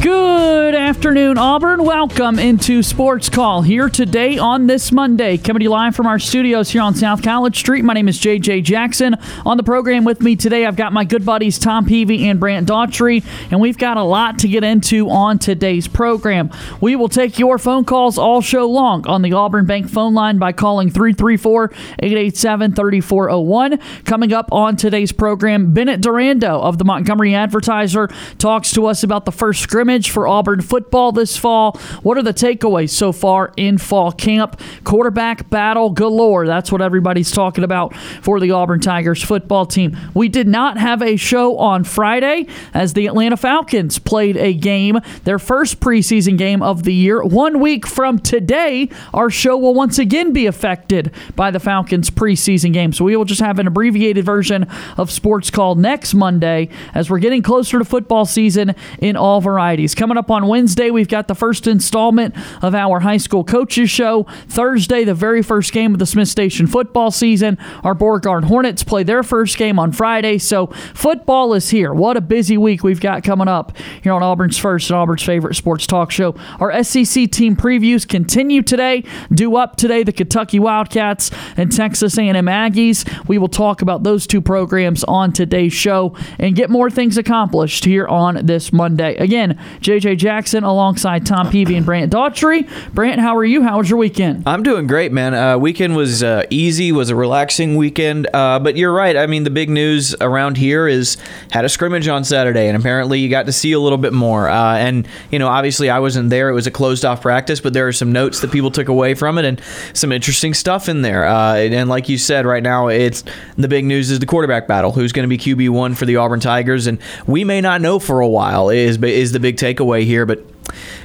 Good afternoon, Auburn. Welcome into Sports Call here today on this Monday. Coming to you live from our studios here on South College Street. My name is JJ Jackson. On the program with me today, I've got my good buddies Tom Peavy and Brant Daughtry, and we've got a lot to get into on today's program. We will take your phone calls all show long on the Auburn Bank phone line by calling 334 887 3401. Coming up on today's program, Bennett Durando of the Montgomery Advertiser talks to us about the first scrimmage for Auburn football this fall. What are the takeaways so far in fall camp? Quarterback battle galore. That's what everybody's talking about for the Auburn Tigers football team. We did not have a show on Friday as the Atlanta Falcons played a game, their first preseason game of the year. One week from today, our show will once again be affected by the Falcons preseason game. So we will just have an abbreviated version of Sports Call next Monday as we're getting closer to football season in all varieties. Coming up on Wednesday, we've got the first installment of our high school coaches show. Thursday, the very first game of the Smith Station football season. Our Beauregard Hornets play their first game on Friday. So football is here. What a busy week we've got coming up here on Auburn's first and Auburn's favorite sports talk show. Our SEC team previews continue today. Due up today, the Kentucky Wildcats and Texas A&M Aggies. We will talk about those two programs on today's show and get more things accomplished here on this Monday. Again, JJ Jackson alongside Tom Peavy and Brant Daughtry. Brant, how are you? How was your weekend? I'm doing great, man. Uh, weekend was uh, easy, was a relaxing weekend. Uh, but you're right. I mean, the big news around here is had a scrimmage on Saturday, and apparently you got to see a little bit more. Uh, and you know, obviously I wasn't there; it was a closed off practice. But there are some notes that people took away from it, and some interesting stuff in there. Uh, and like you said, right now it's the big news is the quarterback battle. Who's going to be QB one for the Auburn Tigers? And we may not know for a while. Is is the big takeaway here, but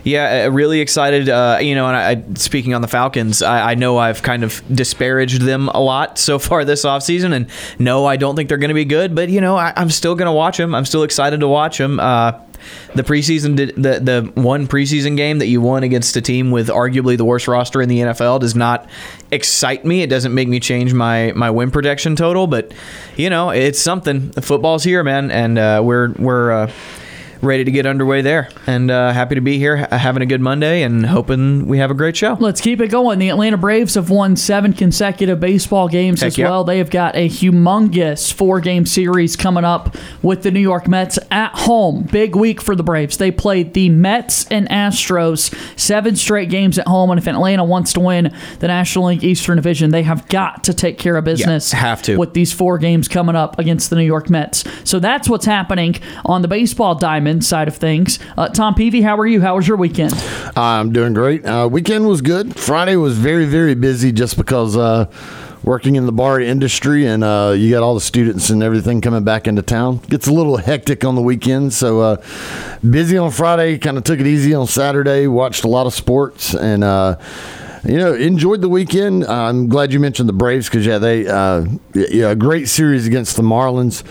yeah, really excited. Uh, you know, and I, speaking on the Falcons, I, I, know I've kind of disparaged them a lot so far this offseason, and no, I don't think they're going to be good. But you know, I, am still going to watch them. I'm still excited to watch them. Uh, the preseason, the the one preseason game that you won against a team with arguably the worst roster in the NFL does not excite me. It doesn't make me change my my win protection total, but you know, it's something. Football's here, man, and uh, we're we're uh, ready to get underway there. And uh, happy to be here, having a good Monday, and hoping we have a great show. Let's keep it going. The Atlanta Braves have won seven consecutive baseball games Heck as yep. well. They have got a humongous four game series coming up with the New York Mets at home. Big week for the Braves. They played the Mets and Astros seven straight games at home. And if Atlanta wants to win the National League Eastern Division, they have got to take care of business. Yeah, have to. With these four games coming up against the New York Mets. So that's what's happening on the baseball diamond side of things. Uh, Tom Peavy, how are you? How was your weekend? I'm doing great. Uh, weekend was good. Friday was very, very busy just because uh, working in the bar industry and uh, you got all the students and everything coming back into town. Gets a little hectic on the weekend. So uh, busy on Friday, kind of took it easy on Saturday, watched a lot of sports and uh, you know, enjoyed the weekend. Uh, I'm glad you mentioned the Braves because yeah, they uh, yeah, a great series against the Marlins.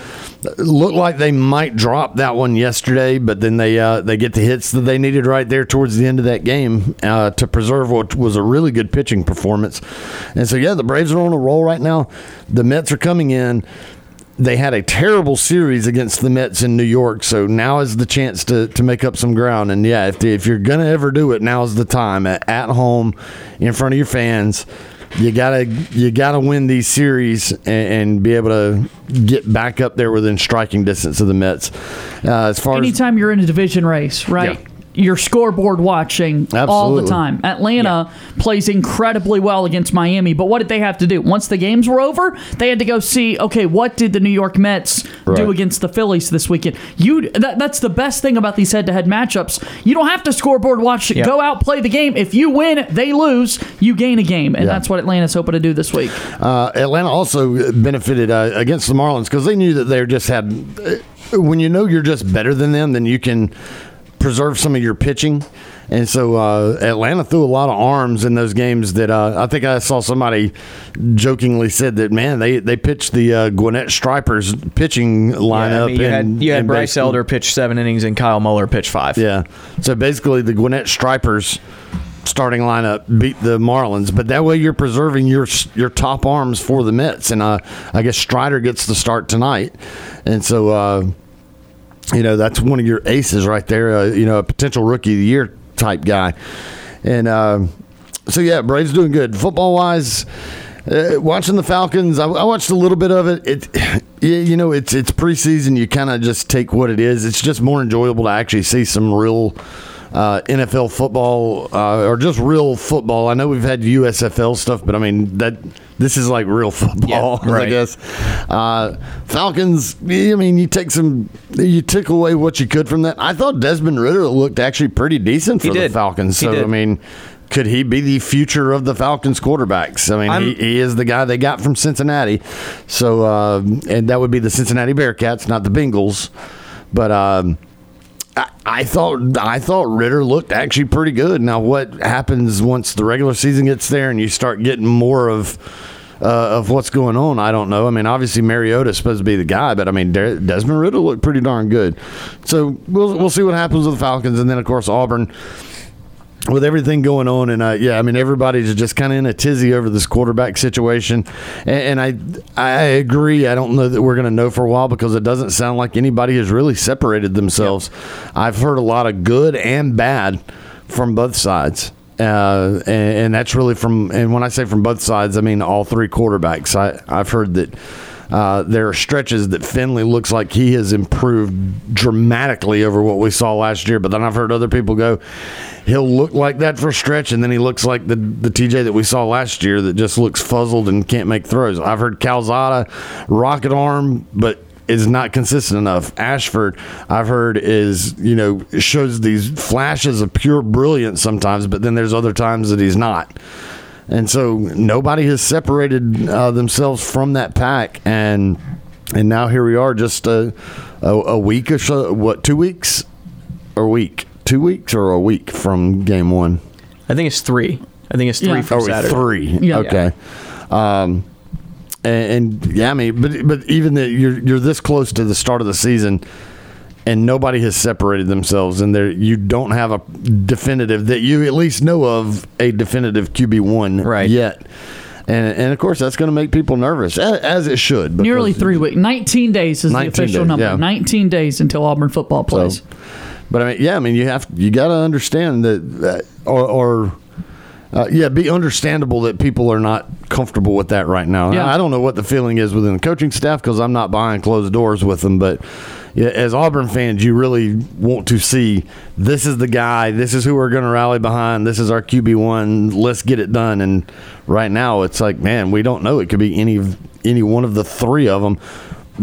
Looked like they might drop that one yesterday, but then they uh, they get the hits that they needed right there towards the end of that game uh, to preserve what was a really good pitching performance. And so yeah, the Braves are on a roll right now. The Mets are coming in they had a terrible series against the Mets in New York, so now is the chance to, to make up some ground. And yeah, if, if you're gonna ever do it, now is the time at, at home, in front of your fans. You gotta you gotta win these series and, and, be able to get back up there within striking distance of the Mets. Uh, as far anytime as, you're in a division race, right? Yeah you're scoreboard watching all the time. Atlanta plays incredibly well against Miami, but what did they have to do? Once the games were over, they had to go see, okay, what did the New York Mets Right. do against the Phillies this weekend? You that, that's the best thing about these head-to-head matchups. You don't have to scoreboard watch it. Yep. Go out, play the game. If you win, they lose, you gain a game, and Yeah. that's what Atlanta's hoping to do this week. Uh, Atlanta also benefited uh, against the Marlins because they knew that they just had. uh, When you know you're just better than them, then you can preserve some of your pitching. And so uh, Atlanta threw a lot of arms in those games. That uh, I think I saw somebody jokingly said that man they they pitched the uh, Gwinnett Stripers pitching Yeah, lineup. I mean, you had, and- you had Bryce Elder pitch seven innings and Kyle Muller pitch five. Yeah. So basically, the Gwinnett Stripers starting lineup beat the Marlins, but that way you're preserving your your top arms for the Mets, and uh, I guess Strider gets the start tonight, and so uh, you know that's one of your aces right there. Uh, you know, a potential rookie of the year type guy, and uh, so yeah, Braves doing good football wise. Uh, watching the Falcons, I, I watched a little bit of it. It, you know, it's it's preseason. You kind of just take what it is. It's just more enjoyable to actually see some real uh, NFL football uh, or just real football. I know we've had USFL stuff, but I mean that this is like real football. Yeah, I guess uh, Falcons. I mean, you take some, you took away what you could from that. I thought Desmond Ridder looked actually pretty decent for He the. Falcons. So. I mean. Could he be the future of the Falcons quarterbacks? I mean, he, he is the guy they got from Cincinnati. So, uh, and that would be the Cincinnati Bearcats, not the Bengals. But um, I, thought I thought Ridder looked actually pretty good. Now, what happens once the regular season gets there and you start getting more of uh, of what's going on? I don't know. I mean, obviously Mariota's supposed to be the guy, but I mean De- Desmond Ridder looked pretty darn good. So we'll we'll see what happens with the Falcons, and then of course Auburn with everything going on, and uh, yeah, I mean everybody's just kind of in a tizzy over this quarterback situation, and, and I I agree. I don't know that we're going to know for a while because it doesn't sound like anybody has really separated themselves. I've heard a lot of good and bad from both sides. Uh, and, and that's really from, and when I say from both sides, I mean all three quarterbacks. I, I've heard that uh, there are stretches that Finley looks like he has improved dramatically over what we saw last year. But then I've heard other people go, he'll look like that for a stretch, and then he looks like the the TJ that we saw last year that just looks fuzzled and can't make throws. I've heard Calzada rocket arm, but is not consistent enough. Ashford, I've heard, is you know shows these flashes of pure brilliance sometimes, but then there's other times that he's not. And so nobody has separated uh, themselves from that pack, and and now here we are, just a, a, a week or so. What two weeks or a week? Two weeks or a week from game one? I think it's three. I think it's three Yeah. from Oh, Saturday. three. Yeah. Okay. Um, and, and yeah, I mean, but but even that you're you're this close to the start of the season, and nobody has separated themselves, and there you don't have a definitive that you at least know of a definitive QB one Right. yet. And, and of course that's going to make people nervous as, as it should. Nearly three weeks. 19 days is the official days, number. yeah. 19 days until Auburn football plays. So, but I mean, yeah, I mean, you have you got to understand that, uh, or, or uh, yeah, be understandable that people are not comfortable with that right now. Yeah. I don't know what the feeling is within the coaching staff because I'm not behind closed doors with them, but. Yeah, as Auburn fans, you really want to see this is the guy, this is who we're going to rally behind, this is our QB one. Let's get it done. And right now, it's like, man, we don't know. It could be any of- any one of the three of them.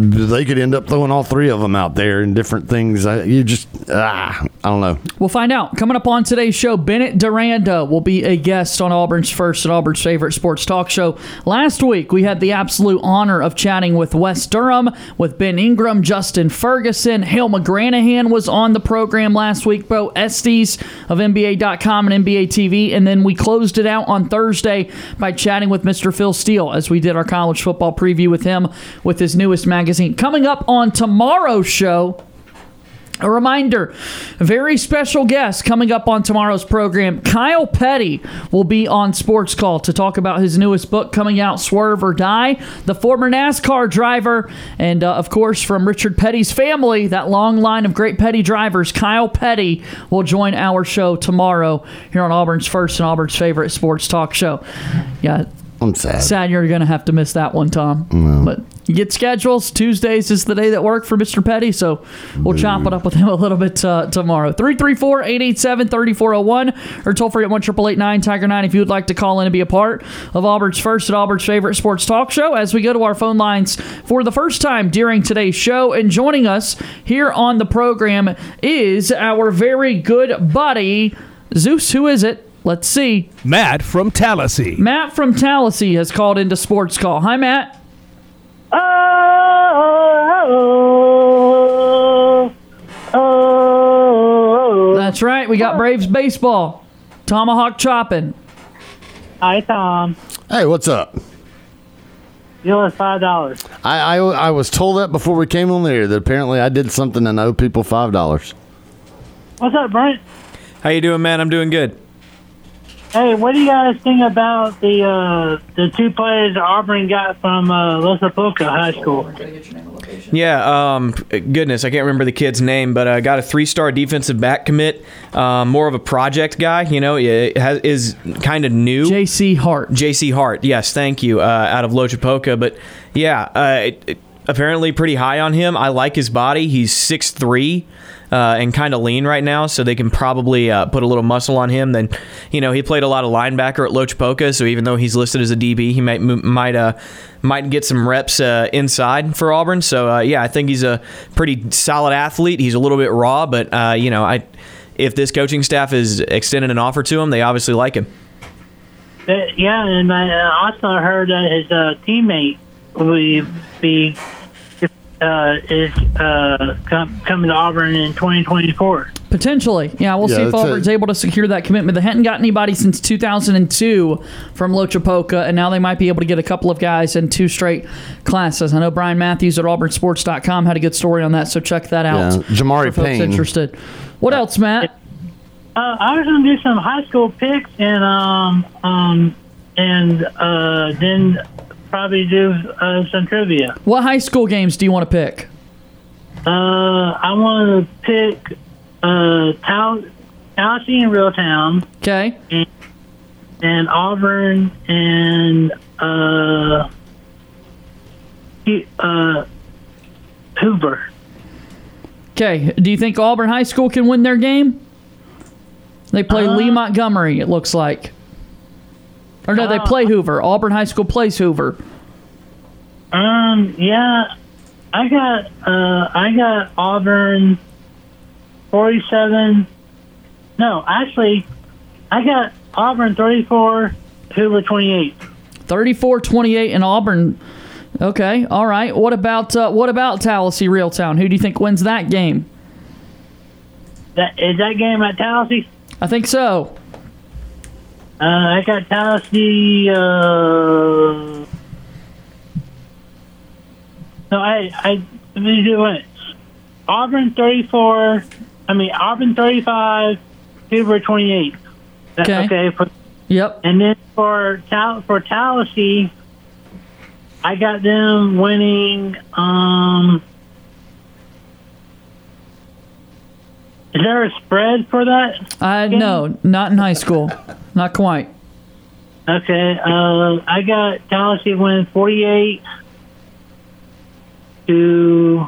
They could end up throwing all three of them out there and different things. I, you just ah, I don't know. We'll find out. Coming up on today's show, Bennett Durando will be a guest on Auburn's first and Auburn's favorite sports talk show. Last week, we had the absolute honor of chatting with Wes Durham, with Ben Ingram, Justin Ferguson. Hale McGranahan was on the program last week, Bo Estes of NBA.com and NBA TV. And then we closed it out on Thursday by chatting with Mr. Phil Steele as we did our college football preview with him with his newest magazine. Coming up on tomorrow's show, a reminder, very special guest coming up on tomorrow's program. Kyle Petty will be on Sports Call to talk about his newest book coming out, Swerve or Die. The former NASCAR driver, and uh, of course, from Richard Petty's family, that long line of great Petty drivers, Kyle Petty will join our show tomorrow here on Auburn's first and Auburn's favorite sports talk show. Yeah. I'm sad. Sad you're going to have to miss that one, Tom. But you get schedules. Tuesdays is the day that work for Mr. Petty, so we'll chop it up with him a little bit uh, tomorrow. 334 887 3401 or toll free at 1 Tiger 9 if you would like to call in and be a part of Auburn's first and Auburn's favorite sports talk show as we go to our phone lines for the first time during today's show. And joining us here on the program is our very good buddy, Zeus. Who is it? Let's see. Matt from Tallassee. Matt from Tallassee has called into Sports Call. Hi, Matt. Oh, oh, That's right. We got Braves baseball. Tomahawk chopping. Hi, Tom. Hey, what's up? You owe us five dollars. I, I I was told that before we came on the air that apparently I did something and owe people five dollars. What's up, Brent? How you doing, man? I'm doing good. Hey, what do you guys think about the uh, the two players Auburn got from uh, Loachapoka High School? Yeah, um, goodness, I can't remember the kid's name, but I got a three-star defensive back commit. Um, more of a project guy, you know, has, is kind of new. J.C. Hart. J.C. Hart, yes, thank you, uh, out of Loachapoka. But yeah, uh, it, it- apparently pretty high on him. I like his body. He's 6'3", uh, and kind of lean right now, so they can probably uh, put a little muscle on him. Then, you know, he played a lot of linebacker at Loachapoka, so even though he's listed as a DB, he might might uh, might get some reps uh, inside for Auburn. So uh, yeah, I think he's a pretty solid athlete. He's a little bit raw, but uh, you know, I if this coaching staff is extending an offer to him, they obviously like him. Uh, yeah, and I also heard that his uh, teammate will be uh, is uh, com- coming to Auburn in 2024. Potentially. Yeah, we'll Yeah, see if Auburn's it. able to secure that commitment. They hadn't got anybody since 2002 from Loachapoka, and now they might be able to get a couple of guys in two straight classes. I know Brian Matthews at auburnsports.com had a good story on that, so check that out. Yeah, Jamari for folks Payne. interested. What else, Matt? Uh, I was going to do some high school picks and um um and uh, then probably do uh, some trivia. What high school games do you want to pick? Uh, I want to pick uh, Tal- Tallassee and Reeltown Okay. and Auburn and uh, uh, Hoover. Okay. Do you think Auburn High School can win their game? They play Uh, Lee Montgomery, it looks like. Or no, they Uh, play Hoover. Auburn High School plays Hoover. Um, yeah, I got uh, I got Auburn forty-seven. No, actually, I got Auburn thirty-four, Hoover twenty-eight. 34-28 in Auburn. Okay, all right. What about uh, what about Tallassee Reeltown? Who do you think wins that game? That is that game at Tallassee. I think so. Uh, I got Tallassee. Uh, no, I I let me do it. Auburn thirty-four. I mean Auburn thirty-five, Hoover twenty-eight. That- Okay. Okay. For, Yep. and then for for Tallassee, I got them winning. Um, is there a spread for that? Uh, no, not in high school. Not quite. Okay, uh, I got Dallas Tallassee winning 48 to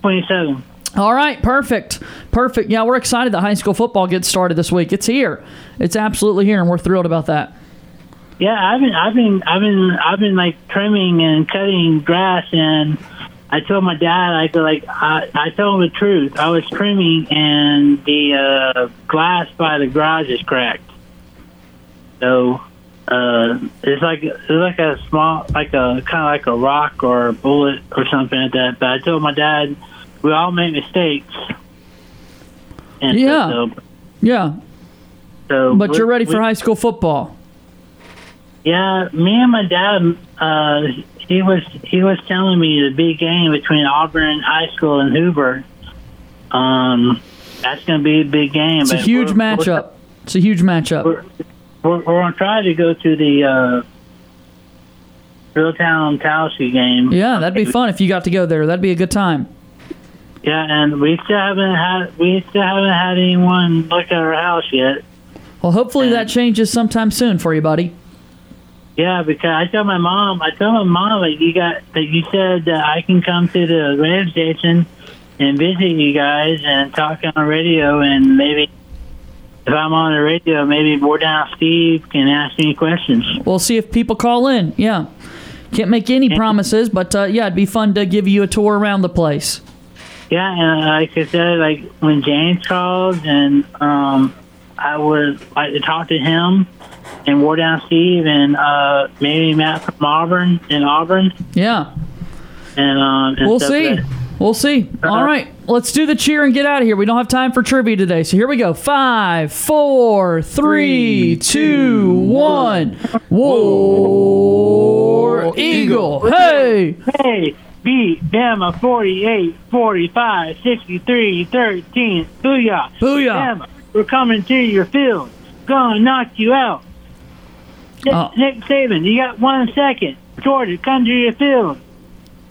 27. All right, perfect. Perfect. Yeah, we're excited that high school football gets started this week. It's here. It's absolutely here, and we're thrilled about that. Yeah, I've been, I've been, I've been, I've been like trimming and cutting grass, and I told my dad, I go like, I, I told him the truth. I was trimming, and the uh, glass by the garage is cracked. So uh, it's like it's like a small, like a kind of like a rock or a bullet or something like that. But I told my dad, we all make mistakes. And Yeah. So, Yeah, so but you're ready we- for high school football. Yeah, me and my dad. Uh, he was he was telling me the big game between Auburn High School and Hoover. Um, that's going to be a big game. It's a huge we're- matchup. It's a huge matchup. We're, we're, we're going to try to go to the uh, Reeltown Tallassee game. Yeah, that'd be fun if you got to go there. That'd be a good time. Yeah, and we still haven't had we still haven't had anyone look at our house yet. Well, hopefully that changes sometime soon for you, buddy. Yeah, because I told my mom, I told my mom that you got that you said that I can come to the radio station and visit you guys and talk on the radio, and maybe if I'm on the radio, maybe more down Steve can ask me questions. We'll see if people call in. Yeah. Can't make any promises, but uh, yeah, it'd be fun to give you a tour around the place. Yeah, and like I said, like when James called, and um, I would like to talk to him and War Down Steve and uh, maybe Matt from Auburn in Auburn, Yeah. and um, and We'll see. like- We'll see. All right, let's do the cheer and get out of here. We don't have time for trivia today, so here we go. Five, four, three, two, one. War Eagle. Hey. Hey, beat Bama 48, 45, 63, 13. Booyah. Booyah. Bama, we're coming to your field. Gonna knock you out. Nick, Oh. Nick Saban, you got one second. Georgia, come to your field.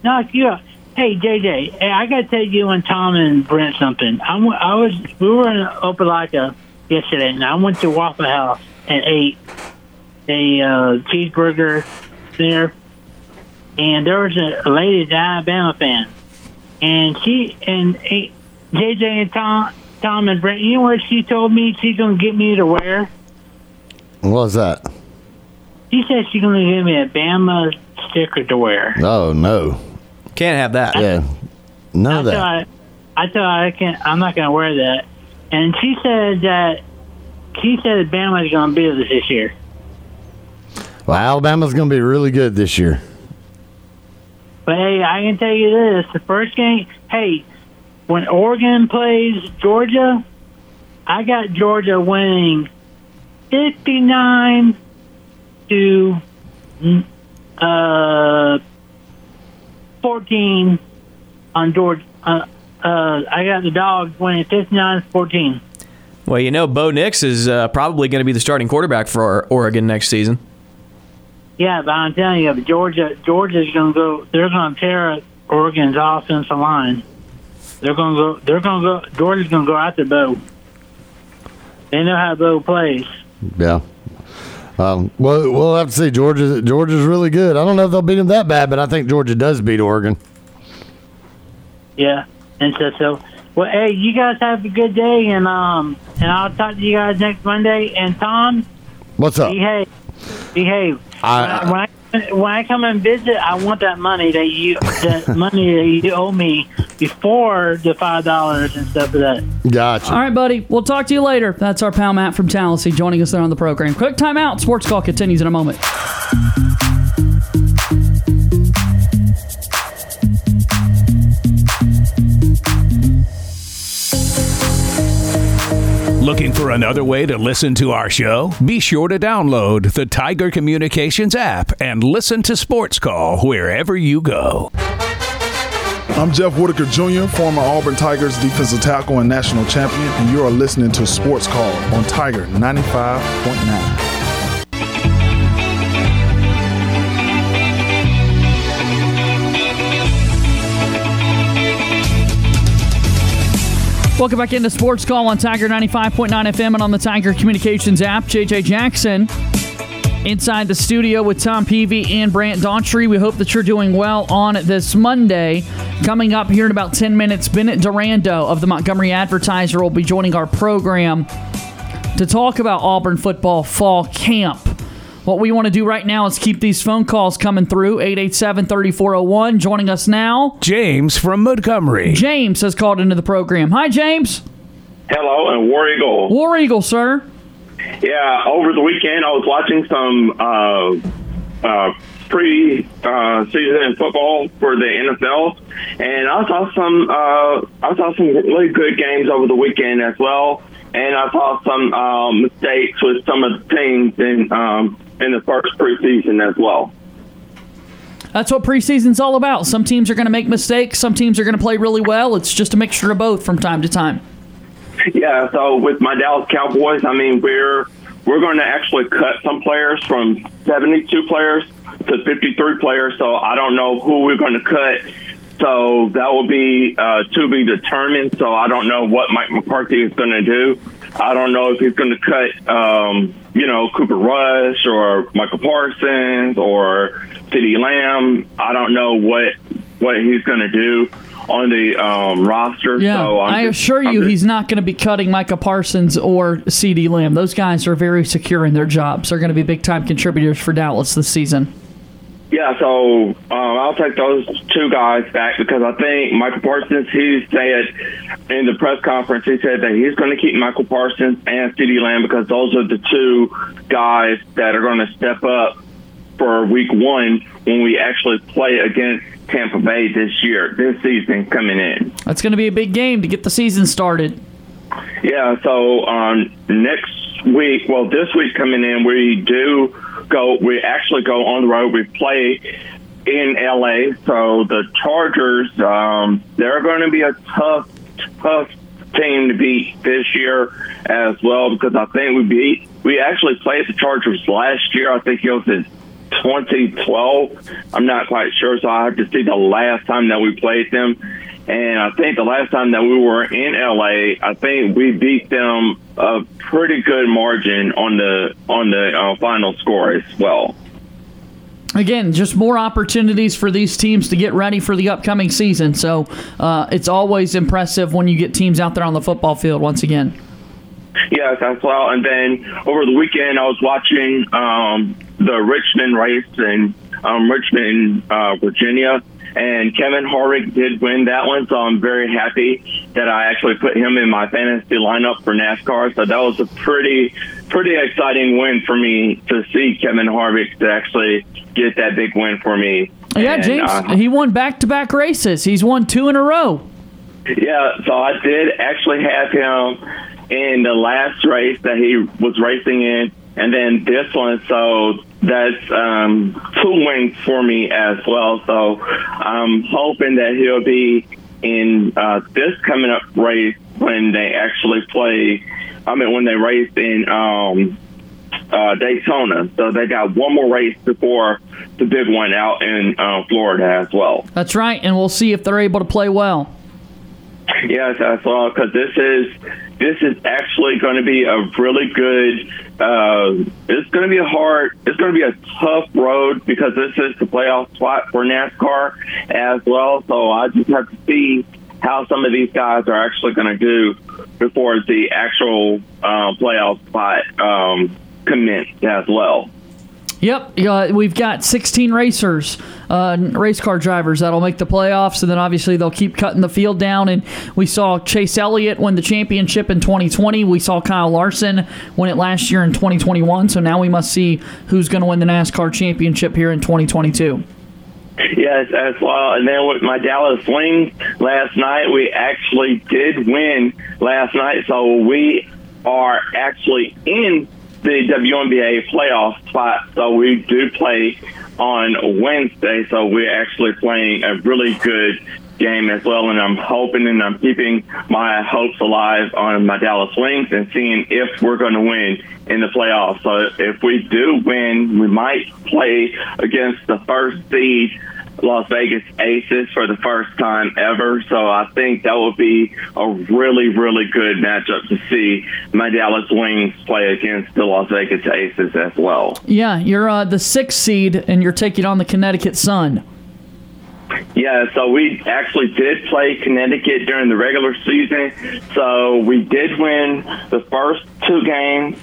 Knock you out. Hey, JJ, hey, I got to tell you and Tom and Brent something. I was, we were in Opelika yesterday, and I went to Waffle House and ate a uh, cheeseburger there and there was a, a lady, an Alabama fan, and she and eh, JJ and Tom, Tom and Brent. You know what she told me she's gonna get me to wear? What was that? She said she's gonna give me a Bama sticker to wear. Oh no. Can't have that. Yeah. None I of that. I, I thought I can't. I'm not gonna wear that. And she said that she said Bama's gonna beat us this year. Well, Alabama's going to be really good this year. But hey, I can tell you this: the first game. Hey, when Oregon plays Georgia, I got Georgia winning fifty-nine to uh fourteen on Georgia. Uh, uh, I got the dogs winning 59-14. Well, you know, Bo Nix is uh, probably going to be the starting quarterback for Oregon next season. Yeah, but I'm telling you, Georgia, Georgia's going to go. They're going to tear up Oregon's offensive line. They're going to go. They're going to go. Georgia's going to go after Bo. They know how Bo plays. Yeah. Um, well, we'll have to see. Georgia, Georgia's really good. I don't know if they'll beat them that bad, but I think Georgia does beat Oregon. Yeah, and so so. Well, hey, you guys have a good day, and um, and I'll talk to you guys next Monday. And Tom, What's up? behave, behave. I- I, when I when I come and visit, I want that money that you that money that you owe me before the five dollars and stuff like that. Gotcha. All right, buddy. We'll talk to you later. That's our pal Matt from Tallassee joining us there on the program. Quick timeout. Sports Call continues in a moment. Looking for another way to listen to our show? Be sure to download the Tiger Communications app and listen to Sports Call wherever you go. I'm Jeff Whitaker Jr., former Auburn Tigers defensive tackle and national champion, and you are listening to Sports Call on Tiger 95.9. Welcome back into Sports Call on Tiger 95.9 FM and on the Tiger Communications app. JJ Jackson inside the studio with Tom Peavy and Brant Daughtry. We hope that you're doing well on this Monday. Coming up here in about 10 minutes, Bennett Durando of the Montgomery Advertiser will be joining our program to talk about Auburn football fall camp. What we want to do right now is keep these phone calls coming through 887 3401. Joining us now, James from Montgomery. James has called into the program. Hi, James. Hello, and War Eagle. War Eagle, sir. Yeah, over the weekend I was watching some uh, uh, pre-season football for the NFL, and I saw some uh, I saw some really good games over the weekend as well, and I saw some um, mistakes with some of the teams and um, in the first preseason as well. That's what preseason's all about. Some teams are going to make mistakes, some teams are going to play really well. It's just a mixture of both from time to time. Yeah, so with my Dallas Cowboys, I mean we're we're going to actually cut some players from 72 players to 53 players. So I don't know who we're going to cut So that will be uh, to be determined. So I don't know what Mike McCarthy is going to do. I don't know if he's going to cut, um, you know, Cooper Rush or Michael Parsons or CeeDee Lamb. I don't know what what he's going to do on the um, roster. Yeah, so I just- assure I'm you, just- he's not going to be cutting Micah Parsons or C.D. Lamb. Those guys are very secure in their jobs. They're going to be big time contributors for Dallas this season. Yeah, so um, I'll take those two guys back because I think Michael Parsons, he said in the press conference, he said that he's going to keep Michael Parsons and CeeDee Lamb because those are the two guys that are going to step up for week one when we actually play against Tampa Bay this year, this season coming in. That's going to be a big game to get the season started. Yeah, so um, next week, well, this week coming in, we do go, we actually go on the road. We play in LA. So the Chargers, um, they're going to be a tough, tough team to beat this year as well because I think we beat, we actually played the Chargers last year. I think it was in 2012. I'm not quite sure, so I have to see the last time that we played them. And I think the last time that we were in LA, I think we beat them a pretty good margin on the on the uh, final score as well. Again, just more opportunities for these teams to get ready for the upcoming season. So uh, it's always impressive when you get teams out there on the football field once again. Yes, as well. And then over the weekend, I was watching um, the Richmond race in um, Richmond, uh, Virginia, and Kevin Harvick did win that one. So I'm very happy that I actually put him in my fantasy lineup for NASCAR. So that was a pretty, pretty exciting win for me to see Kevin Harvick to actually get that big win for me. Yeah, And, James, uh, he won back to back races. He's won two in a row. Yeah, so I did actually have him in the last race that he was racing in, and then this one. So that's um, two wins for me as well. So I'm hoping that he'll be in uh, this coming up race when they actually play. I mean, when they race in um, uh, Daytona. So they got one more race before the big one out in uh, Florida as well. That's right, and we'll see if they're able to play well. Yes, that's all. Because this is this is actually going to be a really good. Uh, it's going to be a hard. It's going to be a tough road because this is the playoff spot for NASCAR as well. So I just have to see how some of these guys are actually going to do before the actual uh, playoff spot um, commence as well. Yep, uh, we've got 16 racers, uh, race car drivers that'll make the playoffs, and then obviously they'll keep cutting the field down. And we saw Chase Elliott win the championship in 2020. We saw Kyle Larson win it last year in 2021. So now we must see who's going to win the NASCAR championship here in 2022. Yes, as well. And then with my Dallas Wings last night, we actually did win last night. So we are actually in the WNBA playoff spot. So we do play on Wednesday. So we're actually playing a really good game as well. And I'm hoping and I'm keeping my hopes alive on my Dallas Wings and seeing if we're going to win in the playoffs. So if we do win, we might play against the first seed Las Vegas Aces for the first time ever. So I think that will be a really, really good matchup to see my Dallas Wings play against the Las Vegas Aces as well. Yeah, you're uh, the sixth seed, and you're taking on the Connecticut Sun. Yeah, so we actually did play Connecticut during the regular season. So we did win the first two games.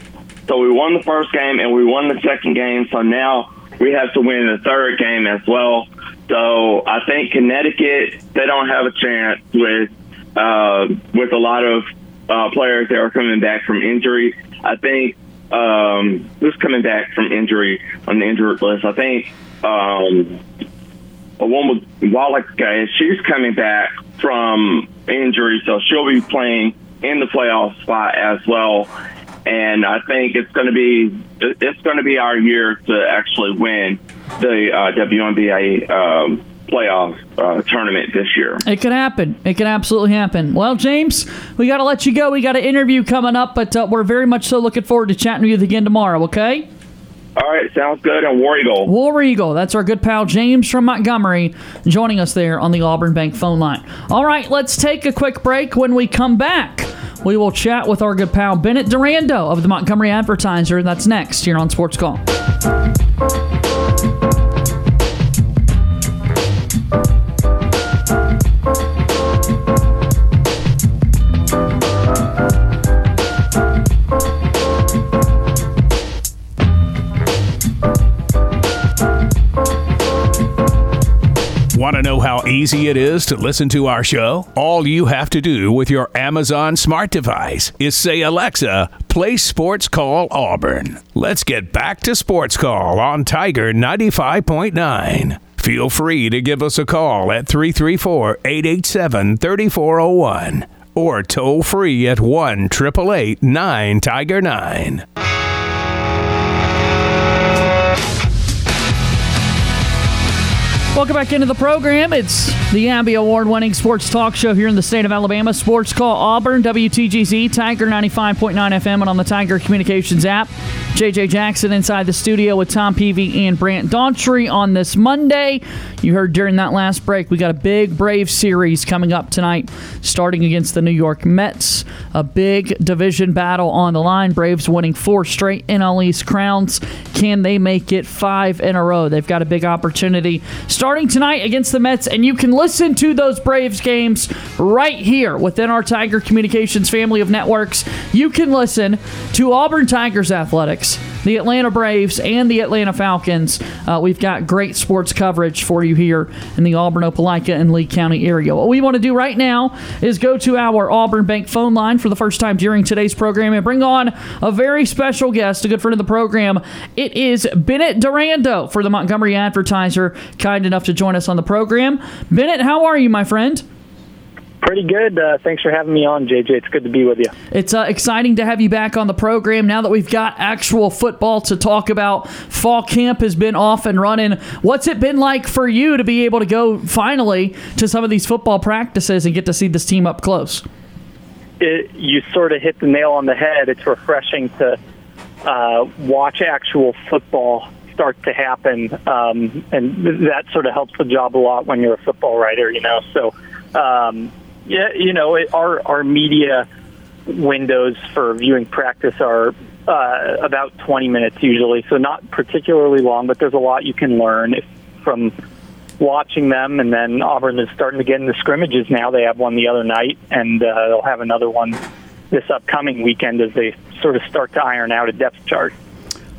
So we won the first game and we won the second game. So now we have to win the third game as well. So I think Connecticut they don't have a chance with uh, with a lot of uh, players that are coming back from injury. I think um, who's coming back from injury on the injured list? I think um, a woman Wallach guy, she's coming back from injury, so she'll be playing in the playoff spot as well. And I think it's going to be it's going to be our year to actually win the uh, WNBA um, playoff uh, tournament this year. It could happen. It could absolutely happen. Well, James, we got to let you go. We got an interview coming up, but uh, we're very much so looking forward to chatting with you again tomorrow. Okay? All right, sounds good. And War Eagle. War Eagle. That's our good pal James from Montgomery joining us there on the Auburn Bank phone line. All right, let's take a quick break. When we come back, we will chat with our good pal Bennett Durando of the Montgomery Advertiser. That's next here on Sports Call. Know how easy it is to listen to our show? All you have to do with your Amazon smart device is say, Alexa, play Sports Call Auburn. Let's get back to Sports Call on Tiger 95.9. Feel free to give us a call at 334 887 3401 or toll free at 1 888 9 Tiger 9. Welcome back into the program. It's the Abby Award winning sports talk show here in the state of Alabama. Sports Call Auburn, WTGZ, Tiger 95.9 FM, and on the Tiger Communications app. JJ Jackson inside the studio with Tom Peavy and Brant Daughtry on this Monday. You heard during that last break, we got a big Brave series coming up tonight, starting against the New York Mets. A big division battle on the line. Braves winning four straight NL East crowns. Can they make it five in a row? They've got a big opportunity starting tonight against the Mets, and you can listen to those Braves games right here within our Tiger Communications family of networks. You can listen to Auburn Tigers Athletics, the Atlanta Braves, and the Atlanta Falcons. Uh, we've got great sports coverage for you here in the Auburn, Opelika, and Lee County area. What we want to do right now is go to our Auburn Bank phone line for the first time during today's program and bring on a very special guest, a good friend of the program. It is Bennett Durando for the Montgomery Advertiser, kind enough to join us on the program. Bennett, how are you, my friend? Pretty good. Uh, thanks for having me on, JJ. It's good to be with you. It's uh, exciting to have you back on the program now that we've got actual football to talk about. Fall camp has been off and running. What's it been like for you to be able to go finally to some of these football practices and get to see this team up close? It, you sort of hit the nail on the head. It's refreshing to uh, watch actual football start to happen, um, and that sort of helps the job a lot when you're a football writer, you know. So, um, yeah, you know, it, our our media windows for viewing practice are uh, about 20 minutes usually, so not particularly long, but there's a lot you can learn if, from watching them. And then Auburn is starting to get into scrimmages now. They have one the other night, and uh, they'll have another one this upcoming weekend as they sort of start to iron out a depth chart.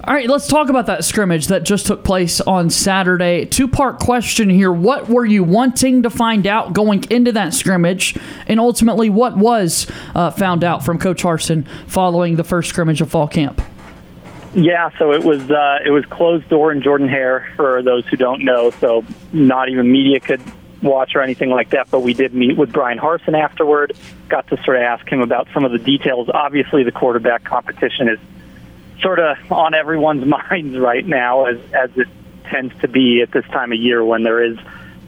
All right, let's talk about that scrimmage that just took place on Saturday. Two part question here. What were you wanting to find out going into that scrimmage? And ultimately, what was uh, found out from Coach Harsin following the first scrimmage of fall camp? Yeah, so it was uh, it was closed door in Jordan Hare for those who don't know. So not even media could watch or anything like that. But we did meet with Bryan Harsin afterward. Got to sort of ask him about some of the details. Obviously, the quarterback competition is sort of on everyone's minds right now, as as it tends to be at this time of year when there is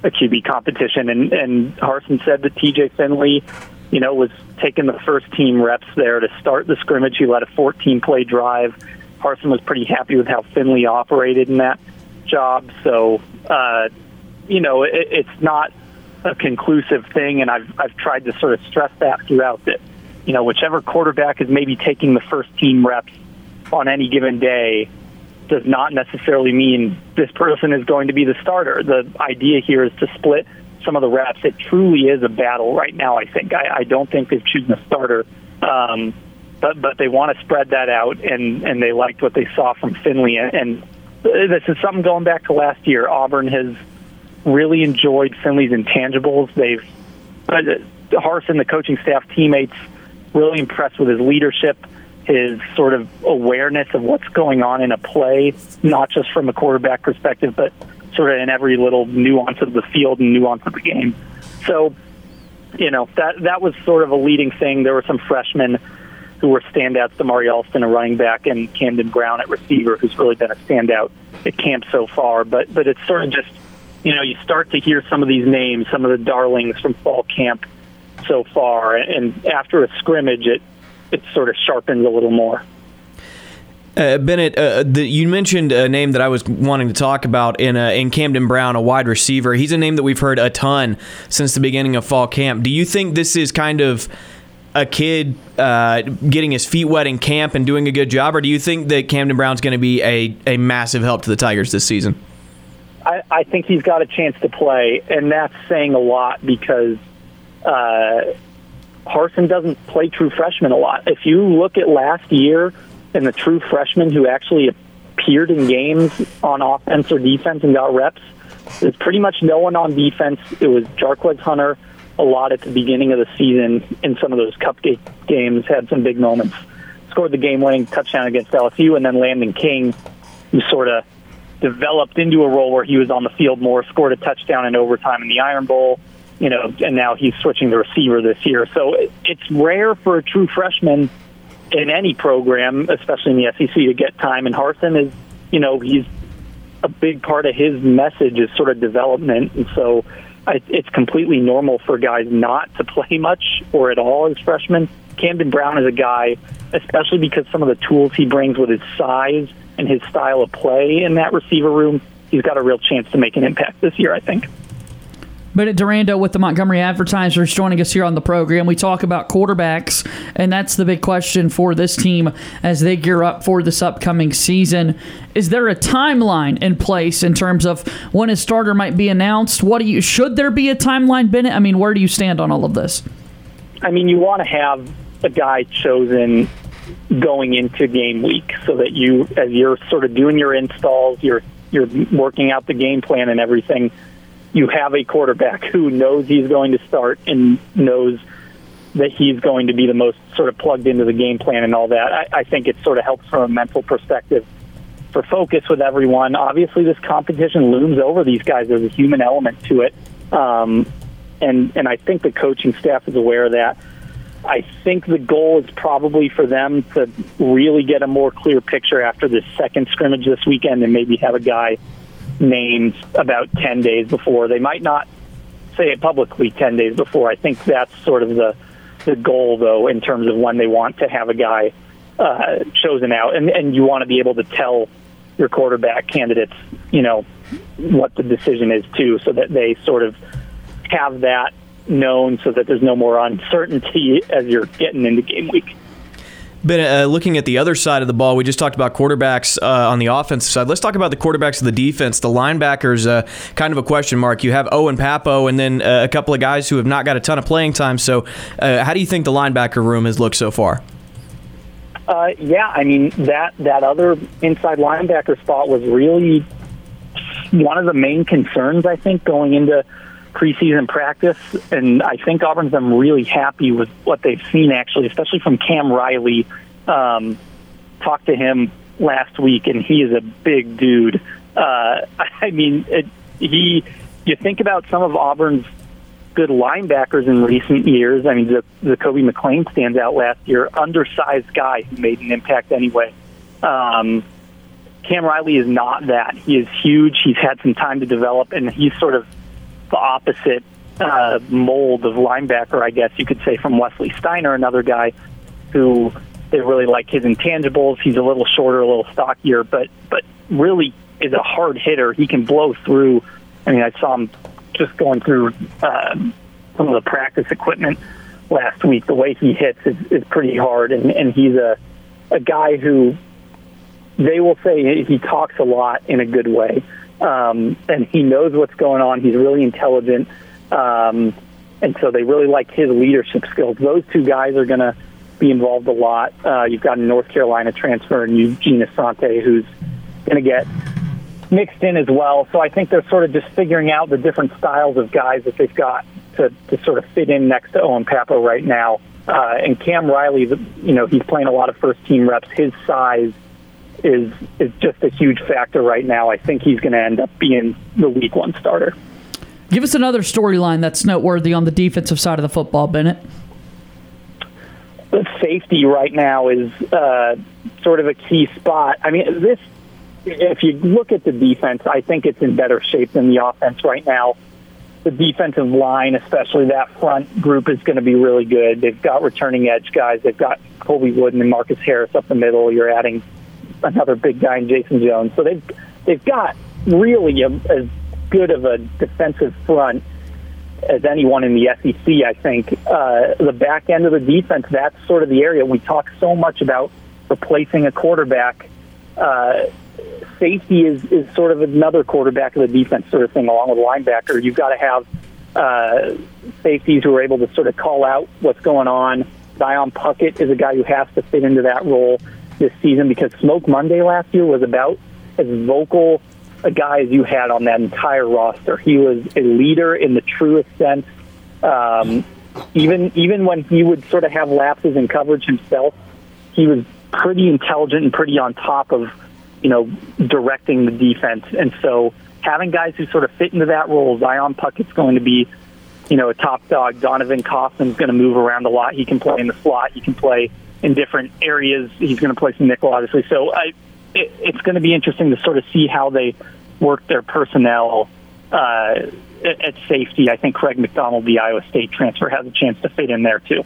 a QB competition. And and Harsin said that T.J. Finley, you know, was taking the first team reps there to start the scrimmage. He led a 14 play drive. Harsin was pretty happy with how Finley operated in that job. So, uh, you know, it, it's not a conclusive thing, and I've I've tried to sort of stress that throughout that. You know, whichever quarterback is maybe taking the first team reps on any given day does not necessarily mean this person is going to be the starter. The idea here is to split some of the reps. It truly is a battle right now. I think I, I don't think they've chosen a starter, um, but but they want to spread that out, and and they liked what they saw from Finley. And this is something going back to last year. Auburn has really enjoyed Finley's intangibles. They've uh, Harsin, the coaching staff, teammates, really impressed with his leadership his sort of awareness of what's going on in a play, not just from a quarterback perspective, but sort of in every little nuance of the field and nuance of the game. So, you know, that that was sort of a leading thing. There were some freshmen who were standouts, Damari Alston, a running back, and Camden Brown at receiver, who's really been a standout at camp so far. But but it's sort of just, you know, you start to hear some of these names, some of the darlings from fall camp so far, and after a scrimmage, it it sort of sharpens a little more. Uh, Bennett, uh, the, you mentioned a name that I was wanting to talk about in uh, in Camden Brown, a wide receiver. He's a name that we've heard a ton since the beginning of fall camp. Do you think this is kind of a kid uh, getting his feet wet in camp and doing a good job, or do you think that Camden Brown's going to be a, a massive help to the Tigers this season? I, I think he's got a chance to play, and that's saying a lot because Harsin doesn't play true freshmen a lot. If you look at last year and the true freshmen who actually appeared in games on offense or defense and got reps, there's pretty much no one on defense. It was Jarquez Hunter a lot at the beginning of the season in some of those cupcake games, had some big moments. Scored the game winning touchdown against LSU, and then Landon King, who sort of developed into a role where he was on the field more, scored a touchdown in overtime in the Iron Bowl, you know, and now he's switching the receiver this year. So it's rare for a true freshman in any program, especially in the SEC, to get time. And Harsin is, you know, he's a big part of his message is sort of development, and so it's completely normal for guys not to play much or at all as freshmen. Camden Brown is a guy, especially because some of the tools he brings with his size and his style of play in that receiver room, he's got a real chance to make an impact this year, I think. Bennett Durando with the Montgomery Advertisers joining us here on the program. We talk about quarterbacks, and that's the big question for this team as they gear up for this upcoming season. Is there a timeline in place in terms of when a starter might be announced? What do you should there be a timeline, Bennett? I mean, where do you stand on all of this? I mean, you want to have a guy chosen going into game week so that you, as you're sort of doing your installs, you're you're working out the game plan and everything you have a quarterback who knows he's going to start and knows that he's going to be the most sort of plugged into the game plan and all that. I, I think it sort of helps from a mental perspective for focus with everyone. Obviously, this competition looms over these guys. There's a human element to it, um, and and I think the coaching staff is aware of that. I think the goal is probably for them to really get a more clear picture after this second scrimmage this weekend and maybe have a guy named about 10 days before. They might not say it publicly 10 days before. I think that's sort of the, the goal, though, in terms of when they want to have a guy uh, chosen out. And, and you want to be able to tell your quarterback candidates, you know, what the decision is, too, so that they sort of have that known so that there's no more uncertainty as you're getting into game week. But uh, looking at the other side of the ball, we just talked about quarterbacks uh, on the offensive side. Let's talk about the quarterbacks of the defense. The linebackers, uh, kind of a question mark. You have Owen Pappoe and then uh, a couple of guys who have not got a ton of playing time. So, uh, how do you think the linebacker room has looked so far? Uh, yeah, I mean that that other inside linebacker spot was really one of the main concerns. I think going into preseason practice, and I think Auburn's been really happy with what they've seen, actually, especially from Cam Riley. Um, talked to him last week, and he is a big dude. Uh, I mean, it, he. You think about some of Auburn's good linebackers in recent years. I mean, the, the Kobe McLean stands out last year. Undersized guy who made an impact anyway. Um, Cam Riley is not that. He is huge. He's had some time to develop, and he's sort of the opposite uh, mold of linebacker, I guess you could say, from Wesley Steiner, another guy who they really like his intangibles. He's a little shorter, a little stockier, but but really is a hard hitter. He can blow through. I mean, I saw him just going through uh, some of the practice equipment last week. The way he hits is, is pretty hard, and, and he's a a guy who they will say he talks a lot in a good way um, and he knows what's going on. He's really intelligent, um, and so they really like his leadership skills. Those two guys are going to be involved a lot. Uh, you've got a North Carolina transfer and Eugene Asante, who's going to get mixed in as well. So I think they're sort of just figuring out the different styles of guys that they've got to, to sort of fit in next to Owen Pappoe right now. Uh, and Cam Riley, you know, he's playing a lot of first team reps. His size – is is just a huge factor right now. I think he's going to end up being the week one starter. Give us another storyline that's noteworthy on the defensive side of the football, Bennett. The safety right now is uh, sort of a key spot. I mean, this if you look at the defense, I think it's in better shape than the offense right now. The defensive line, especially that front group, is going to be really good. They've got returning edge guys. They've got Colby Wooden and Marcus Harris up the middle. You're adding another big guy in Jason Jones. So they've they've got really a, as good of a defensive front as anyone in the SEC. I think uh, the back end of the defense. That's sort of the area we talk so much about replacing a quarterback. Uh, safety is, is sort of another quarterback of the defense sort of thing, along with linebacker. You've got to have uh, safeties who are able to sort of call out what's going on. Zion Puckett is a guy who has to fit into that role this season because Smoke Monday last year was about as vocal a guy as you had on that entire roster. He was a leader in the truest sense. Um, even even when he would sort of have lapses in coverage himself, he was pretty intelligent and pretty on top of you know directing the defense. And so having guys who sort of fit into that role, Zion Puckett's going to be you know a top dog. Donovan Kaufman's going to move around a lot. He can play in the slot. He can play in different areas. He's going to play some nickel, obviously. So I it, it's going to be interesting to sort of see how they work their personnel uh, at safety. I think Craig McDonald, the Iowa State transfer, has a chance to fit in there too.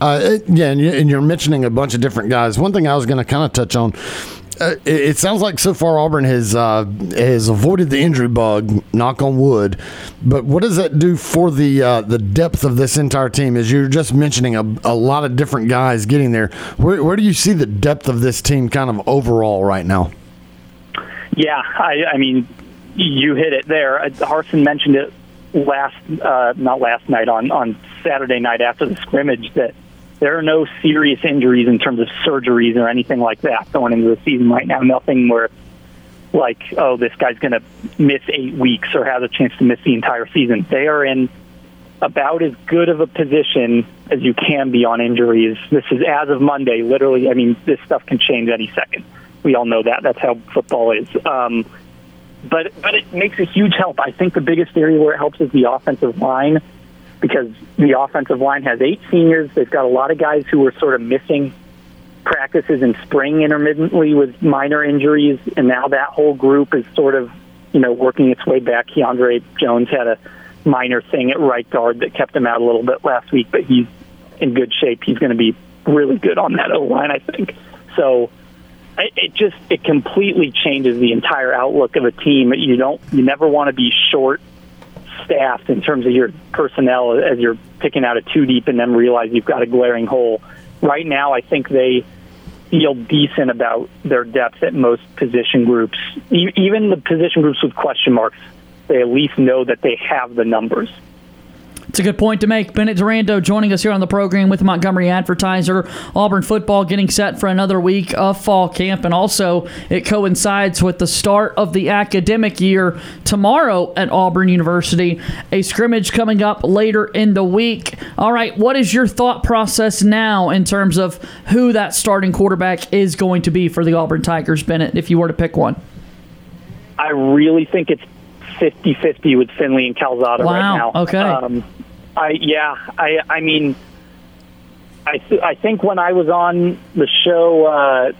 Uh, yeah, and you're mentioning a bunch of different guys. One thing I was going to kind of touch on. Uh, it, sounds like so far Auburn has uh, has avoided the injury bug. Knock on wood. But what does that do for the uh, the depth of this entire team? As you're just mentioning a, a lot of different guys getting there. Where, where do you see the depth of this team kind of overall right now? Yeah, I, I mean, you hit it there. Harsin mentioned it last, uh, not last night, on on Saturday night after the scrimmage that there are no serious injuries in terms of surgeries or anything like that going into the season right now. Nothing where like, oh, this guy's going to miss eight weeks or has a chance to miss the entire season. They are in about as good of a position as you can be on injuries. This is as of Monday. Literally, I mean, this stuff can change any second. We all know that. That's how football is. Um, but but it makes a huge help. I think the biggest area where it helps is the offensive line because the offensive line has eight seniors. They've got a lot of guys who were sort of missing practices in spring intermittently with minor injuries, and now that whole group is sort of you know working its way back. Keiondre Jones had a minor thing at right guard that kept him out a little bit last week, but he's in good shape. He's going to be really good on that O line, I think. So it just it completely changes the entire outlook of a team. You don't you never want to be short staffed in terms of your personnel as you're picking out a two deep and then realize you've got a glaring hole. Right now, I think they feel decent about their depth at most position groups. Even the position groups with question marks, they at least know that they have the numbers. It's a good point to make. Bennett Durando joining us here on the program with Montgomery Advertiser. Auburn football getting set for another week of fall camp, and also it coincides with the start of the academic year tomorrow at Auburn University. A scrimmage coming up later in the week. All right, what is your thought process now in terms of who that starting quarterback is going to be for the Auburn Tigers, Bennett, if you were to pick one? I really think it's 50-50 with Finley and Calzada wow. right now. Okay. Um, I yeah, I I mean, I th- I think when I was on the show uh,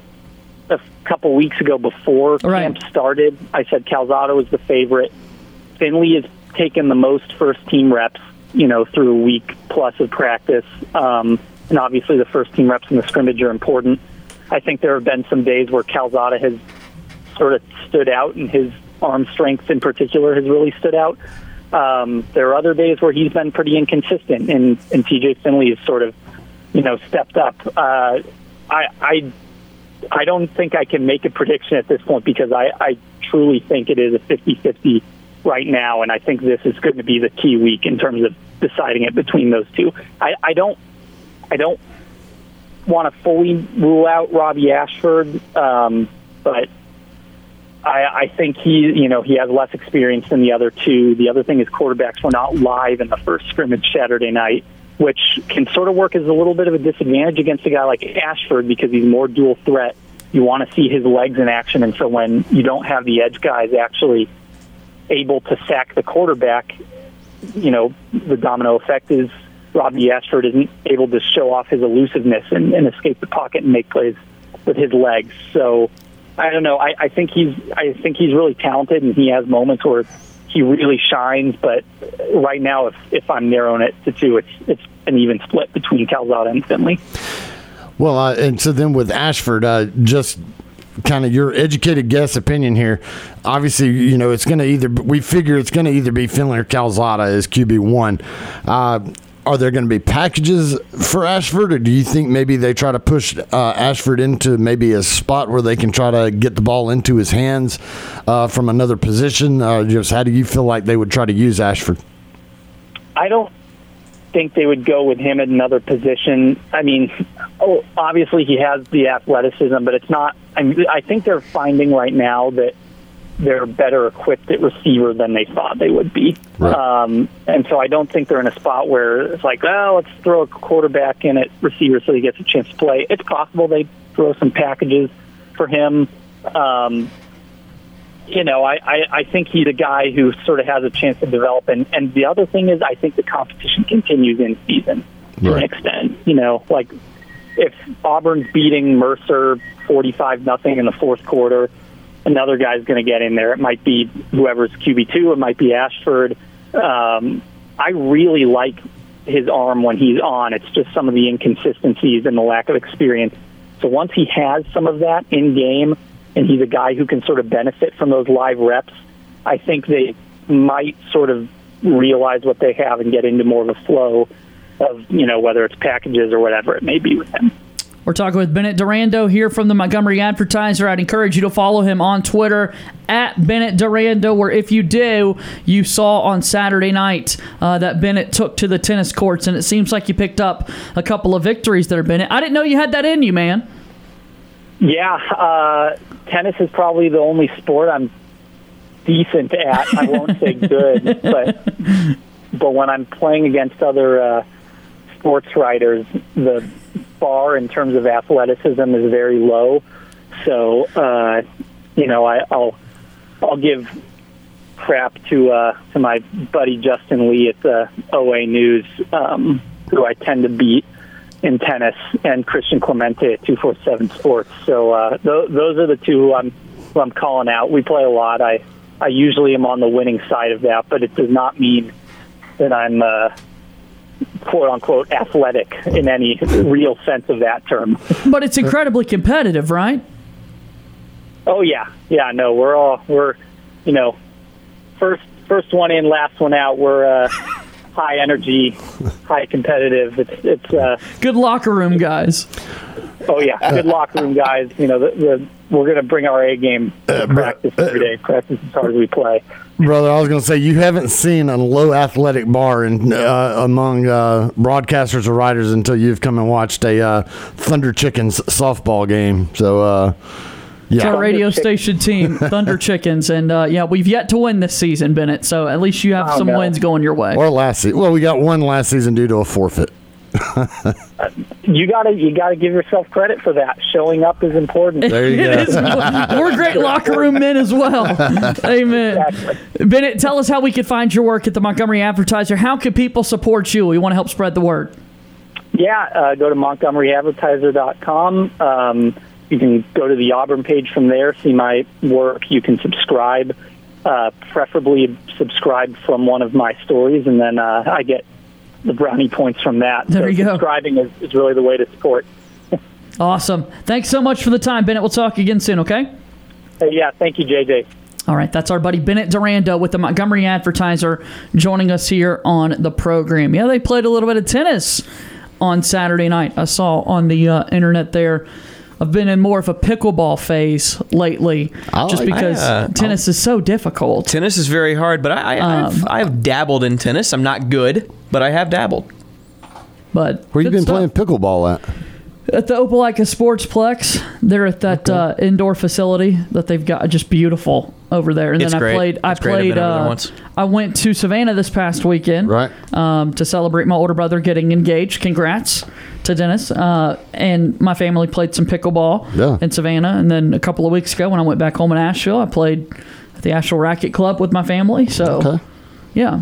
a couple weeks ago before right. camp started, I said Calzada was the favorite. Finley has taken the most first team reps, you know, through a week plus of practice, um, and obviously the first team reps in the scrimmage are important. I think there have been some days where Calzada has sort of stood out, and his arm strength in particular has really stood out. Um, there are other days where he's been pretty inconsistent, and, and TJ Finley has sort of, you know, stepped up. Uh, I, I, I don't think I can make a prediction at this point because I, I truly think it is a 50-50 right now, and I think this is going to be the key week in terms of deciding it between those two. I, I don't, I don't want to fully rule out Robbie Ashford, um, but I, I think he, you know, he has less experience than the other two. The other thing is quarterbacks were not live in the first scrimmage Saturday night, which can sort of work as a little bit of a disadvantage against a guy like Ashford because he's more dual threat. You want to see his legs in action, and so when you don't have the edge guys actually able to sack the quarterback, you know, the domino effect is Robbie Ashford isn't able to show off his elusiveness and, and escape the pocket and make plays with his legs. So I don't know. I, I think he's I think he's really talented, and he has moments where he really shines. But right now, if if I'm narrowing it to two, it's it's an even split between Calzada and Finley. Well, uh, and so then with Ashford, uh, just kind of your educated guess opinion here. Obviously, you know it's going to either we figure it's going to either be Finley or Calzada as QB one. Uh, are there going to be packages for Ashford, or do you think maybe they try to push uh, Ashford into maybe a spot where they can try to get the ball into his hands uh, from another position? Uh, just how do you feel like they would try to use Ashford? I don't think they would go with him at another position. I mean, oh, obviously he has the athleticism, but it's not. I, mean, I think they're finding right now that they're better equipped at receiver than they thought they would be. Right. Um, and so I don't think they're in a spot where it's like, oh, let's throw a quarterback in at receiver so he gets a chance to play. It's possible they throw some packages for him. Um, you know, I, I, I think he's a guy who sort of has a chance to develop. And, and the other thing is, I think the competition continues in season to Right. an extent. You know, like if Auburn's beating Mercer 45 nothing in the fourth quarter, another guy's going to get in there. It might be whoever's QB2, it might be Ashford. Um, I really like his arm when he's on. It's just some of the inconsistencies and the lack of experience. So once he has some of that in game, and he's a guy who can sort of benefit from those live reps, I think they might sort of realize what they have and get into more of a flow of, you know, whether it's packages or whatever it may be with him. We're talking with Bennett Durando here from the Montgomery Advertiser. I'd encourage you to follow him on Twitter at Bennett Durando, where if you do, you saw on Saturday night uh, that Bennett took to the tennis courts, and it seems like you picked up a couple of victories there, Bennett. I didn't know you had that in you, man. Yeah, uh, tennis is probably the only sport I'm decent at. I won't say good, but but when I'm playing against other uh, sports writers, the bar in terms of athleticism is very low. So uh, you know, I, I'll I'll give crap to uh, to my buddy Justin Lee at the OA News, um, who I tend to beat in tennis, and Christian Clemente at two four seven Sports. So uh, th- those are the two who I'm who I'm calling out. We play a lot. I I usually am on the winning side of that, but it does not mean that I'm uh, quote unquote athletic in any real sense of that term. But it's incredibly competitive, right? Oh yeah, yeah. No, we're all we're you know first first one in, last one out. We're uh, high energy, high competitive. It's it's uh, Good locker room guys. oh yeah, good locker room guys. You know the, the we're gonna bring our A game to practice every day. Practice as hard as we play. Brother, I was going to say you haven't seen a low athletic bar in, uh, among uh, broadcasters or writers until you've come and watched a uh, Thunder Chickens softball game. So, uh, It's our yeah, radio Chick- station team, Thunder Chickens, and uh, yeah, we've yet to win this season, Bennett. So at least you have Oh, some no. wins going your way. or last season. Well, we got one last season due to a forfeit. You gotta you gotta give yourself credit for that. Showing up is important. There you It is. go. We're great locker room men as well. Amen. Exactly. Bennett, tell us how we could find your work at the Montgomery Advertiser. How can people support you? We want to help spread the word. Yeah, uh, go to montgomeryadvertiser.com. Um, you can go to the Auburn page from there, see my work. You can subscribe, uh, preferably subscribe from one of my stories, and then uh, I get the brownie points from that. There so you go. subscribing is, is really the way to support. Awesome. Thanks so much for the time, Bennett. We'll talk again soon, okay? Yeah, thank you, JJ. All right, that's our buddy Bennett Durando with the Montgomery Advertiser joining us here on the program. Yeah, they played a little bit of tennis on Saturday night. I saw on the uh, internet there. I've been in more of a pickleball phase lately, I just because I, uh, tennis is so difficult. Tennis is very hard, but I, I, I've, I've dabbled in tennis. I'm not good, but I have dabbled. But Where you been stuff. playing pickleball at? At the Opelika Sportsplex. They're at that uh, indoor facility that they've got just beautiful over there. And It's then I great. played. I It's played. been over there uh, once. I went to Savannah this past weekend, Right. um, to celebrate my older brother getting engaged. Congrats to Dennis. Uh, and my family played some pickleball Yeah. in Savannah. And then a couple of weeks ago, when I went back home in Asheville, I played at the Asheville Racket Club with my family. So, Okay. yeah,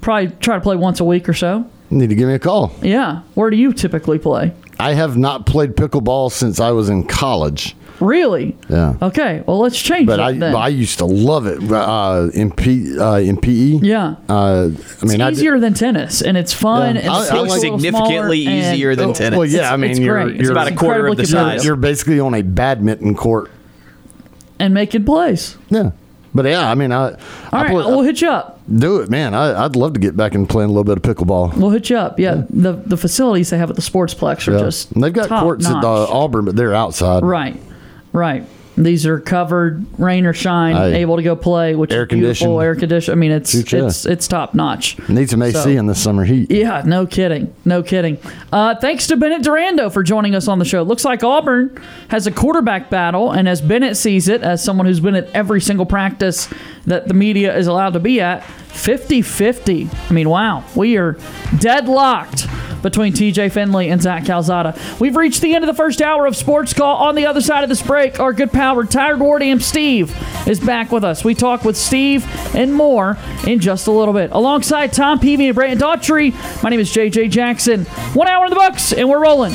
probably try to play once a week or so. Need to give me a call. Yeah. Where do you typically play? I have not played pickleball since I was in college. Really? Yeah. Okay. Well, let's change But it I, then. I used to love it uh, in P, uh, in PE. yeah. Uh, I mean, I it's did- easier than tennis, and it's fun. Yeah. And I- it's I a like- Significantly smaller, and- easier than tennis. Well, yeah, I mean, it's you're, great. you're about a quarter of incredibly the size. You're basically on a badminton court. and making plays. Yeah. But yeah, I mean, I, All I right, play- we'll hit you up. do it, man. I, I'd love to get back and playing a little bit of pickleball. We'll hit you up. Yeah, the the facilities they have at the Sportsplex are Yeah. just And they've got courts notch. at uh, Auburn, but they're outside. Right, right. These are covered, rain or shine, Aye. able to go play, which Air is beautiful. conditioned. Air condition. I mean, it's Shoot, yeah. it's it's top notch. Need some AC So- in the summer heat. Yeah, no kidding. No kidding. Uh, thanks to Bennett Durando for joining us on the show. Looks like Auburn has a quarterback battle, and as Bennett sees it, as someone who's been at every single practice that the media is allowed to be at, 50 50. I mean, wow, we are deadlocked between TJ Finley and Zach Calzada. We've reached the end of the first hour of Sports Call. On the other side of this break, our good pal, retired War Dam Steve, is back with us. We talk with Steve and more in just a little bit. Alongside Tom Peavy and Brandon Daughtry, my name is JJ Jackson. One hour in the books, and we're rolling.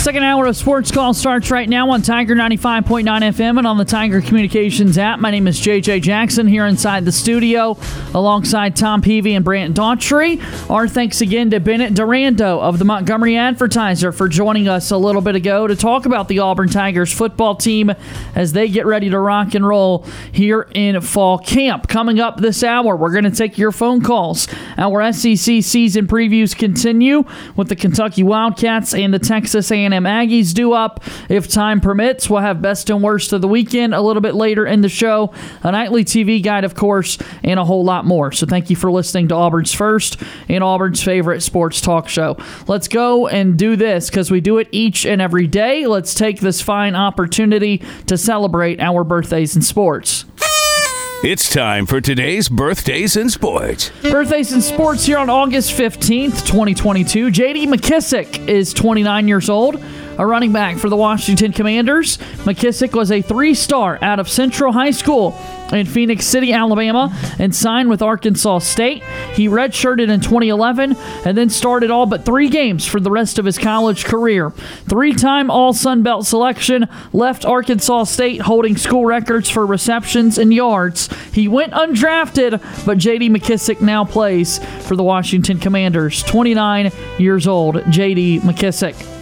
Second hour of Sports Call starts right now on Tiger 95.9 FM and on the Tiger Communications app. My name is JJ Jackson here inside the studio alongside Tom Peavy and Brant Daughtry. Our thanks again to Bennett Durando of the Montgomery Advertiser for joining us a little bit ago to talk about the Auburn Tigers football team as they get ready to rock and roll here in fall camp. Coming up this hour, we're going to take your phone calls. Our SEC season previews continue with the Kentucky Wildcats and the Texas A&M Aggies due up if time permits. We'll have best and worst of the weekend a little bit later in the show, a nightly TV guide, of course, and a whole lot more. So thank you for listening to Auburn's first and Auburn's favorite sports talk show. Let's go and do this because we do it each and every day. Let's take this fine opportunity to celebrate our birthdays in sports. It's time for today's birthdays in sports. Birthdays in sports here on August 15th, 2022. JD McKissick is 29 years old, a running back for the Washington Commanders. McKissick was a three star out of Central High School in Phenix City, Alabama, and signed with Arkansas State. He redshirted in 2011 and then started all but three games for the rest of his college career. Three time All Sun Belt selection, left Arkansas State holding school records for receptions and yards. He went undrafted, but JD McKissick now plays for the Washington Commanders. 29 years old, JD McKissick.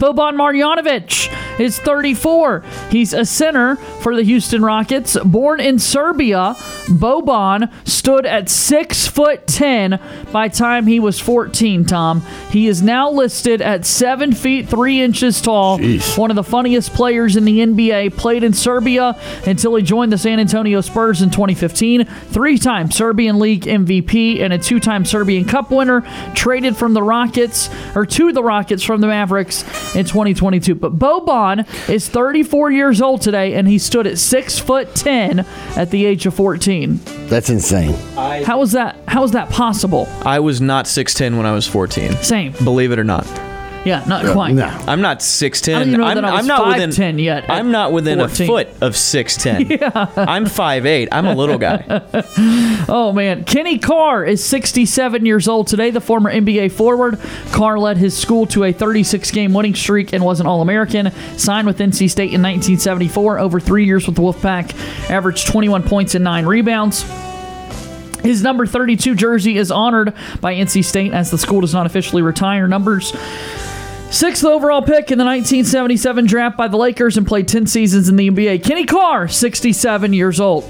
Boban Marjanovic is 34. He's a center for the Houston Rockets. Born in Serbia, Boban stood at six foot ten by time he was 14. Tom, he is now listed at seven feet three inches tall. Jeez. One of the funniest players in the NBA. Played in Serbia until he joined the San Antonio Spurs in 2015. Three-time Serbian League MVP and a two-time Serbian Cup winner. Traded from the Rockets or to the Rockets from the Mavericks in 2022. But Boban is 34 years old today, and he stood at six foot ten at the age of 14. That's insane. How was that? How was that possible? I was not 6'10 when I was 14. Same. Believe it or not. Yeah, not quite. No. I'm not six ten. I don't even know I'm, I was I'm not within 5'10" yet I'm not within 14. a foot of six ten. Yeah. I'm five eight. I'm a little guy. Oh man, Kenny Carr is 67 years old today. The former NBA forward, Carr led his school to a 36-game winning streak and was an All-American. Signed with NC State in 1974. Over three years with the Wolfpack, averaged 21 points and nine rebounds. His number 32 jersey is honored by NC State as the school does not officially retire numbers. Sixth overall pick in the 1977 draft by the Lakers and played 10 seasons in the NBA. Kenny Carr, 67 years old.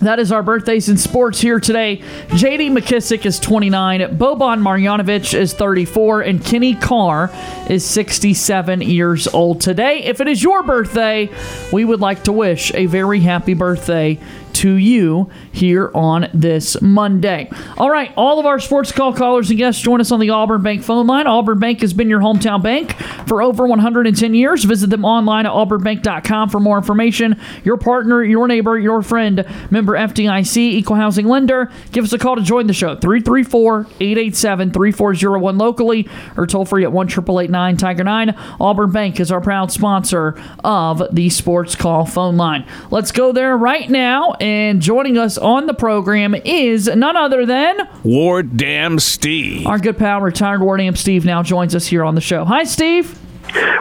That is our birthdays in sports here today. JD McKissick is 29, Boban Marjanovic is 34, and Kenny Carr is 67 years old today. If it is your birthday, we would like to wish a very happy birthday to you here on this Monday. All right, all of our sports call callers and guests join us on the Auburn Bank phone line. Auburn Bank has been your hometown bank for over 110 years. Visit them online at auburnbank.com for more information. Your partner, your neighbor, your friend, member FDIC, equal housing lender. Give us a call to join the show 334 887 3401 locally or toll free at 1 888 Tiger 9. Auburn Bank is our proud sponsor of the Sports Call phone line. Let's go there right now. And joining us on the program is none other than Ward Dam Steve. our good pal, retired Ward Dam Steve, now joins us here on the show. Hi, Steve.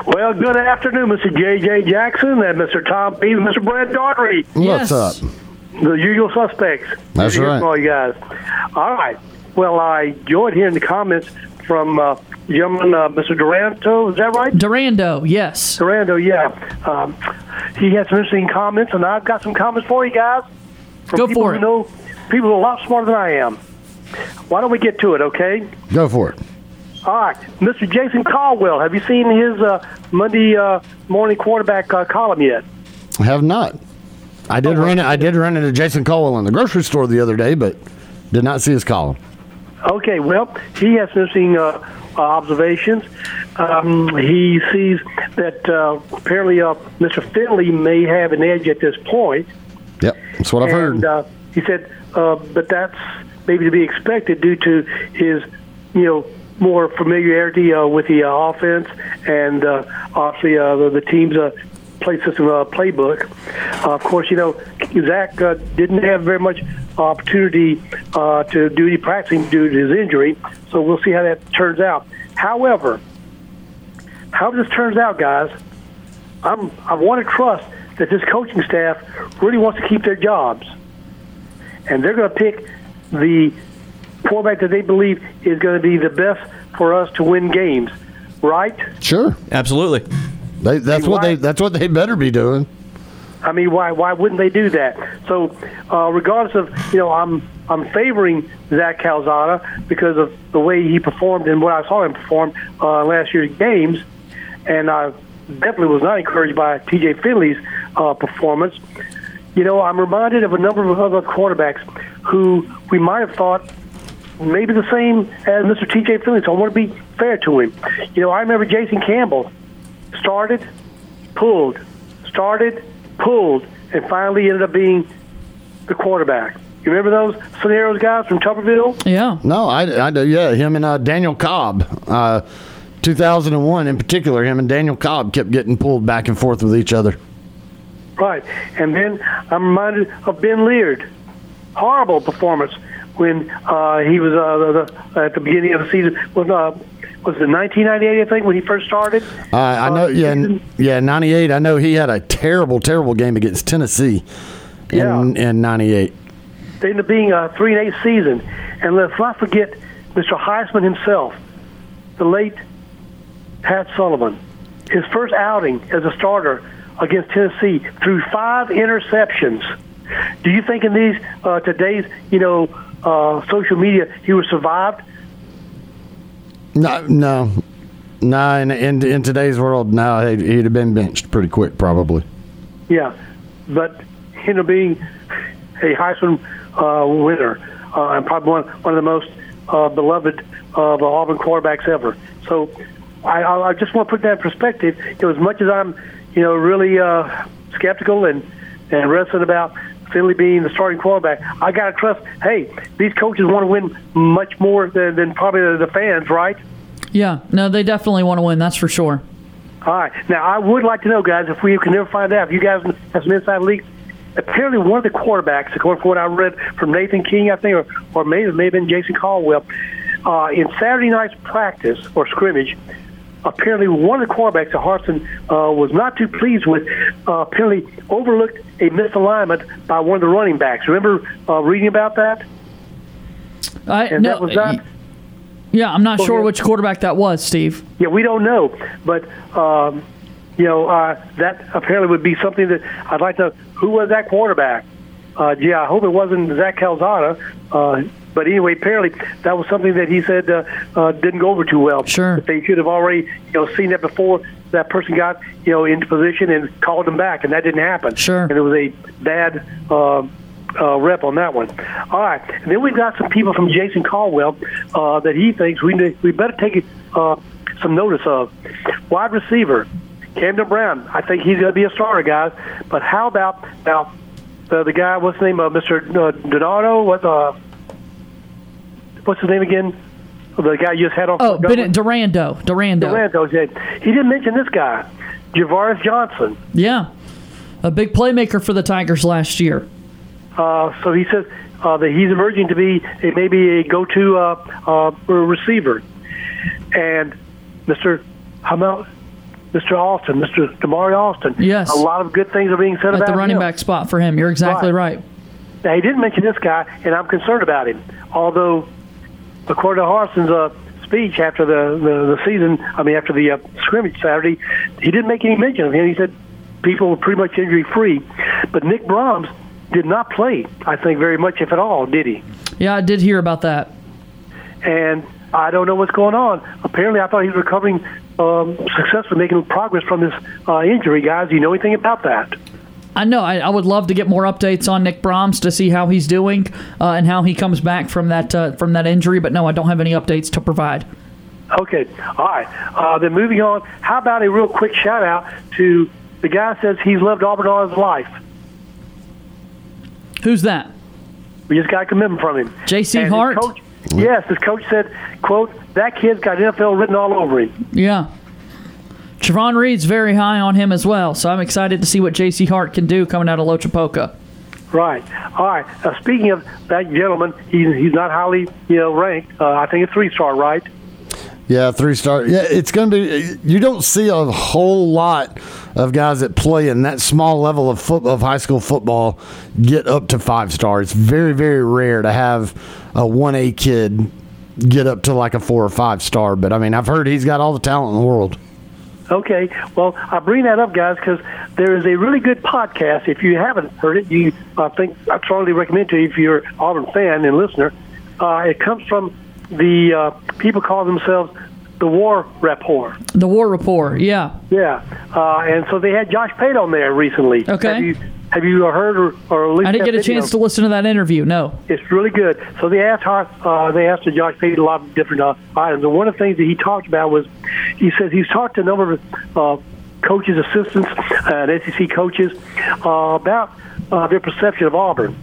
Well, good afternoon, Mr. J.J. Jackson and Mr. Tom Pease, Mr. Brad Daughtry, Yes. What's up? the usual suspects. That's Good right. All you guys. All right. Well, I enjoyed hearing the comments from uh, gentleman, uh, Mr. Duranto. Is that right? Durando, yes. Durando, yeah. Um, he had some interesting comments, and I've got some comments for you guys. From Go people for who it. Know, people a lot smarter than I am. Why don't we get to it, okay? Go for it. All right, Mr. Jason Caldwell. Have you seen his uh, Monday uh, morning quarterback uh, column yet? I have not. I did run. I did run into Jason Caldwell in the grocery store the other day, but did not see his column. Okay, well, he has some interesting uh, uh, observations. Um, he sees that uh, apparently uh, Mr. Finley may have an edge at this point, Yep, that's what I've and heard. uh, he said, uh, but that's maybe to be expected due to his, you know, more familiarity uh, with the uh, offense and uh, obviously uh, the, the team's uh, play system uh, playbook. Uh, of course, you know Zach uh, didn't have very much opportunity uh, to do any practicing due to his injury, so we'll see how that turns out. However, how this turns out, guys, I'm I want to trust that this coaching staff really wants to keep their jobs, and they're going to pick the quarterback that they believe is going to be the best for us to win games. Right? sure, Absolutely. they, that's what they. That's what they better be doing. I mean, why why wouldn't they do that? So, uh, regardless of you know, I'm I'm favoring Zach Calzada because of the way he performed and what I saw him perform uh, last year's games, and I definitely was not encouraged by T.J. Finley's uh, performance. You know, I'm reminded of a number of other quarterbacks who we might have thought maybe the same as Mr. T.J. Finley. So I want to be fair to him. You know, I remember Jason Campbell started, pulled, started, pulled, and finally ended up being the quarterback. You remember those scenarios, guys, from Tuberville? Yeah. No, I, I do. Yeah, him and uh, Daniel Cobb. Uh, 2001 in particular, him and Daniel Cobb kept getting pulled back and forth with each other. Right. And then I'm reminded of Ben Leard. Horrible performance when uh, he was uh, the, at the beginning of the season. Was uh, was it 1998? I think when he first started. Uh, I know. Yeah, n- yeah. 98. I know he had a terrible, terrible game against Tennessee in Yeah. in 98. They ended up being a three and eight season. And let's not forget Mr. Heisman himself, the late Pat Sullivan. His first outing as a starter against Tennessee threw five interceptions. Do you think in these uh, today's you know uh, social media he was survived? No, no, no. In, in in today's world, no, he'd, he'd have been benched pretty quick, probably. Yeah, but you know, being a Heisman uh, winner uh, and probably one, one of the most uh, beloved of Auburn quarterbacks ever. So I, I just want to put that in perspective. You know, as much as I'm, you know, really uh, skeptical and and reticent about Finley being the starting quarterback, I got to trust. Hey, these coaches want to win much more than, than probably the, the fans, right? Yeah, no, they definitely want to win. That's for sure. All right. Now, I would like to know, guys, if we can never find out, if you guys have some inside leaks, apparently one of the quarterbacks, according to what I read from Nathan King, I think, or, or maybe, maybe been Jason Caldwell, uh, in Saturday night's practice or scrimmage, apparently one of the quarterbacks that Harsin uh, was not too pleased with uh, apparently overlooked a misalignment by one of the running backs. Remember uh, reading about that? I, And no, that was that? Yeah, I'm not sure ahead. which quarterback that was, Steve. Yeah, we don't know, but um, you know uh, that apparently would be something that I'd like to. know. Who was that quarterback? Uh, gee, I hope it wasn't Zach Calzada. Uh, but anyway, apparently that was something that he said uh, uh, didn't go over too well. Sure. That they should have already you know seen that before that person got you know into position and called him back, and that didn't happen. Sure. And it was a bad. Uh, uh, rep on that one. All right, and then we've got some people from Jason Caldwell uh, that he thinks we need, we better take uh, some notice of. Wide receiver Camden Brown. I think he's going to be a starter, guys. But how about now the the guy? What's the name? Uh, Mr. Uh, Donato. What? Uh, what's his name again? The guy you just had on. Oh? Durando. Durando. Durando. yeah. He didn't mention this guy, Javaris Johnson. Yeah, a big playmaker for the Tigers last year. Uh, so he says uh, that he's emerging to be a, maybe a go-to uh, uh, receiver. And Mr. How about Mr. Austin, Mr. Damari Austin? Yes. A lot of good things are being said At about the running him. back spot for him. You're exactly right. Now he didn't mention this guy, and I'm concerned about him. Although, according to Harsin's uh, speech after the, the the season, I mean after the uh, scrimmage Saturday, he didn't make any mention of him. He said people were pretty much injury free, but Nick Brahms did not play. I think very much, if at all, did he? Yeah, I did hear about that. and I don't know what's going on. Apparently, I thought he was recovering um, successfully, making progress from his uh, injury. Guys, do you know anything about that? I know. I, I would love to get more updates on Nick Brahms to see how he's doing uh, and how he comes back from that uh, from that injury. But no, I don't have any updates to provide. Okay, all right. Uh, then moving on. How about a real quick shout out to the guy who says he's loved Auburn all his life. Who's that? We just got a commitment from him. J.C. And his Hart? Coach, yes, his coach said, "quote That kid's got NFL written all over him." Yeah. Javon Reed's very high on him as well, so I'm excited to see what J.C. Hart can do coming out of Loachapoka. Right. All right. Uh, speaking of that gentleman, he's he's not highly you know ranked. Uh, I think a three star, right? Yeah, three star. Yeah, it's going to be. You don't see a whole lot of guys that play in that small level of foot of high school football get up to five star. It's very very rare to have a one A kid get up to like a four or five star. But I mean, I've heard he's got all the talent in the world. Okay. Well, I bring that up, guys, because there is a really good podcast. If you haven't heard it, you I think I strongly recommend to you if you're an Auburn fan and listener. Uh, it comes from the uh, people call themselves the War Rapport. The War Report, yeah. Yeah, uh, and so they had Josh Pate on there recently. Okay. Have you, have you heard or, or at least I didn't get a video? chance to listen to that interview. No. It's really good. So they asked her, uh, they asked Josh Pate a lot of different uh, items, and one of the things that he talked about was he says he's talked to a number of uh, coaches, assistants, and SEC coaches uh, about uh, their perception of Auburn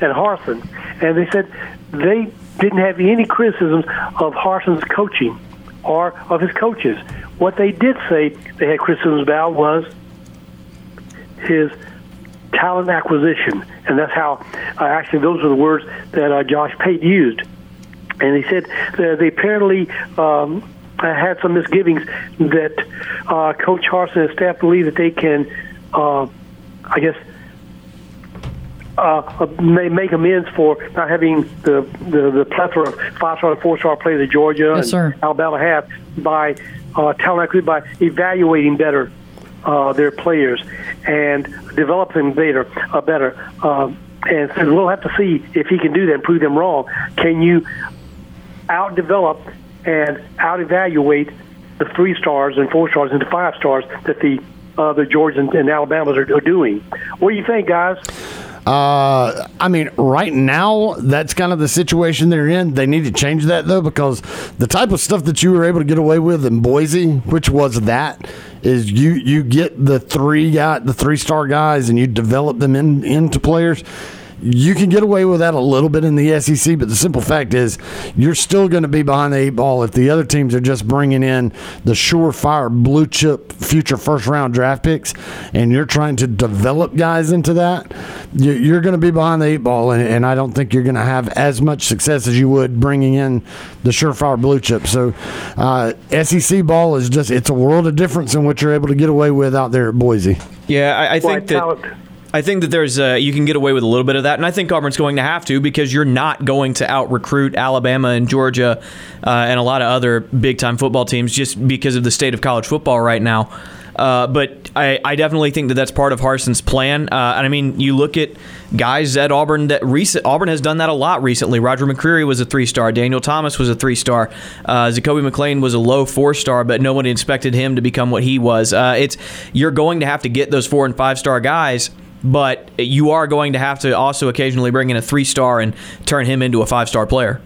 and Harsin, and they said they didn't have any criticisms of Harsin's coaching or of his coaches. What they did say they had criticisms about was his talent acquisition, and that's how uh, actually those are the words that uh, Josh Pate used. And he said that they apparently um, had some misgivings that uh, Coach Harsin and staff believe that they can, uh, I guess, uh, may make amends for not having the the, the plethora of five star and four star players that Georgia Yes, and sir. Alabama have by uh, talent by evaluating better uh, their players and develop them better, uh, better. Um, and so we'll have to see if he can do that and prove them wrong. Can you out develop and out evaluate the three stars and four stars and the five stars that the uh, the Georgians and Alabamas are, are doing? What do you think, guys? Uh, I mean, right now, that's kind of the situation they're in. They need to change that, though, because the type of stuff that you were able to get away with in Boise, which was that, is you you get the three guy, the three star guys, and you develop them in, into players. You can get away with that a little bit in the SEC, but the simple fact is you're still going to be behind the eight ball if the other teams are just bringing in the surefire blue chip future first round draft picks and you're trying to develop guys into that. You're going to be behind the eight ball, and, and I don't think you're going to have as much success as you would bringing in the surefire blue chip. So, uh, SEC ball is just it's a world of difference in what you're able to get away with out there at Boise. Yeah, I, I think Well, that. I think that there's uh, you can get away with a little bit of that, and I think Auburn's going to have to because you're not going to out recruit Alabama and Georgia uh, and a lot of other big time football teams just because of the state of college football right now. Uh, but I, I definitely think that that's part of Harsin's plan. Uh, and I mean, you look at guys at Auburn that recent Auburn has done that a lot recently. Roger McCreary was a three star. Daniel Thomas was a three star. Uh, Zakoby McClain was a low four star, but no one expected him to become what he was. Uh, it's you're going to have to get those four and five star guys. But you are going to have to also occasionally bring in a three star and turn him into a five star player.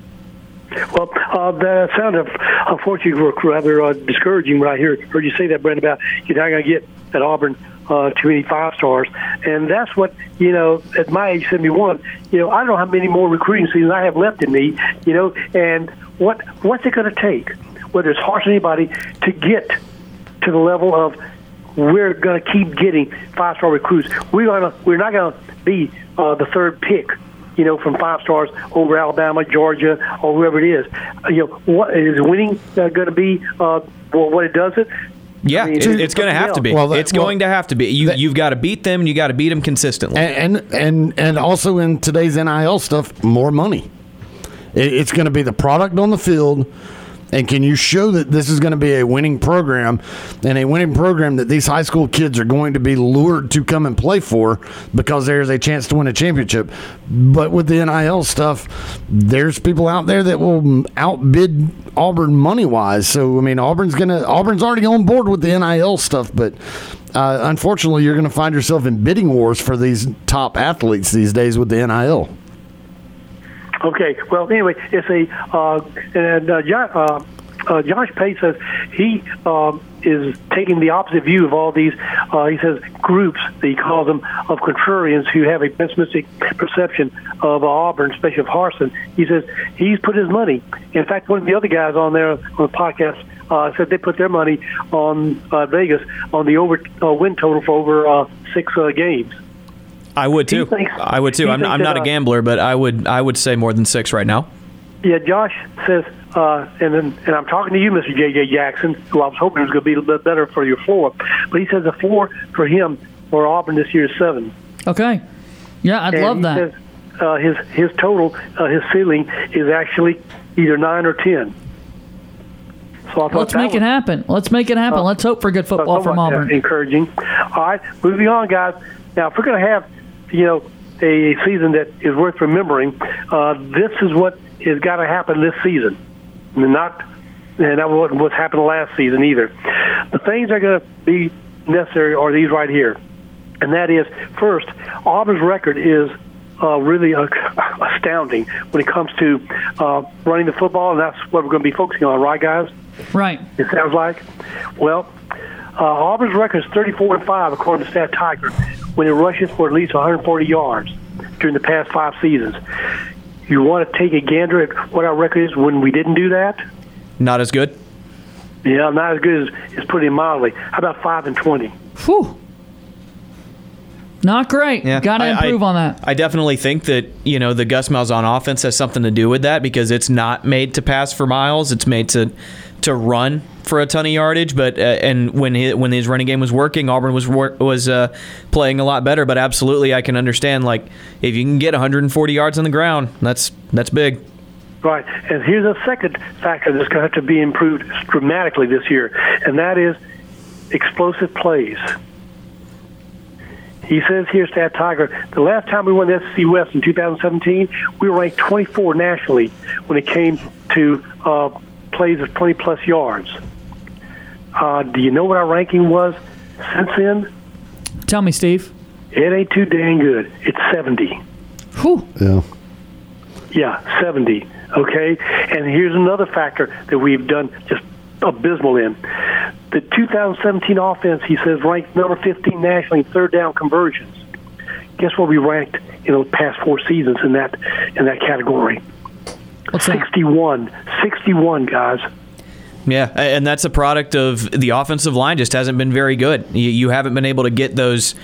Well, uh, that sounded unfortunately rather uh, discouraging when I hear heard you say that, Brent, about you're not going to get at Auburn uh, too many five stars, and that's what you know. At my age, seventy one, you know, I don't know how many more recruiting seasons I have left in me, you know, and what what's it going to take, whether it's harsh anybody, to get to the level of we're going to keep getting five star recruits. We're going to we're not going to be uh, the third pick you know, from five stars over Alabama, Georgia, or whoever it is. Uh, you know, what is winning uh, going to be? Uh, well, what it does it? Yeah, I mean, it- it's going to have to be. Well, that- it's well, going to have to be. You you've got to beat them. and You got to beat them consistently. and and and, and also in today's NIL stuff, more money. It, it's going to be the product on the field, and can you show that this is going to be a winning program, and a winning program that these high school kids are going to be lured to come and play for because there's a chance to win a championship. But with the NIL stuff, there's people out there that will outbid Auburn money wise. So I mean, Auburn's gonna Auburn's already on board with the NIL stuff, but. Uh, unfortunately, you're going to find yourself in bidding wars for these top athletes these days with the NIL. Okay. Well, anyway, it's a uh, and uh, John, uh, uh, Josh Pate says he um, is taking the opposite view of all these. Uh, he says groups he calls them of contrarians who have a pessimistic perception of Auburn, especially of Harsin. He says he's put his money. In fact, one of the other guys on there on the podcast uh, said they put their money on uh, Vegas on the over uh, win total for over uh, six uh, games. I would too. Thinks- I would too. I'm, I'm not that, a uh, gambler, but I would I would say more than six right now. Yeah, Josh says, uh, and then, and I'm talking to you, Mr. J.J. Jackson, who I was hoping was going to be a little bit better for your floor, but he says the floor for him for Auburn this year is seven. Okay. Yeah, I'd and love he that. Says, uh, his his total, uh, his ceiling is actually either nine or ten. So Let's that make it happen. Let's make it happen. Let's hope for good so football from uh, Auburn. Encouraging. All right, moving on, guys. Now, if we're going to have, you know, a season that is worth remembering, uh, this is what has got to happen this season. Not, and that wasn't what's happened last season either. The things that are going to be necessary are these right here, and that is first, Auburn's record is uh, really uh, astounding when it comes to uh, running the football, and that's what we're going to be focusing on, right, guys? Right. It sounds like. Well, uh, Auburn's record is 34 and 5 according to Stat Tiger when it rushes for at least 140 yards during the past five seasons. You want to take a gander at what our record is when we didn't do that? Not as good. Yeah, not as good as, as putting it mildly. How about 5 and 20? Whew. Not great. Yeah, Got to I- I- improve on that. I definitely think that you know the Gus Malzahn offense has something to do with that because it's not made to pass for miles. It's made to to run for a ton of yardage. But uh, and when his, when his running game was working, Auburn was was uh, playing a lot better. But absolutely, I can understand like if you can get 140 yards on the ground, that's that's big. Right. And here's a second factor that's going to have to be improved dramatically this year, and that is explosive plays. He says here, Stat Tiger, the last time we won the SEC West in 2017, we were ranked 24 nationally when it came to uh, plays of 20 plus yards. Uh, do you know what our ranking was since then? Tell me, Steve. It ain't too dang good. It's 70. Whew. Yeah. Yeah, 70. Okay? And here's another factor that we've done just abysmal in. The 2017 offense, he says, ranked number 15 nationally in third down conversions. guess where we ranked in the past four seasons in that in that category? What's that? 61. 61, guys. Yeah, and that's a product of the offensive line just hasn't been very good. You, you haven't been able to get those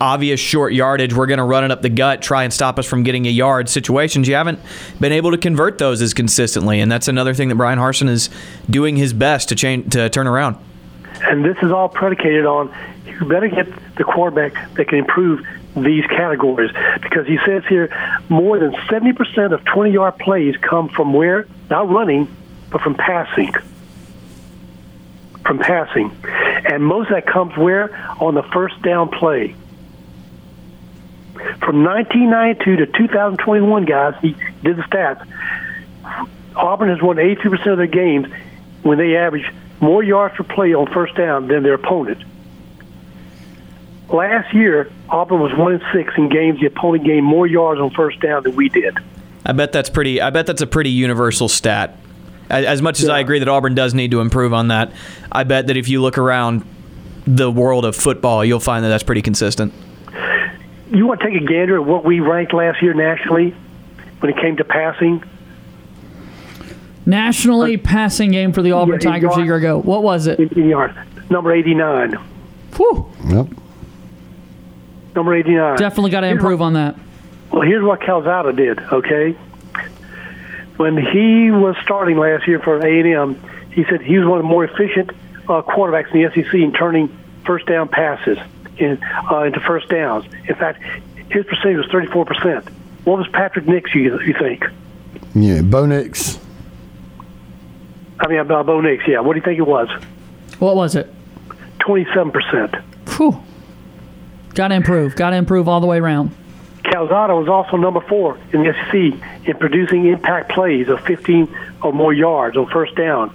obvious short yardage. We're going to run it up the gut, try and stop us from getting a yard situations. You haven't been able to convert those as consistently, and that's another thing that Bryan Harsin is doing his best to change to turn around. And this is all predicated on you better get the quarterback that can improve these categories because he says here more than 70% of 20 yard plays come from where? Not running, but from passing. From passing. And most of that comes where? On the first down play. From 1992 to 2021, guys, he did the stats. Auburn has won 82% of their games when they average more yards per play on first down than their opponent. Last year, Auburn was one and six in games the opponent gained more yards on first down than we did. I bet that's pretty. I bet that's a pretty universal stat. As, as much as I agree that Auburn does need to improve on that, I bet that if you look around the world of football, you'll find that that's pretty consistent. You want to take a gander at what we ranked last year nationally when it came to passing? Nationally, uh, passing game for the Auburn Yeah, in Tigers a yards. year ago. What was it? In, in yards, number 89. Whew. Yep. Number 89. Definitely got to improve on that. Well, here's what Calzada did. Okay, when he was starting last year for A and M, he said he was one of the more efficient uh, quarterbacks in the SEC in turning first down passes in, uh, into first downs. In fact, his percentage was 34 percent. What was Patrick Nix? You, you think? Yeah, Bo Nix. I mean, uh, Bo Nix. Yeah. What do you think it was? What was it? 27 percent. Whew. Got to improve. Got to improve all the way around. Calzada was also number four in the SEC in producing impact plays of 15 or more yards on first down.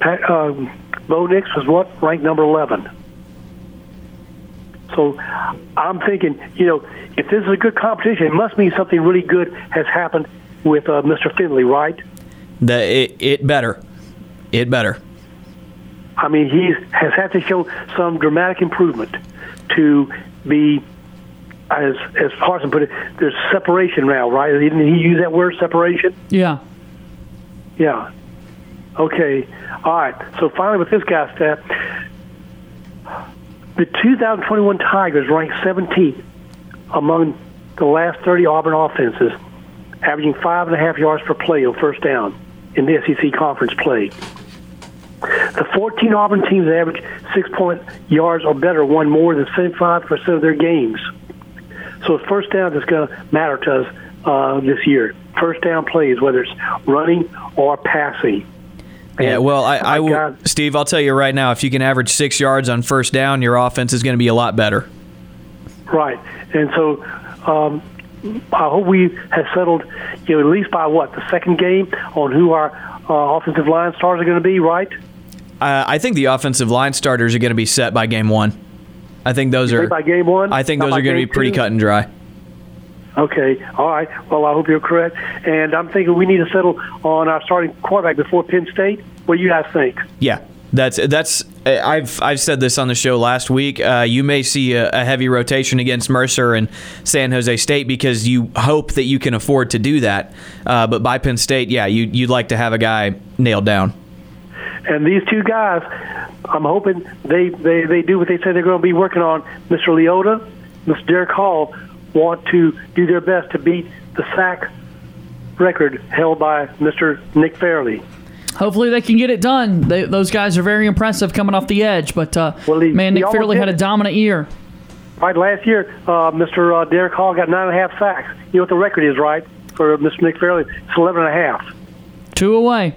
Pat, um, Bo Nix was what? Ranked number 11. So I'm thinking, you know, if this is a good competition, it must mean something really good has happened with uh, Mr. Finley, right? The it, it better, it better. I mean, he has had to show some dramatic improvement to be, as as Harsin put it, there's separation now, right? Didn't he use that word, separation? Yeah. Yeah. Okay. All right. So finally, with this guy, stat, the 2021 Tigers ranked 17th among the last 30 Auburn offenses, averaging five and a half yards per play on first down in the SEC conference play. The 14 Auburn teams that average six point yards or better won more than 75% of their games. So first down is going to matter to us uh, this year. First down plays, whether it's running or passing. Yeah, well, I, I will, God. Steve. I'll tell you right now, if you can average six yards on first down, your offense is going to be a lot better. Right. And so um, I hope we have settled, you know, at least by what, the second game on who our uh, offensive line stars are going to be, right? Uh, I think the offensive line starters are going to be set by game one. I think those You are by game one? I think those are going to be pretty two? cut and dry. Okay. All right. Well, I hope you're correct. And I'm thinking we need to settle on our starting quarterback before Penn State. What do you guys think? Yeah, that's that's. I've I've said this on the show last week. Uh, you may see a, a heavy rotation against Mercer and San Jose State because you hope that you can afford to do that. Uh, but by Penn State, yeah, you you'd like to have a guy nailed down. And these two guys, I'm hoping they, they, they do what they say they're going to be working on. Mr. Leota, Mr. Derek Hall want to do their best to beat the sack record held by Mr. Nick Fairley. Hopefully they can get it done. They, those guys are very impressive coming off the edge, but uh, Well, he- man, Nick Fairley had a dominant year. Right, last year, uh, Mr. Uh, Derek Hall got nine and a half sacks. You know what the record is, right, for Mr. Nick Fairley? It's eleven and a half. Two away.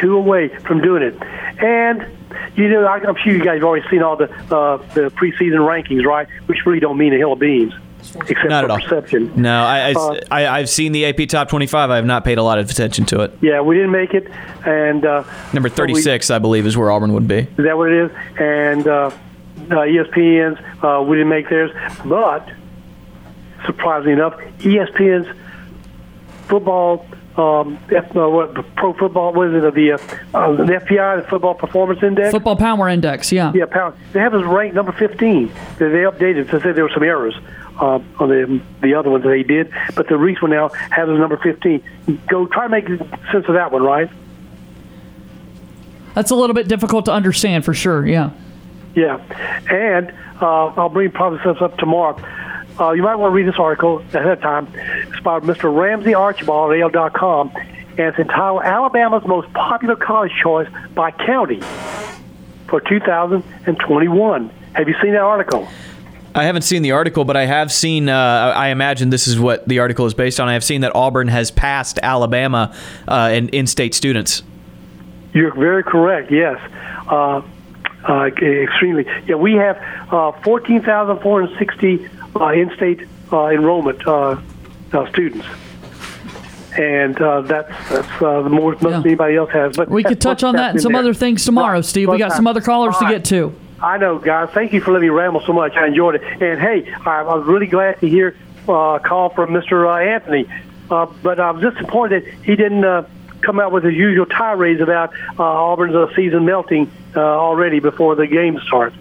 Two away from doing it. And, you know, I- I'm sure you guys have already seen all the uh, the preseason rankings, right, which really don't mean a hill of beans, except Not for at all. perception. No, I, I, Uh, I I've seen the AP Top 25. I have not paid a lot of attention to it. Yeah, we didn't make it, and uh, Number 36, I believe, is where Auburn would be. Is that what it is? And uh, uh, ESPN's, uh, we didn't make theirs. But, surprisingly enough, ESPN's football, um, F, uh, what, pro football, what is it, the, uh, uh, the FPI, the Football Performance Index? Football Power Index, yeah. Yeah, pound. They have us ranked number 15. They they updated to say there were some errors uh, on the the other ones that he did. But the Reese one now has a number 15. Go try to make sense of that one, right? That's a little bit difficult to understand for sure. Yeah. Yeah, and uh, I'll bring probably this up tomorrow. Uh, you might want to read this article ahead of time. It's by Mr. Ramsey Archibald at AL.com, and it's entitled Alabama's Most Popular College Choice by County for 2021. Have you seen that article? I haven't seen the article, but I have seen. Uh, I imagine this is what the article is based on. I have seen that Auburn has passed Alabama uh, in in-state students. You're very correct. Yes, uh, uh, extremely. Yeah, we have uh, 14,460 uh, in-state uh, enrollment uh, uh, students, and uh, that's that's uh, the more most anybody else has. But We could touch on that and some there. other things tomorrow, Right. Steve. We got some other callers all to get to. I know, guys. Thank you for letting me ramble so much. I enjoyed it. And hey, I, I was really glad to hear uh, a call from Mr. Uh, Anthony. Uh, but I was disappointed he didn't uh, come out with his usual tirades about uh, Auburn's uh, season melting uh, already before the game starts.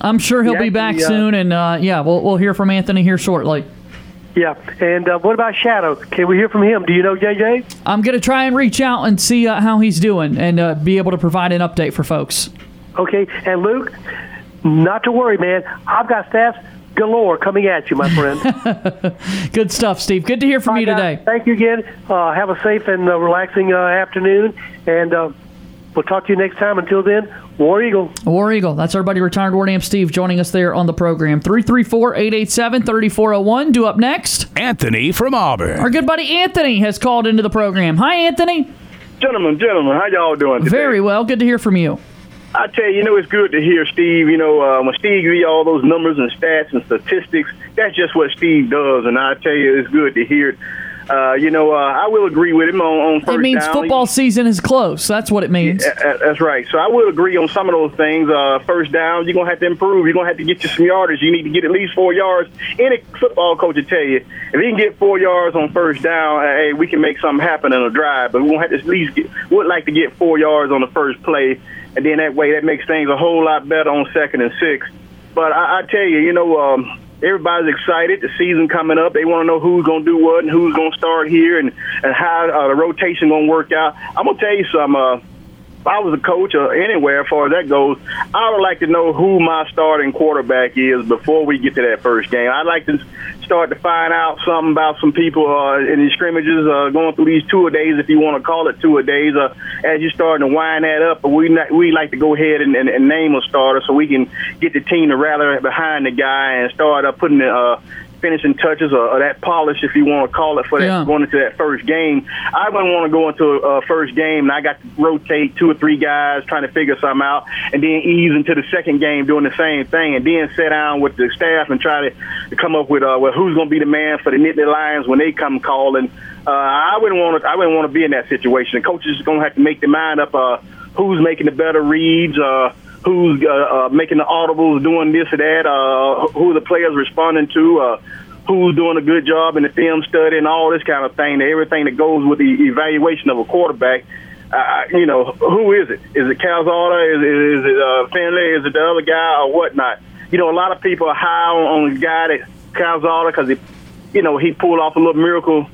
I'm sure he'll Yeah, be back uh, soon, and uh, yeah, we'll we'll hear from Anthony here shortly. Yeah. And uh, what about Shadow? Can we hear from him? Do you know JJ? I'm gonna try and reach out and see uh, how he's doing, and uh, be able to provide an update for folks. Okay. And Luke, not to worry, man. I've got staff galore coming at you, my friend. Good stuff, Steve. Good to hear from you today. Thank you again. Uh, have a safe and uh, relaxing uh, afternoon, and uh, we'll talk to you next time. Until then, War Eagle. War Eagle. That's our buddy retired War Amp Steve joining us there on the program. 334-887-3401. Do up next. Anthony from Auburn. Our good buddy Anthony has called into the program. Hi, Anthony. Gentlemen, gentlemen, how y'all doing today? Very well. Good to hear from you. I tell you, you know, it's good to hear Steve. You know, uh, when Steve gives you all those numbers and stats and statistics, that's just what Steve does. And I tell you, it's good to hear it. Uh, you know, uh, I will agree with him on, on first It means down. football season is close. That's what it means. Uh, uh, That's right. So I will agree on some of those things. Uh, first down, you're gonna have to improve. You're gonna have to get you some yardage. You need to get at least four yards. Any football coach will tell you if he can get four yards on first down, hey, we can make something happen in a drive. But we're gonna have to at least get, would like to get four yards on the first play, and then that way that makes things a whole lot better on second and six. But I, I tell you, you know. Um, Everybody's excited. The season coming up. They want to know who's going to do what and who's going to start here and, and how uh, the rotation going to work out. I'm going to tell you something. Uh, if I was a coach or anywhere as far as that goes, I would like to know who my starting quarterback is before we get to that first game. I'd like to start to find out something about some people uh, in these scrimmages uh, going through these two days, if you want to call it two days, uh, as you're starting to wind that up. We not, we like to go ahead and, and, and name a starter so we can get the team to rally behind the guy and start uh, putting the uh, finishing touches or, or that polish, if you want to call it, for that Yeah. going into that first game. I wouldn't want to go into a uh, first game and I got to rotate two or three guys trying to figure something out, and then ease into the second game doing the same thing, and then sit down with the staff and try to, to come up with uh, well, who's going to be the man for the Nittany Lions when they come calling. Uh, I wouldn't want to. I wouldn't want to be in that situation. The coaches are going to have to make their mind up. Uh, who's making the better reads? Uh, who's uh, uh, making the audibles, doing this or that? Uh, who the players responding to? Uh, who's doing a good job in the film study and all this kind of thing, everything that goes with the evaluation of a quarterback. Uh, you know, who is it? Is it Calzada? Is, it- is it uh, Finley? Is it the other guy or whatnot? You know, a lot of people are high on, on the guy that Calzada because he, you know, he pulled off a little miracle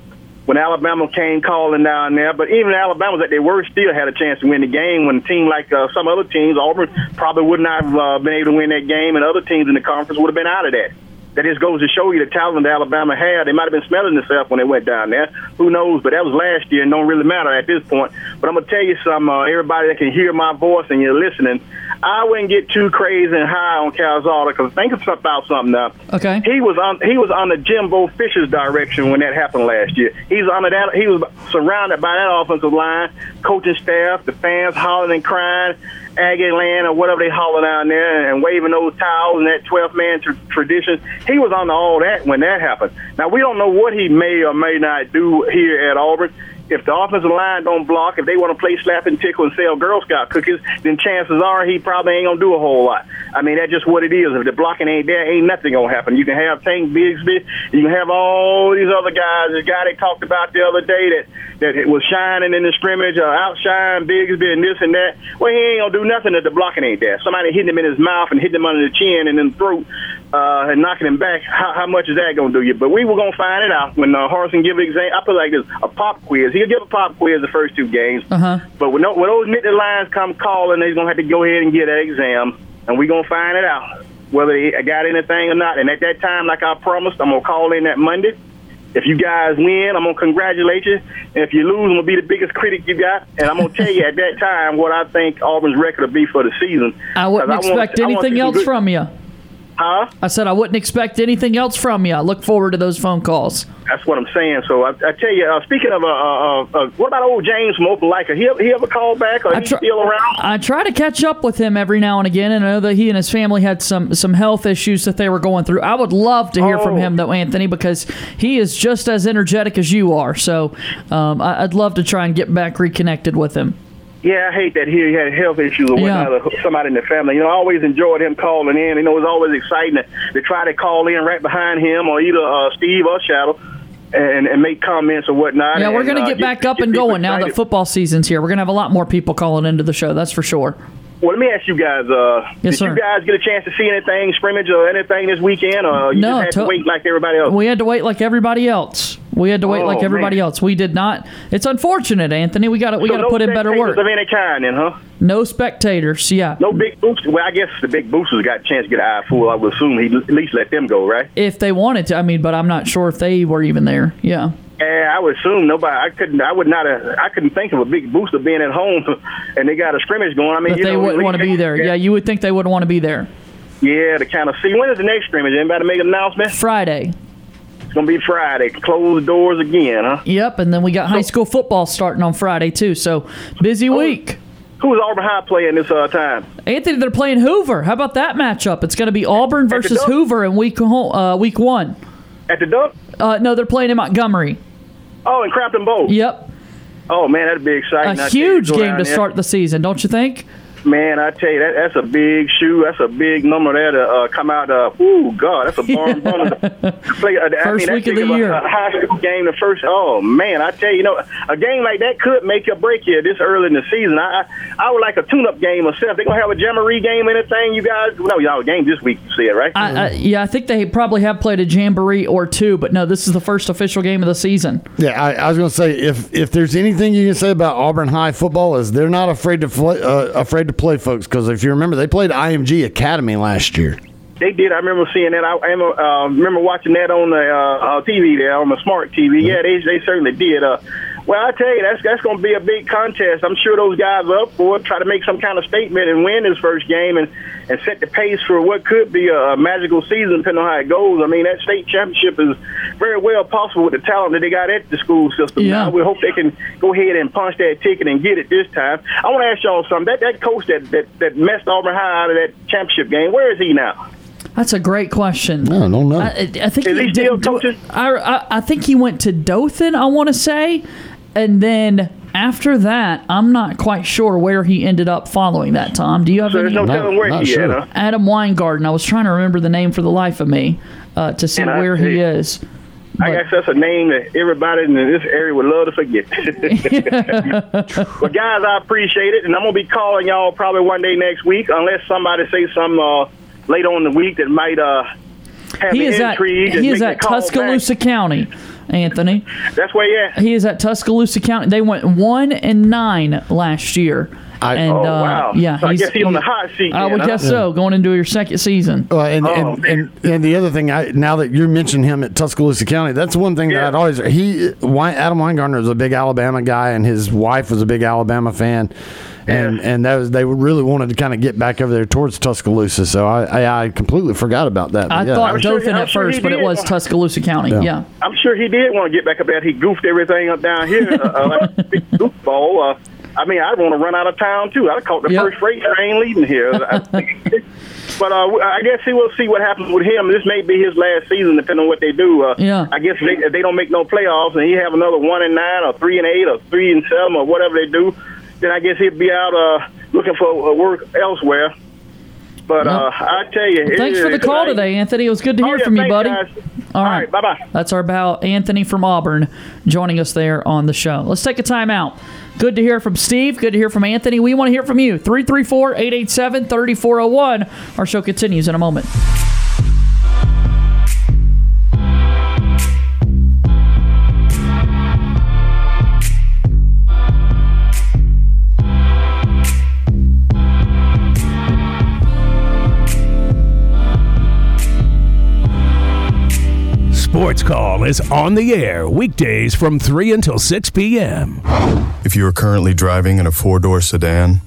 when Alabama came calling down there. But even Alabama's at their worst still had a chance to win the game when a team like uh, some other teams, Auburn, probably would not have uh, been able to win that game, and other teams in the conference would have been out of that. That just goes to show you the talent that Alabama had. They might have been smelling themselves when they went down there. Who knows? But that was last year and don't really matter at this point. But I'm going to tell you something, uh, everybody that can hear my voice and you're listening, I wouldn't get too crazy and high on Calzada because think about something now. Okay. He was on he was on under Jimbo Fisher's direction when that happened last year. He's under that he was surrounded by that offensive line, coaching staff, the fans hollering and crying, Aggie land or whatever they holler down there and waving those towels and that 12 man tr- tradition. He was under all that when that happened. Now we don't know what he may or may not do here at Auburn. If the offensive line don't block, if they want to play slap and tickle and sell Girl Scout cookies, then chances are he probably ain't gonna do a whole lot. I mean, that's just what it is. If the blocking ain't there, ain't nothing gonna happen. You can have Tank Bigsby, you can have all these other guys. The guy they talked about the other day that that was shining in the scrimmage, uh, outshine Bigsby and this and that. Well, he ain't gonna do nothing if the blocking ain't there. Somebody hitting him in his mouth and hitting him under the chin and in the throat. Uh, and knocking him back, how, how much is that going to do you? But we were going to find it out when uh, Harrison give an exam. I put like this: a pop quiz. He'll give a pop quiz the first two games, Uh-huh. but when, when those Nittany Lions come calling, they're going to have to go ahead and get that exam, and we're going to find it out whether he got anything or not. And at that time, like I promised, I'm going to call in that Monday. If you guys win, I'm gonna congratulate you. And if you lose, I'm gonna be the biggest critic you got. And I'm gonna tell you at that time what I think Auburn's record will be for the season. I wouldn't expect I want anything some else good- from you. Huh? I said I wouldn't expect anything else from you. I look forward to those phone calls. That's what I'm saying. So I, I tell you, uh, speaking of, uh, uh, uh, what about old James from Opelika? He he ever call back or I still around? I try to catch up with him every now and again, and I know that he and his family had some some health issues that they were going through. I would love to hear from Oh. him though, Anthony, because he is just as energetic as you are. So um, I, I'd love to try and get back reconnected with him. Yeah, I hate that he had health issues or Yeah. whatnot, or somebody in the family. You know, I always enjoyed him calling in. You know, it was always exciting to, to try to call in right behind him or either uh, Steve or Shadow and, and make comments or whatnot. Yeah, we're going to uh, get back up and people going now that football season's here. We're going to have a lot more people calling into the show. That's for sure. Well, let me ask you guys. Uh, Yes, did sir. you guys get a chance to see anything scrimmage or anything this weekend, or you No, just had to- to wait like everybody else? We had to wait like everybody else. We had to wait Oh, like everybody man. else. We did not. It's unfortunate, Anthony. We got to we So got to no put in better work. of any kind, then, huh? No spectators. Yeah. No big boosters. Well, I guess the big boosters got a chance to get an eye full. I would assume he at least let them go, right? If they wanted to, I mean, but I'm not sure if they were even there. Yeah. I would assume nobody. I couldn't. I would not. Uh, I couldn't think of a big booster being at home, and they got a scrimmage going. I mean, you they know, wouldn't want to be there. Yeah, you would think they wouldn't want to be there. Yeah, to kind of see when is the next scrimmage? Anybody make an announcement? Friday. It's gonna be Friday. Close the doors again, huh? Yep, and then we got high school football starting on Friday too. So busy week. Who's Auburn High playing this uh, time? Anthony, they're playing Hoover. How about that matchup? It's going to be Auburn versus Hoover in week uh, week one. At the Dunk? Uh, no, they're playing in Montgomery. Oh, in Crampton Bowl. Yep, Oh man, that'd be exciting. A huge game to there. start the season, don't you think? Man, I tell you, that that's a big shoe. That's a big number there to uh, come out. Uh, ooh, God, that's a barn burner play. Uh, I First mean, week of the big a- year. A, high school game, the first. Oh man, I tell you, you know, a game like that could make or break you this early in the season. I I, I would like a tune-up game myself. They gonna have a jamboree game, anything? You guys? No, y'all game this week. You see it, right? I, I, yeah, I think they probably have played a jamboree or two, but no, this is the first official game of the season. Yeah, I, I was going to say if if there's anything you can say about Auburn High football is they're not afraid to play, uh, afraid to play folks because if you remember they played IMG Academy last year. They did. I remember seeing that. I, I remember, uh, remember watching that on the uh, uh, TV there on the smart TV. Yeah, they they certainly did. Uh, well, I tell you, that's that's going to be a big contest. I'm sure those guys are up for it. Try to make some kind of statement and win this first game and and set the pace for what could be a, a magical season, depending on how it goes. I mean, that state championship is very well possible with the talent that they got at the school system. Yeah. Now we hope they can go ahead and punch that ticket and get it this time. I want to ask y'all something. That that coach that that, that messed Auburn High out of that championship game, where is he now? That's a great question. No, no, no. I, I think Is he still did- coaching? I, I, I think he went to Dothan. I want to say, and then after that, I'm not quite sure where he ended up following that. Tom, do you have So any? there's no telling where not he sure. at, huh? Adam Winegarden. I was trying to remember the name for the life of me uh, to see And I where he see. is. I guess that's a name that everybody in this area would love to forget. but guys, I appreciate it, and I'm gonna be calling y'all probably one day next week, unless somebody says something uh, later on in the week that might uh, have He me is at he is at call Tuscaloosa County, Anthony. That's where you at. He is at Tuscaloosa County. They went one and nine last year. I- and Oh, uh, wow. yeah, So I guess he's on the hot seat I would huh? guess so. Going into your second season. Well, and, Oh, and, and and the other thing, I now that you mentioned him at Tuscaloosa County, that's one thing that I'd always he Adam Winegarden was a big Alabama guy, and his wife was a big Alabama fan, and Yeah. and that was they really wanted to kind of get back over there towards Tuscaloosa. So I I, I completely forgot about that. I yeah. thought I'm Dothan I'm at sure first, but it was Tuscaloosa County. Yeah. Yeah. I'm sure he did want to get back up there. He goofed everything up down here uh, uh, like a big goofball. Uh, I mean, I'd want to run out of town too. I'd caught the Yep. first freight train leaving here. but uh, I guess he will see what happens with him. This may be his last season, depending on what they do. Uh, Yeah. I guess if they, if they don't make no playoffs and he have another one and nine or three and eight or three and seven or whatever they do, then I guess he'd be out uh, looking for uh, work elsewhere. But uh, I tell you, it Thanks for the call today, Anthony. It was good to Oh, hear yeah, from you, buddy. guys. All All right. right, bye-bye. That's our pal Anthony from Auburn joining us there on the show. Let's take a time out. Good to hear from Steve. Good to hear from Anthony. We want to hear from you. 334 887 3401. Our show continues in a moment. Sports Call is on the air weekdays from 3 until 6 p.m. If you are currently driving in a four door sedan,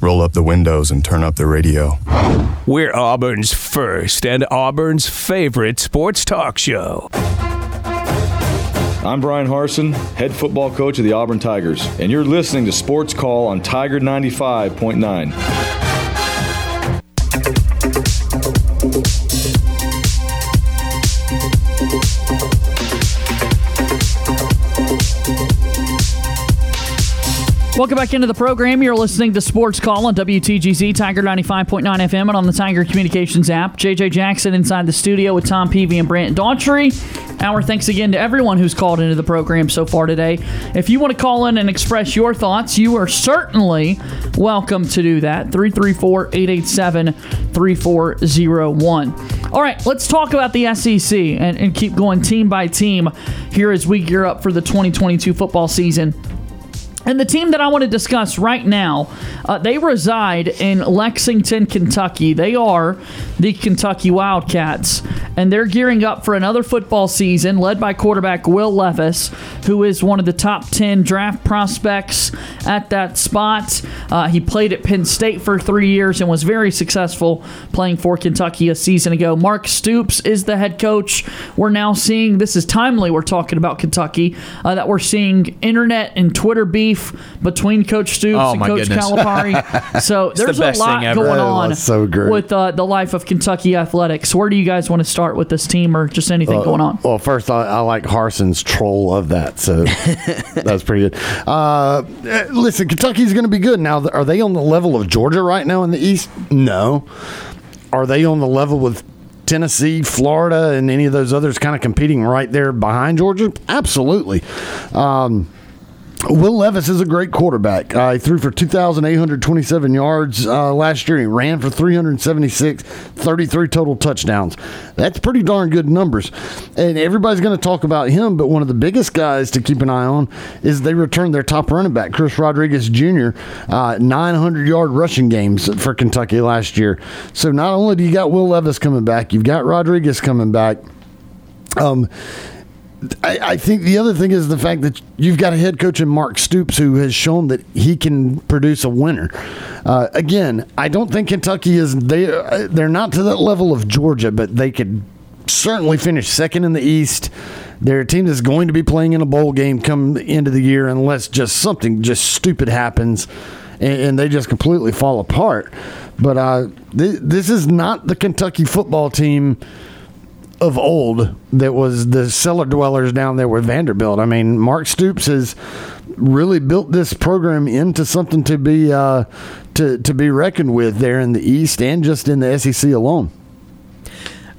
roll up the windows and turn up the radio. We're Auburn's first and Auburn's favorite sports talk show. I'm Bryan Harsin, head football coach of the Auburn Tigers, and you're listening to Sports Call on Tiger 95.9. Welcome back into the program. You're listening to Sports Call on WTGZ Tiger 95.9 FM and on the Tiger Communications app. JJ Jackson inside the studio with Tom Peavy and Brant Daughtry. Our thanks again to everyone who's called into the program so far today. If you want to call in and express your thoughts, you are certainly welcome to do that. 334 887 3401. All right, let's talk about the SEC and, and keep going team by team here as we gear up for the 2022 football season. And the team that I want to discuss right now, uh, they reside in Lexington, Kentucky. They are the Kentucky Wildcats, and they're gearing up for another football season led by quarterback Will Levis, who is one of the top 10 draft prospects at that spot. Uh, he played at Penn State for three years and was very successful playing for Kentucky a season ago. Mark Stoops is the head coach. We're now seeing, this is timely, we're talking about Kentucky, uh, that we're seeing internet and Twitter beef between Coach Stoops Oh, and Coach goodness. Calipari. So It's the there's a lot going on so with uh, the life of Kentucky athletics. Where do you guys want to start with this team or just anything Uh, going on? Well, first, I, I like Harsin's troll of that, so that's pretty good. Uh, eh, listen, Kentucky's going to be good. Now, are they on the level of Georgia right now in the East? No. Are they on the level with Tennessee, Florida, and any of those others kind of competing right there behind Georgia? Absolutely. Um, Will Levis is a great quarterback. Uh, he threw for 2,827 yards uh, last year. He ran for 376, 33 total touchdowns. That's pretty darn good numbers. And everybody's going to talk about him, but one of the biggest guys to keep an eye on is they returned their top running back, Chris Rodriguez Jr., uh, 900 yard rushing games for Kentucky last year. So not only do you got Will Levis coming back, you've got Rodriguez coming back. Um, I, I think the other thing is the fact that you've got a head coach in Mark Stoops who has shown that he can produce a winner. Uh, again, I don't think Kentucky is they uh, they're not to that level of Georgia, but they could certainly finish second in the East. They're a team that's going to be playing in a bowl game come the end of the year unless just something just stupid happens and, and they just completely fall apart. But uh, th- this is not the Kentucky football team of old that was the cellar dwellers down there with Vanderbilt. I mean, Mark Stoops has really built this program into something to be uh, to to be reckoned with there in the East and just in the SEC alone.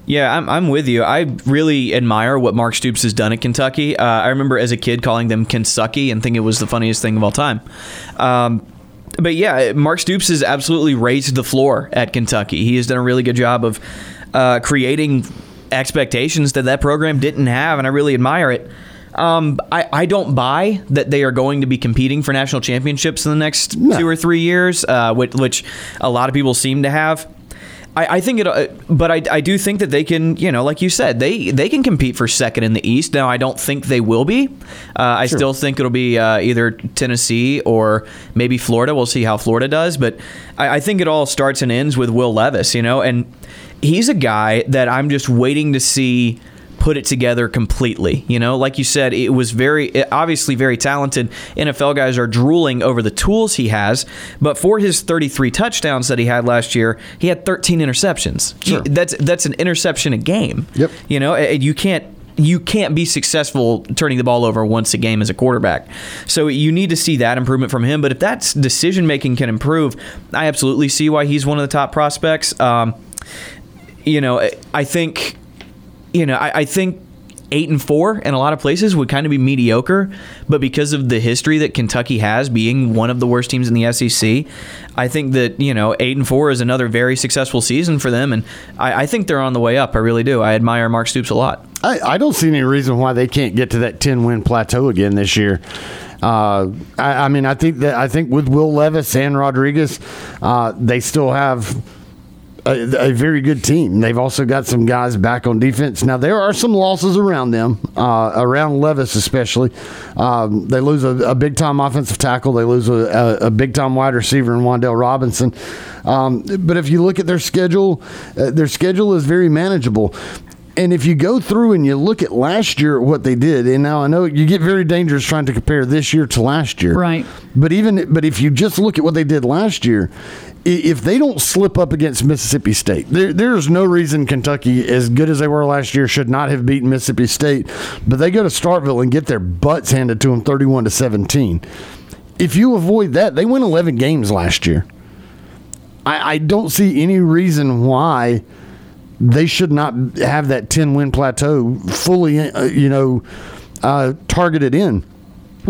Yeah, I'm, I'm with you. I really admire what Mark Stoops has done at Kentucky. Uh, I remember as a kid calling them Kentucky and thinking it was the funniest thing of all time. Um, but yeah, Mark Stoops has absolutely raised the floor at Kentucky. He has done a really good job of uh, creating expectations that that program didn't have, and I really admire it. Um, I, I don't buy that they are going to be competing for national championships in the next two or three years, uh, which, which a lot of people seem to have. I, I think it, uh, but I, I do think that they can, you know, like you said, they they can compete for second in the East. Now, I don't think they will be. Uh, I Sure. still think it'll be uh, either Tennessee or maybe Florida. We'll see how Florida does, but I, I think it all starts and ends with Will Levis, you know, and he's a guy that I'm just waiting to see put it together completely. You know, like you said, it was very obviously very talented. NFL guys are drooling over the tools he has, but for his 33 touchdowns that he had last year, he had 13 interceptions. He- that's that's an interception a game. Yep. You know, and you can't you can't be successful turning the ball over once a game as a quarterback. So you need to see that improvement from him. But if that decision making can improve, I absolutely see why he's one of the top prospects. Um, you know, I think, you know, I, I think eight and four in a lot of places would kind of be mediocre, but because of the history that Kentucky has, being one of the worst teams in the SEC, I think that you know eight and four is another very successful season for them, and I, I think they're on the way up. I really do. I admire Mark Stoops a lot. I, I don't see any reason why they can't get to that ten win plateau again this year. Uh, I, I mean, I think that I think with Will Levis and Rodriguez, uh, they still have a, a very good team. They've also got some guys back on defense. Now there are some losses around them, uh, around Levis especially. Um, they lose a, a big time offensive tackle. They lose a, a, a big time wide receiver in Wan'Dale Robinson. Um, but if you look at their schedule, uh, their schedule is very manageable. And if you go through and you look at last year, what they did, and now I know you get very dangerous trying to compare this year to last year, Right. But even but if you just look at what they did last year, if they don't slip up against Mississippi State, there, there's no reason Kentucky, as good as they were last year, should not have beaten Mississippi State. But they go to Starkville and get their butts handed to them, 31 to 17. If you avoid that, they win 11 games last year. I, I don't see any reason why they should not have that 10 win plateau fully, uh, you know, uh, targeted in.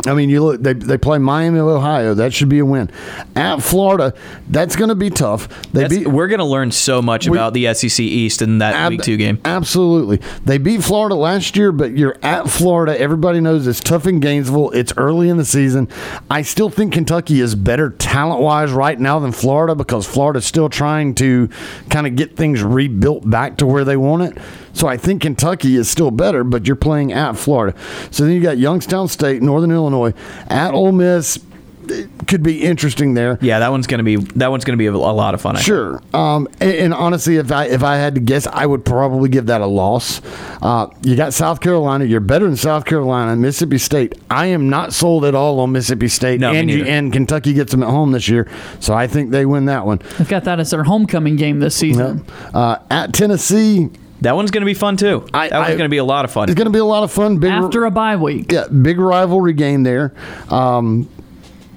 I mean, you look. They, they play Miami of Ohio. That should be a win. At Florida, that's going to be tough. They That's- beat we're going to learn so much We- about the SEC East in that Ab- week two game. Absolutely. They beat Florida last year, but you're at Florida. Everybody knows it's tough in Gainesville. It's early in the season. I still think Kentucky is better talent wise right now than Florida because Florida's still trying to kind of get things rebuilt back to where they want it. So I think Kentucky is still better, but you're playing at Florida. So then you got Youngstown State, Northern Illinois, at Ole Miss. It could be interesting there. Yeah, that one's going to be that one's going to be a, a lot of fun. I. Sure. Um, and, and honestly, if I if I had to guess, I would probably give that a loss. Uh, you got South Carolina. You're better than South Carolina. Mississippi State. I am not sold at all on Mississippi State. No, and, you- and Kentucky gets them at home this year, so I think they win that one. They've got that as their homecoming game this season. Uh, at Tennessee, That one's going to be fun too. I- that one's going to be a lot of fun. it's going to be a lot of fun. Big, After a bye week. yeah, big rivalry game there. Um,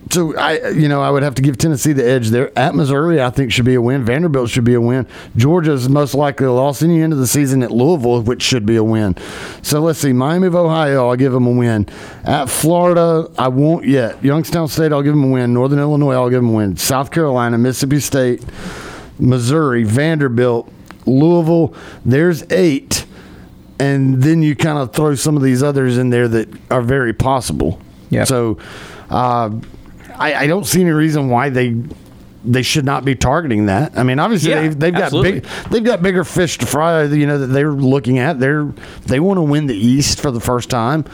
so I, you know, I would have to give Tennessee the edge there. At Missouri, I think should be a win. Vanderbilt should be a win. Georgia's most likely a loss in the end of the season at Louisville, which should be a win. So let's see. Miami of Ohio, I'll give them a win. At Florida, I won't yet. Youngstown State, I'll give them a win. Northern Illinois, I'll give them a win. South Carolina, Mississippi State, Missouri, Vanderbilt, Louisville. There's eight and then you kind of throw some of these others in there that are very possible. Yeah. So uh, I, I don't see any reason why they they should not be targeting that. I mean, obviously Yeah, they've, they've got absolutely. big they've got bigger fish to fry. You know that they're looking at. They're they want to win the East for the first time.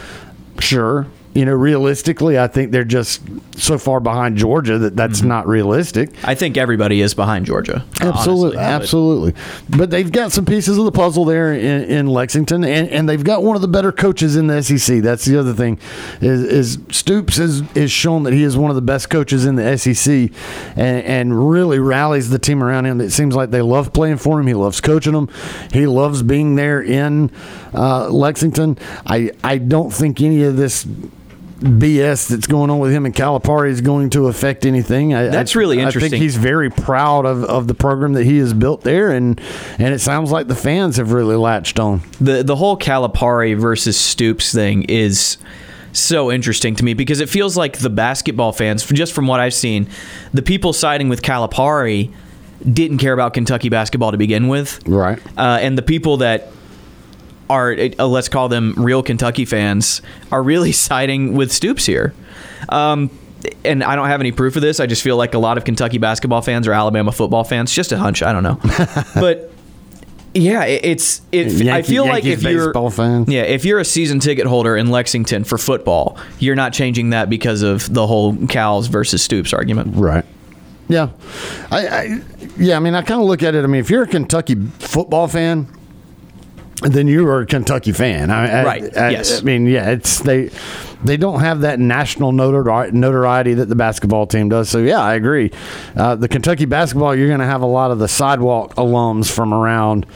Sure. You know, realistically, I think they're just so far behind Georgia that that's Mm-hmm. not realistic. I think everybody is behind Georgia. Absolutely, honestly, absolutely. But they've got some pieces of the puzzle there in, in Lexington, and, and they've got one of the better coaches in the SEC. That's the other thing. Is, is Stoops has is shown that he is one of the best coaches in the SEC, and, and really rallies the team around him. It seems like they love playing for him. He loves coaching them. He loves being there in uh, Lexington. I I don't think any of this. BS that's going on with him and Calipari is going to affect anything. I, That's really I think he's very proud of, of the program that he has built there, and and it sounds like the fans have really latched on. the the whole Calipari versus Stoops thing is so interesting to me because it feels like the basketball fans, just from what I've seen, the people siding with Calipari didn't care about Kentucky basketball to begin with, Right. uh, and the people that are uh, let's call them real Kentucky fans are really siding with Stoops here. Um, and I don't have any proof of this. I just feel like a lot of Kentucky basketball fans or Alabama football fans. Just a hunch. I don't know, but yeah, it, it's. It, I Yankee- feel like Yankees if you're baseball fan. yeah, if you're a season ticket holder in Lexington for football, you're not changing that because of the whole Cals versus Stoops argument. Right. Yeah. I, I yeah, I mean I kinda look at it, I mean, if you're a Kentucky football fan, then you are a Kentucky fan. I, I- Right, I, yes. I mean, yeah, it's they they don't have that national notori- notoriety that the basketball team does. So yeah, I agree. Uh, the Kentucky basketball, you're going to have a lot of the sidewalk alums from around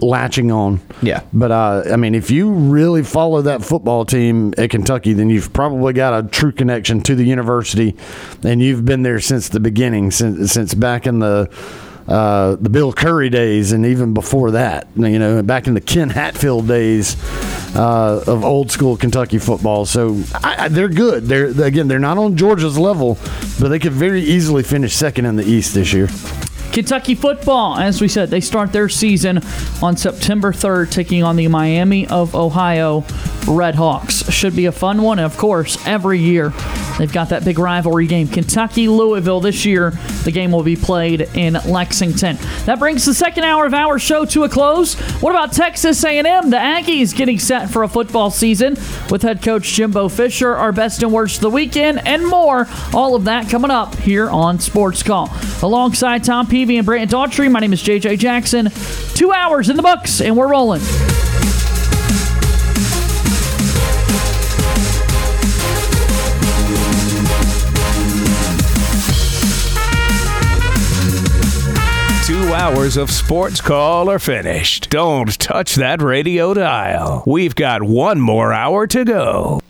latching on. Yeah. But uh, I mean, if you really follow that football team at Kentucky, then you've probably got a true connection to the university, and you've been there since the beginning, since since back in the. Uh, the Bill Curry days, and even before that, you know, back in the Ken Hatfield days uh, of old school Kentucky football. So I, I, they're good. They're again, they're not on Georgia's level, but they could very easily finish second in the East this year. Kentucky football, as we said, they start their season on September 3rd, taking on the Miami of Ohio Red Hawks. Should be a fun one. And of course, every year they've got that big rivalry game. Kentucky Louisville this year. The game will be played in Lexington. That brings the second hour of our show to a close. What about Texas A&M? The Aggies getting set for a football season with head coach Jimbo Fisher. Our best and worst of the weekend and more. All of that coming up here on Sports Call. Alongside Tom Peavy and Brant Daughtry, my name is JJ Jackson. Two hours in the books, and we're rolling. Two hours of sports call are finished. Don't touch that radio dial. We've got one more hour to go.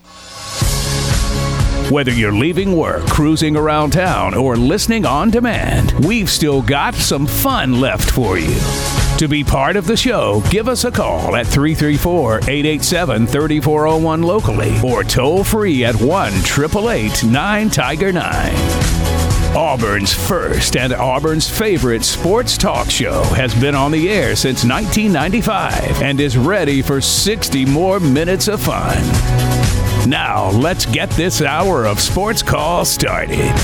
Whether you're leaving work, cruising around town, or listening on demand, we've still got some fun left for you. To be part of the show, give us a call at 334 887 3401 locally or toll free at 1 888 9 Tiger 9. Auburn's first and Auburn's favorite sports talk show has been on the air since 1995 and is ready for 60 more minutes of fun. Now, let's get this hour of sports call started.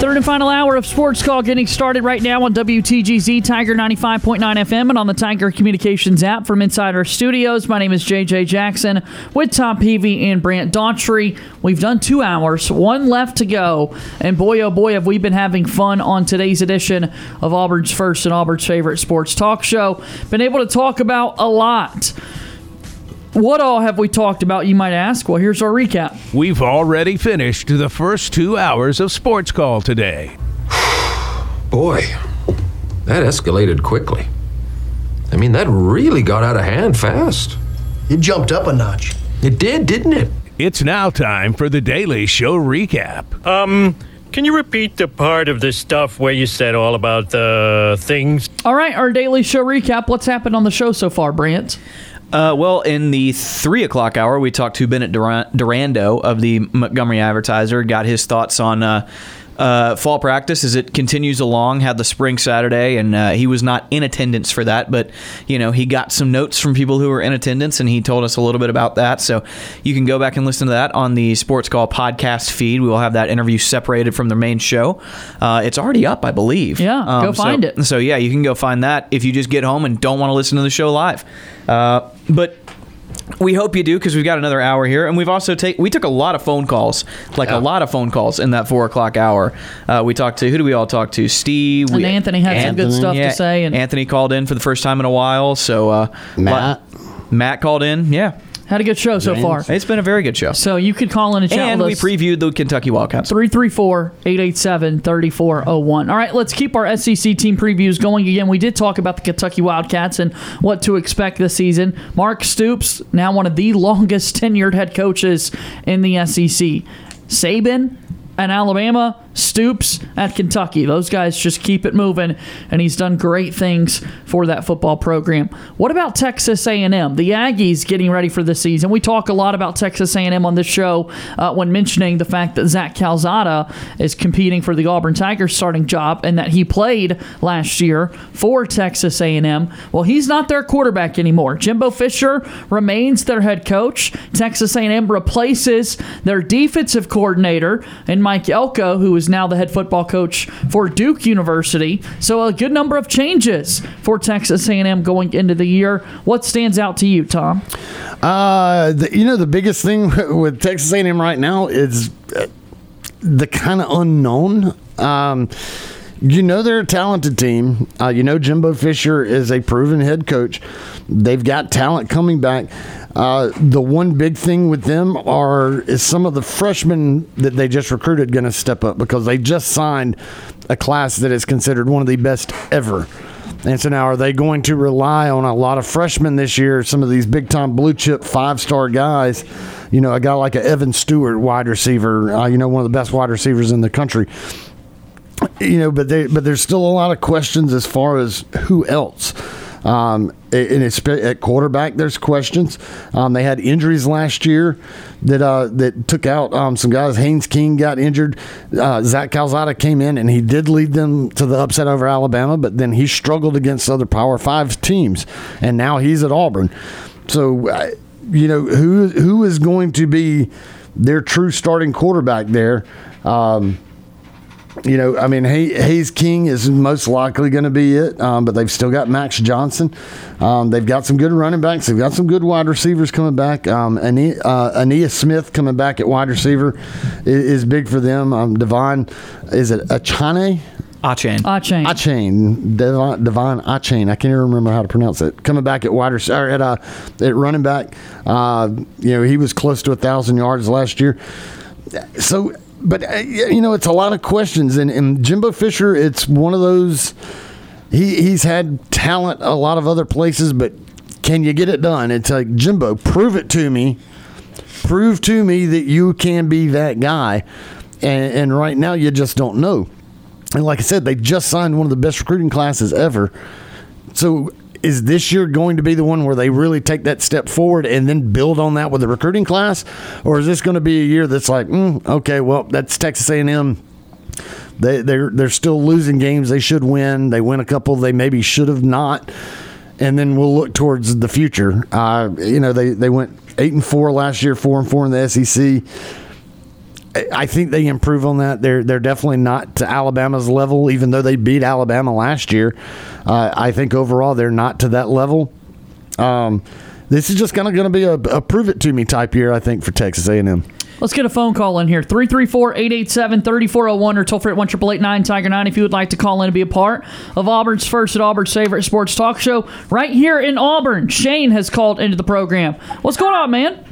Third and final hour of Sports Call getting started right now on WTGZ Tiger 95.9 FM and on the Tiger Communications app from inside our studios. My name is JJ Jackson with Tom Peavy and Brant Daughtry. We've done two hours, one left to go. And boy, oh boy, have we been having fun on today's edition of Auburn's first and Auburn's favorite sports talk show. Been able to talk about a lot. What all have we talked about, you might ask? Well, here's our recap. We've already finished the first two hours of Sports Call today. Boy, that escalated quickly. I mean, that really got out of hand fast. It jumped up a notch. It did, didn't it? It's now time for the Daily Show recap. Um, can you repeat the part of the stuff where you said all about the things? All right, our daily show recap. What's happened on the show so far, Brant? Uh, well, in the three o'clock hour, we talked to Bennett Durando of the Montgomery Advertiser, got his thoughts on uh, uh, fall practice as it continues along. Had the spring Saturday, and uh, he was not in attendance for that, but you know he got some notes from people who were in attendance, and he told us a little bit about that. So you can go back and listen to that on the Sports Call podcast feed. We will have that interview separated from the main show. Uh, it's already up, I believe. Yeah, go Um, so- find it. So yeah, you can go find that if you just get home and don't want to listen to the show live. But we hope you do because we've got another hour here, and we've also take we took a lot of phone calls, like a lot of phone calls in that four o'clock hour. Uh, we talked to who do we all talk to? Steve And we- Anthony had some good stuff to say, and- Anthony called in for the first time in a while. So uh, Matt. Matt called in. Yeah, Had a good show so far. It's been a very good show. So you could call in and chat And with we us. previewed the Kentucky Wildcats. 334 887 3401. All right, let's keep our SEC team previews going again. We did talk about the Kentucky Wildcats and what to expect this season. Mark Stoops, now one of the longest tenured head coaches in the SEC. Saban at Alabama, Stoops at Kentucky. Those guys just keep it moving, and he's done great things for that football program. What about Texas A&M? The Aggies getting ready for the season. We talk a lot about Texas A&M on this show uh, when mentioning the fact that Zach Calzada is competing for the Auburn Tigers starting job, and that he played last year for Texas A&M. Well, he's not their quarterback anymore. Jimbo Fisher remains their head coach. Texas A&M replaces their defensive coordinator and Mike Elko, who is now the head football coach for Duke University. So a good number of changes for Texas A&M going into the year. What stands out to you, Tom? Uh, the, you know, the biggest thing with Texas A&M right now is uh, the kind of unknown. Um, you know they're a talented team. Uh, you know Jimbo Fisher is a proven head coach. They've got talent coming back. Uh, the one big thing with them are is some of the freshmen that they just recruited going to step up because they just signed a class that is considered one of the best ever. And so now, are they going to rely on a lot of freshmen this year? Some of these big time blue chip five star guys, you know, a guy like a Evan Stewart, wide receiver, uh, you know, one of the best wide receivers in the country. You know, but they, but there's still a lot of questions as far as who else. Um, and it's at quarterback, there's questions. Um, they had injuries last year that uh, that took out um, some guys. Haynes King got injured. Uh, Zach Calzada came in and he did lead them to the upset over Alabama, but then he struggled against other Power Five teams, and now he's at Auburn. So. Uh, you know who who is going to be their true starting quarterback there. Um, you know, I mean, Hay- Hayes King is most likely going to be it, um, but they've still got Max Johnson. Um, they've got some good running backs. They've got some good wide receivers coming back. Um, Ania, uh, Ainias Smith coming back at wide receiver is, is big for them. Um, Devon, is it Achane? Achane. Achane. Achane. Devon, Devon Achane. I can't even remember how to pronounce it. Coming back at wide receiver, at, uh, at running back. Uh, you know, he was close to a 1,000 yards last year. So, but, uh, you know, it's a lot of questions. And, and Jimbo Fisher, it's one of those, he, he's had talent a lot of other places, but can you get it done? It's like, Jimbo, prove it to me. Prove to me that you can be that guy. And, and right now, you just don't know. And like I said, they just signed one of the best recruiting classes ever. So is this year going to be the one where they really take that step forward and then build on that with the recruiting class, or is this going to be a year that's like, mm, okay, well, that's Texas A&M. They they're they're still losing games they should win. They win a couple they maybe should have not, and then we'll look towards the future. Uh, you know, they they went eight and four last year, four and four in the SEC. I think they improve on that. They're they're definitely not to Alabama's level, even though they beat Alabama last year. Uh, I think overall they're not to that level. Um, this is just kind of going to be a, a prove it to me type year, I think, for Texas A&M. Let's get a phone call in here 334 887 3401 or toll free at 1 Tiger 9 if you would like to call in and be a part of Auburn's first at Auburn's favorite sports talk show right here in Auburn. Shane has called into the program. What's going on, man?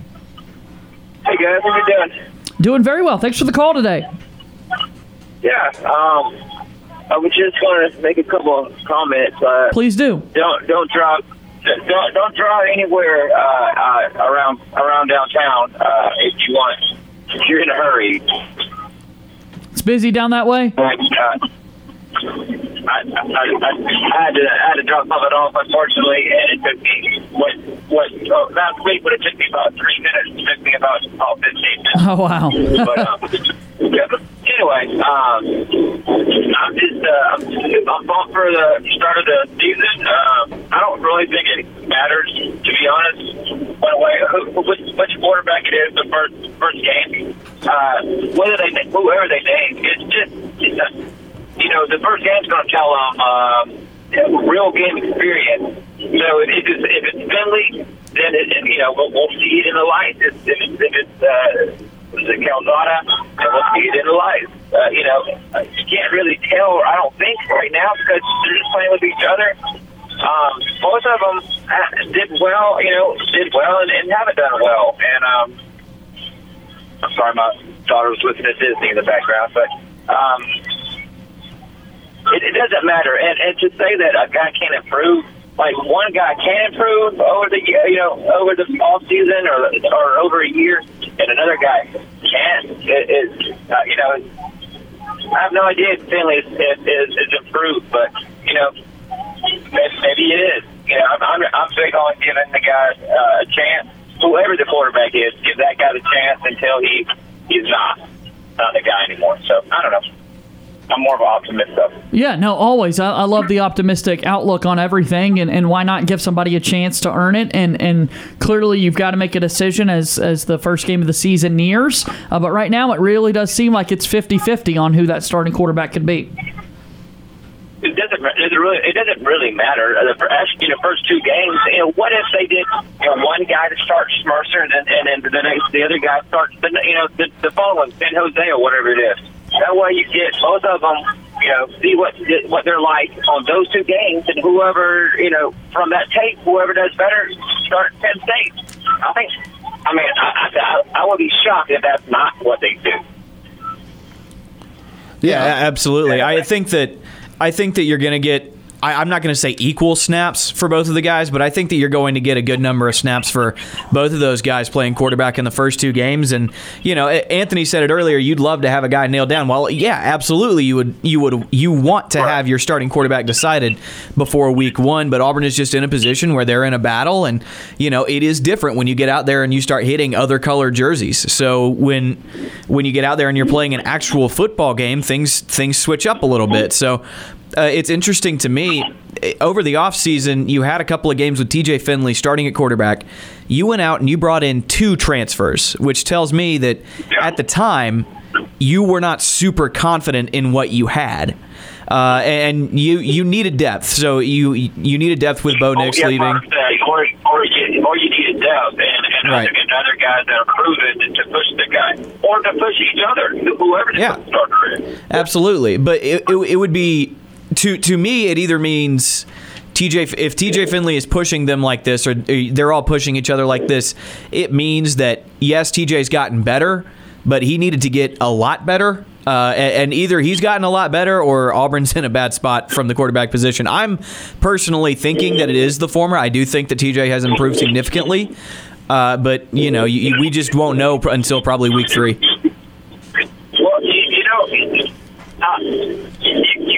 Hey guys, how you doing? Doing very well. Thanks for the call today. Yeah, um, I was just going to make a couple of comments. Uh, Please do. Don't don't drive. Don't don't drive anywhere uh, uh, around around downtown uh, if you want. If you're in a hurry. It's busy down that way? Uh, I, I, I, I had to I had to drop of it off unfortunately, and it took me what what oh, last week would have took me about three minutes. It took me about oh, 15 minutes. Oh, wow. but, um, yeah, but anyway, um, I'm just uh, I'm, I'm for the start of the season. Um, I don't really think it matters, to be honest. One way, who, which, which quarterback it is the first first game, uh, whether they whoever they name, it's just it's a, you know the first game's going to tell them um, real game experience. So if it's if it's Finley, then it, it, you know we'll, we'll see it in the lights. If, if it's if it's uh, is Calzada, and we'll see it in the lights. Uh, you know, you can't really tell. I don't think right now because they're just playing with each other. Um, most of them uh, did well, you know, did well and, and haven't done well. And um, I'm sorry, my daughter was listening to Disney in the background, but um, it, it doesn't matter. And, and to say that a guy can't improve, like one guy can improve over the you know over the off season or or over a year, and another guy can't. It, it, uh, you know, I have no idea if Finley is, is, is improved, but you know, maybe, maybe it is. You know, I'm I'm, I'm big on giving the guy uh, a chance. Whoever the quarterback is, give that guy the chance until he he's not not the guy anymore. So I don't know. I'm more of an optimist, though. Yeah, no, always. I, I love the optimistic outlook on everything, and, and why not give somebody a chance to earn it? And and clearly, you've got to make a decision as as the first game of the season nears. Uh, but right now, it really does seem like it's 50-50 on who that starting quarterback could be. It doesn't. It doesn't really. It doesn't really matter. Uh, The actually, the first two games. You know, what if they did? You know, one guy to start Mercer, and then and then the next the other guy starts. The, you know, the, the following San Jose or whatever it is. That way, you get both of them. You know, see what what they're like on those two games, and whoever you know from that tape, whoever does better, start Penn State. I think. I mean, I, I, I would be shocked if that's not what they do. Yeah, absolutely. I think that I think that you're going to get. I, I'm not going to say equal snaps for both of the guys, but I think that you're going to get a good number of snaps for both of those guys playing quarterback in the first two games. And you know, Anthony said it earlier. You'd love to have a guy nailed down. Well, yeah, absolutely. You would. You would. You want to have your starting quarterback decided before week one. But Auburn is just in a position where they're in a battle, and you know, it is different when you get out there and you start hitting other colored jerseys. So when when you get out there and you're playing an actual football game, things things switch up a little bit. So uh, it's interesting to me. eh, Over the offseason, you had a couple of games with TJ Finley starting at quarterback. You went out and you brought in two transfers, which tells me that at the time, you were not super confident in what you had. Uh, and you you needed depth, so you you needed depth with Bo Nix Oh, yeah, leaving. Or, or, or, you, or you need a depth and, and Right. other, and guys that are proven to push the guy. Or to push each other, whoever Yeah. the starter is. Absolutely, but it, it, it would be to to me. It either means TJ if TJ Finley is pushing them like this, or they're all pushing each other like this. It means that yes, TJ's gotten better, but he needed to get a lot better. Uh, and, either he's gotten a lot better, or Auburn's in a bad spot from the quarterback position. I'm personally thinking that it is the former. I do think that TJ has improved significantly, uh, but you know, you, we just won't know until probably week three. Well, you, know, uh,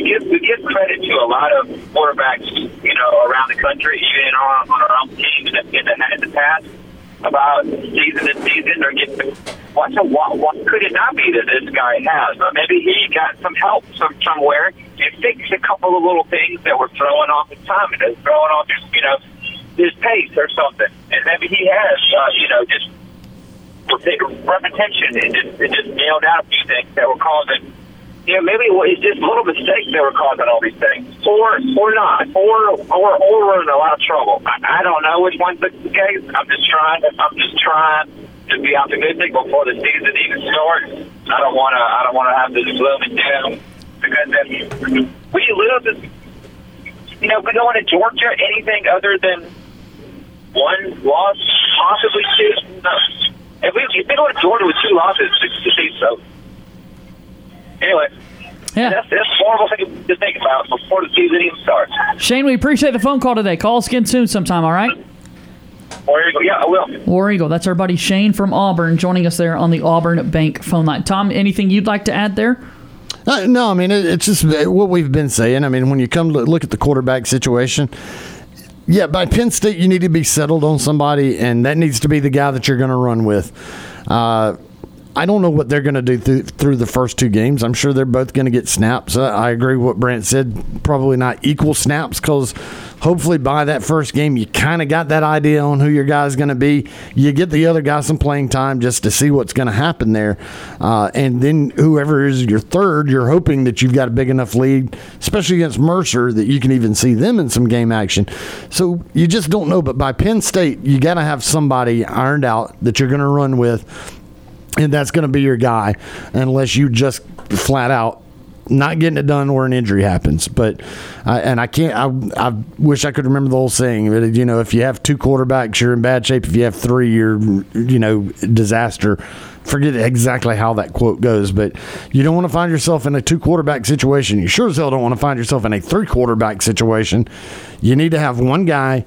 give you give credit to a lot of quarterbacks, you know, around the country, even on, on our own team in the, in the, past, about season to season or get. What's what, what could it not be that this guy has? Or maybe he got some help from somewhere and fixed a couple of little things that were throwing off his time and throwing off his, you know, his pace or something. And maybe he has, uh, you know, just repetition and just, it just nailed out a few things that were causing. Know, maybe it's just little mistakes that were causing all these things, or or not, or or or we're in a lot of trouble. I, I don't know which one's the case. I'm just trying. I'm just trying to be optimistic before the season even starts. I don't want to. I don't want to have this gloom and doom because then we lose. You know, we going to Georgia anything other than one loss, possibly two. If we if we go to Georgia with two losses, it's the season so. Anyway, Yeah. that's that's a horrible thing to think about before the season even starts. Shane, we appreciate the phone call today. Call us again soon sometime, all right? War Eagle, yeah, I will. War Eagle. That's our buddy Shane from Auburn joining us there on the Auburn Bank phone line. Tom, anything you'd like to add there? Uh, no, I mean it, it's just what we've been saying. I mean, when you come to look at the quarterback situation, yeah, by Penn State you need to be settled on somebody, and that needs to be the guy that you're going to run with. Uh, I don't know what they're going to do through, the first two games. I'm sure they're both going to get snaps. Uh, I agree with what Brant said. Probably not equal snaps because hopefully by that first game you kind of got that idea on who your guy's going to be. You get the other guy some playing time just to see what's going to happen there, uh, and then whoever is your third, you're hoping that you've got a big enough lead, especially against Mercer, that you can even see them in some game action. So you just don't know. But by Penn State, you got to have somebody ironed out that you're going to run with and that's going to be your guy unless you just flat out not getting it done or an injury happens. But uh, and I can't. I, I wish I could remember the whole saying. But you know, if you have two quarterbacks, you're in bad shape. If you have three, you're you know disaster. Forget exactly how that quote goes, but you don't want to find yourself in a two quarterback situation. You sure as hell don't want to find yourself in a three quarterback situation. You need to have one guy.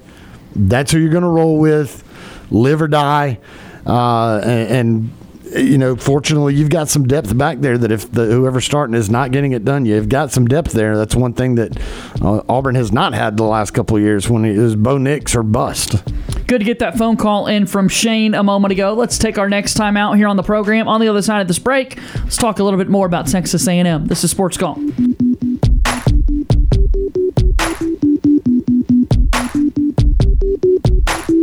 That's who you're going to roll with, live or die, uh, and, and you know, fortunately, you've got some depth back there. That if the whoever's starting is not getting it done, you've got some depth there. That's one thing that uh, Auburn has not had the last couple of years when it was Bo Nix or bust. Good to get that phone call in from Shane a moment ago. Let's take our next time out here on the program. On the other side of this break, let's talk a little bit more about Texas A&M. This is Sports Call.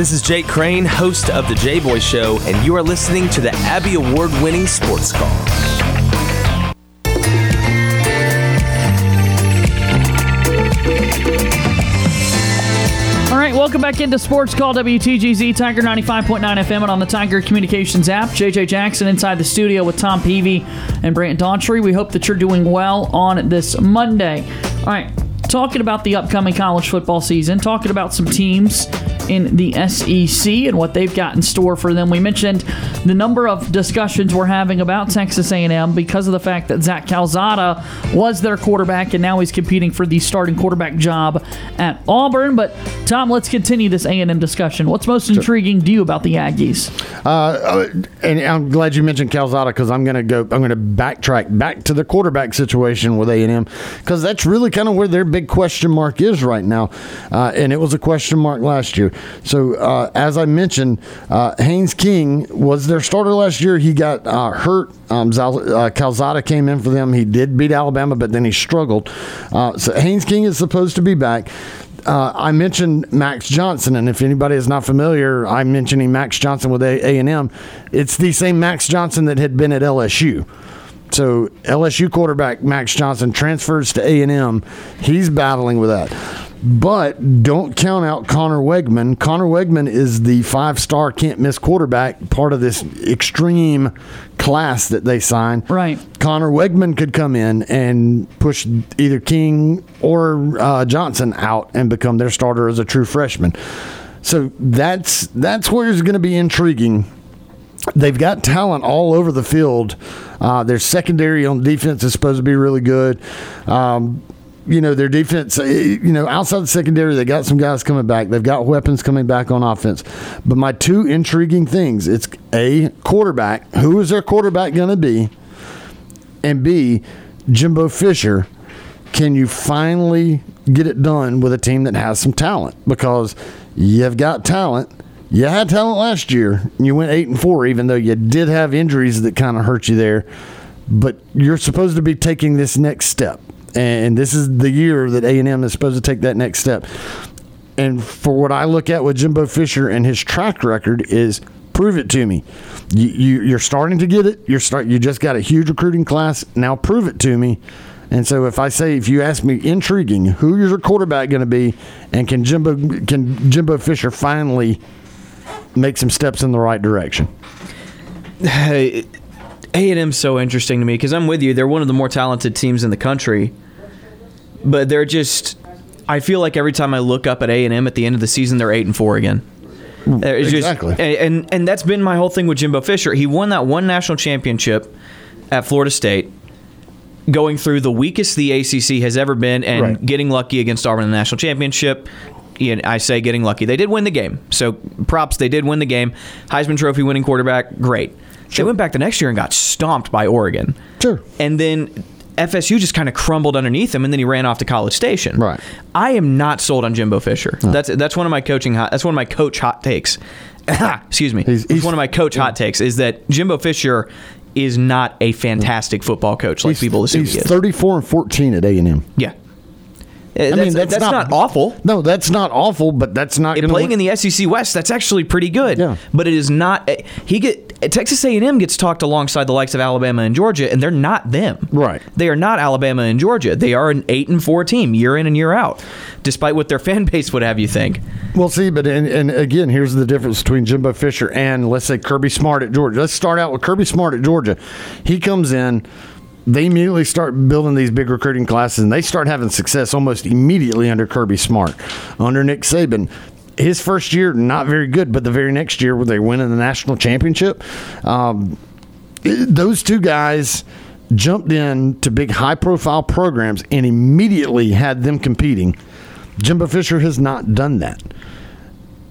This is Jake Crane, host of The J Boy Show, and you are listening to the Abby Award winning Sports Call. All right, welcome back into Sports Call WTGZ Tiger 95.9 FM and on the Tiger Communications app. JJ Jackson inside the studio with Tom Peavy and Brant Daughtry. We hope that you're doing well on this Monday. All right, talking about the upcoming college football season, talking about some teams in the SEC and what they've got in store for them. We mentioned the number of discussions we're having about Texas A&M because of the fact that Zach Calzada was their quarterback and now he's competing for the starting quarterback job at Auburn. But Tom, let's continue this A&M discussion. What's most intriguing to you about the Aggies? Uh, and I'm glad you mentioned Calzada because I'm going to go. I'm going to backtrack back to the quarterback situation with A and M because that's really kind of where their big question mark is right now, uh, and it was a question mark last year. So uh, as I mentioned, uh, Haynes King was their starter last year. He got uh, hurt. Um, uh, Calzada came in for them. He did beat Alabama, but then he struggled. Uh, so Haynes King is supposed to be back. Uh, I mentioned Max Johnson, and if anybody is not familiar, I'm mentioning Max Johnson with A and M. It's the same Max Johnson that had been at LSU. So LSU quarterback Max Johnson transfers to A and M. He's battling with that. But don't count out Conner Weigman. Conner Weigman is the five star can't miss quarterback, part of this extreme class that they signed. Right. Connor Wegman could come in and push either King or uh, Johnson out and become their starter as a true freshman. So that's that's where it's going to be intriguing. They've got talent all over the field. Uh, their secondary on defense is supposed to be really good. Um, you know, their defense, uh, you know, outside the secondary, they got some guys coming back. They've got weapons coming back on offense. But my two intriguing things it's A, quarterback. Who is their quarterback going to be? And B, Jimbo Fisher. Can you finally get it done with a team that has some talent? Because you've got talent. You had talent last year. You went eight and four, even though you did have injuries that kind of hurt you there. But you're supposed to be taking this next step and this is the year that A and M is supposed to take that next step. And for what I look at with Jimbo Fisher and his track record is prove it to me. You, you you're starting to get it. You're start. You just got a huge recruiting class. Now prove it to me. And so if I say if you ask me intriguing, who is your quarterback going to be, and can Jimbo can Jimbo Fisher finally make some steps in the right direction? Hey, A&M's so interesting to me because I'm with you. They're one of the more talented teams in the country, but they're just. I feel like every time I look up at A&M at the end of the season, they're eight and four again. It's just- Exactly. and and that's been my whole thing with Jimbo Fisher. He won that one national championship at Florida State, going through the weakest the ACC has ever been, and Right. getting lucky against Auburn in the national championship. And I say getting lucky. They did win the game, so props. They did win the game. Heisman Trophy winning quarterback, great. They went back the next year and got stomped by Oregon. Sure. And then FSU just kind of crumbled underneath him, and then he ran off to College Station. Right. I am not sold on Jimbo Fisher. That's that's one of my coaching. Hot, that's one of my coach hot takes. Excuse me. It's one of my coach hot takes is that Jimbo Fisher is not a fantastic football coach like people assume He's he is. 34 and 14 at A and M. yeah. I mean, that's, that's not, awful. No, that's not awful, but that's not playing win- in the SEC West, that's actually pretty good. Yeah. But it is not. eh, He get Texas A&M gets talked alongside the likes of Alabama and Georgia, and they're not them. Right. They are not Alabama and Georgia. They are an eight and four team year in and year out, despite what their fan base would have you think. Well, see, but and, and again, here's the difference between Jimbo Fisher and let's say Kirby Smart at Georgia. Let's start out with Kirby Smart at Georgia. He comes in. They immediately start building these big recruiting classes, and they start having success almost immediately under Kirby Smart, under Nick Saban. His first year, not very good, but the very next year, where they win in the national championship, um, those two guys jumped in to big high profile programs and immediately had them competing. Jimbo Fisher has not done that.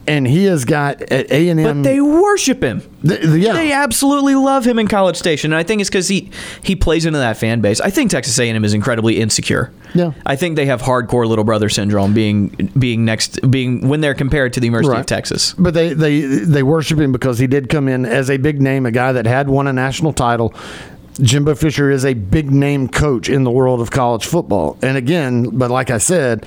And he has got at A and M. But they worship him. yeah. They absolutely love him in College Station, and I think it's because he he plays into that fan base. I think Texas A&M is incredibly insecure. Yeah. I think they have hardcore little brother syndrome, being being next being when they're compared to the University of Texas. But they, they they worship him because he did come in as a big name, a guy that had won a national title. Jimbo Fisher is a big name coach in the world of college football. And again, but like I said,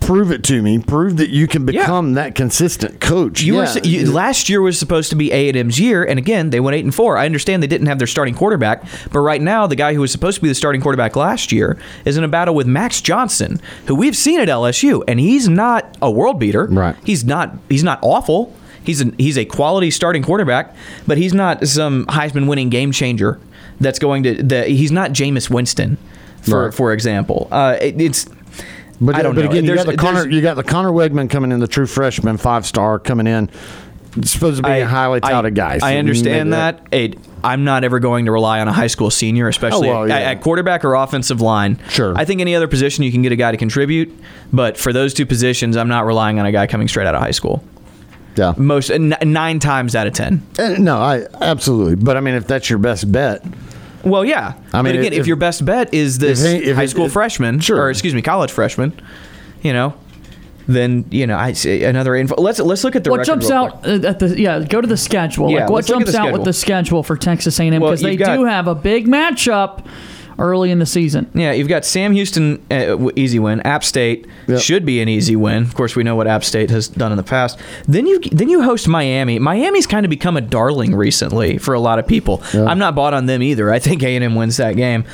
prove it to me. Prove that you can become that consistent coach. You Yeah. were you, last year was supposed to be A and M's year, and again they went eight and four. I understand they didn't have their starting quarterback, but right now the guy who was supposed to be the starting quarterback last year is in a battle with Max Johnson, who we've seen at LSU, and he's not a world beater. Right. He's not. He's not awful. He's a, he's a quality starting quarterback, but he's not some Heisman winning game changer. That's going to. The, he's not Jameis Winston, for Right. for example. Uh, it, it's. But, I don't but know. again, you got the Connor, you got the Conner Weigman coming in, the true freshman, five star coming in. It's supposed to be a highly touted guy. so I understand maybe that. I'm not ever going to rely on a high school senior, especially Oh, well, yeah. at, quarterback or offensive line. Sure. I think any other position you can get a guy to contribute, but for those two positions, I'm not relying on a guy coming straight out of high school. Yeah. Most n- nine times out of ten. Uh, no, I absolutely. But I mean, if that's your best bet, Well, yeah. I mean, but again, if, if- your best bet is this if he- if high school if- freshman, or excuse me, college freshman, you know, then you know, I see another info. Let's let's look at the what record jumps real quick. out uh, at the yeah? Go to the schedule. Yeah, like what let's look at jumps out schedule. with the schedule for Texas A&M Well, because they got- do have a big matchup early in the season. Yeah, you've got Sam Houston, uh, easy win. App State should be an easy win. Of course, we know what App State has done in the past. Then you then you host Miami. Miami's kind of become a darling recently for a lot of people. I'm not bought on them either. I think A and M wins that game.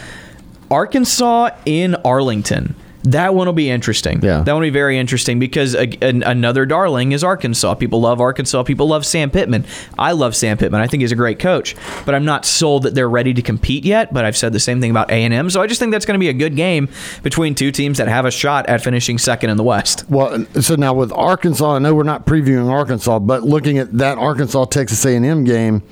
Arkansas in Arlington. That one will be interesting. Yeah. That one will be very interesting because a, an, another darling is Arkansas. People love Arkansas. People love Sam Pittman. I love Sam Pittman. I think he's a great coach, but I'm not sold that they're ready to compete yet. But I've said the same thing about A&M. So I just think that's going to be a good game between two teams that have a shot at finishing second in the West. Well, so now with Arkansas, I know we're not previewing Arkansas, but looking at that Arkansas Texas A&M game,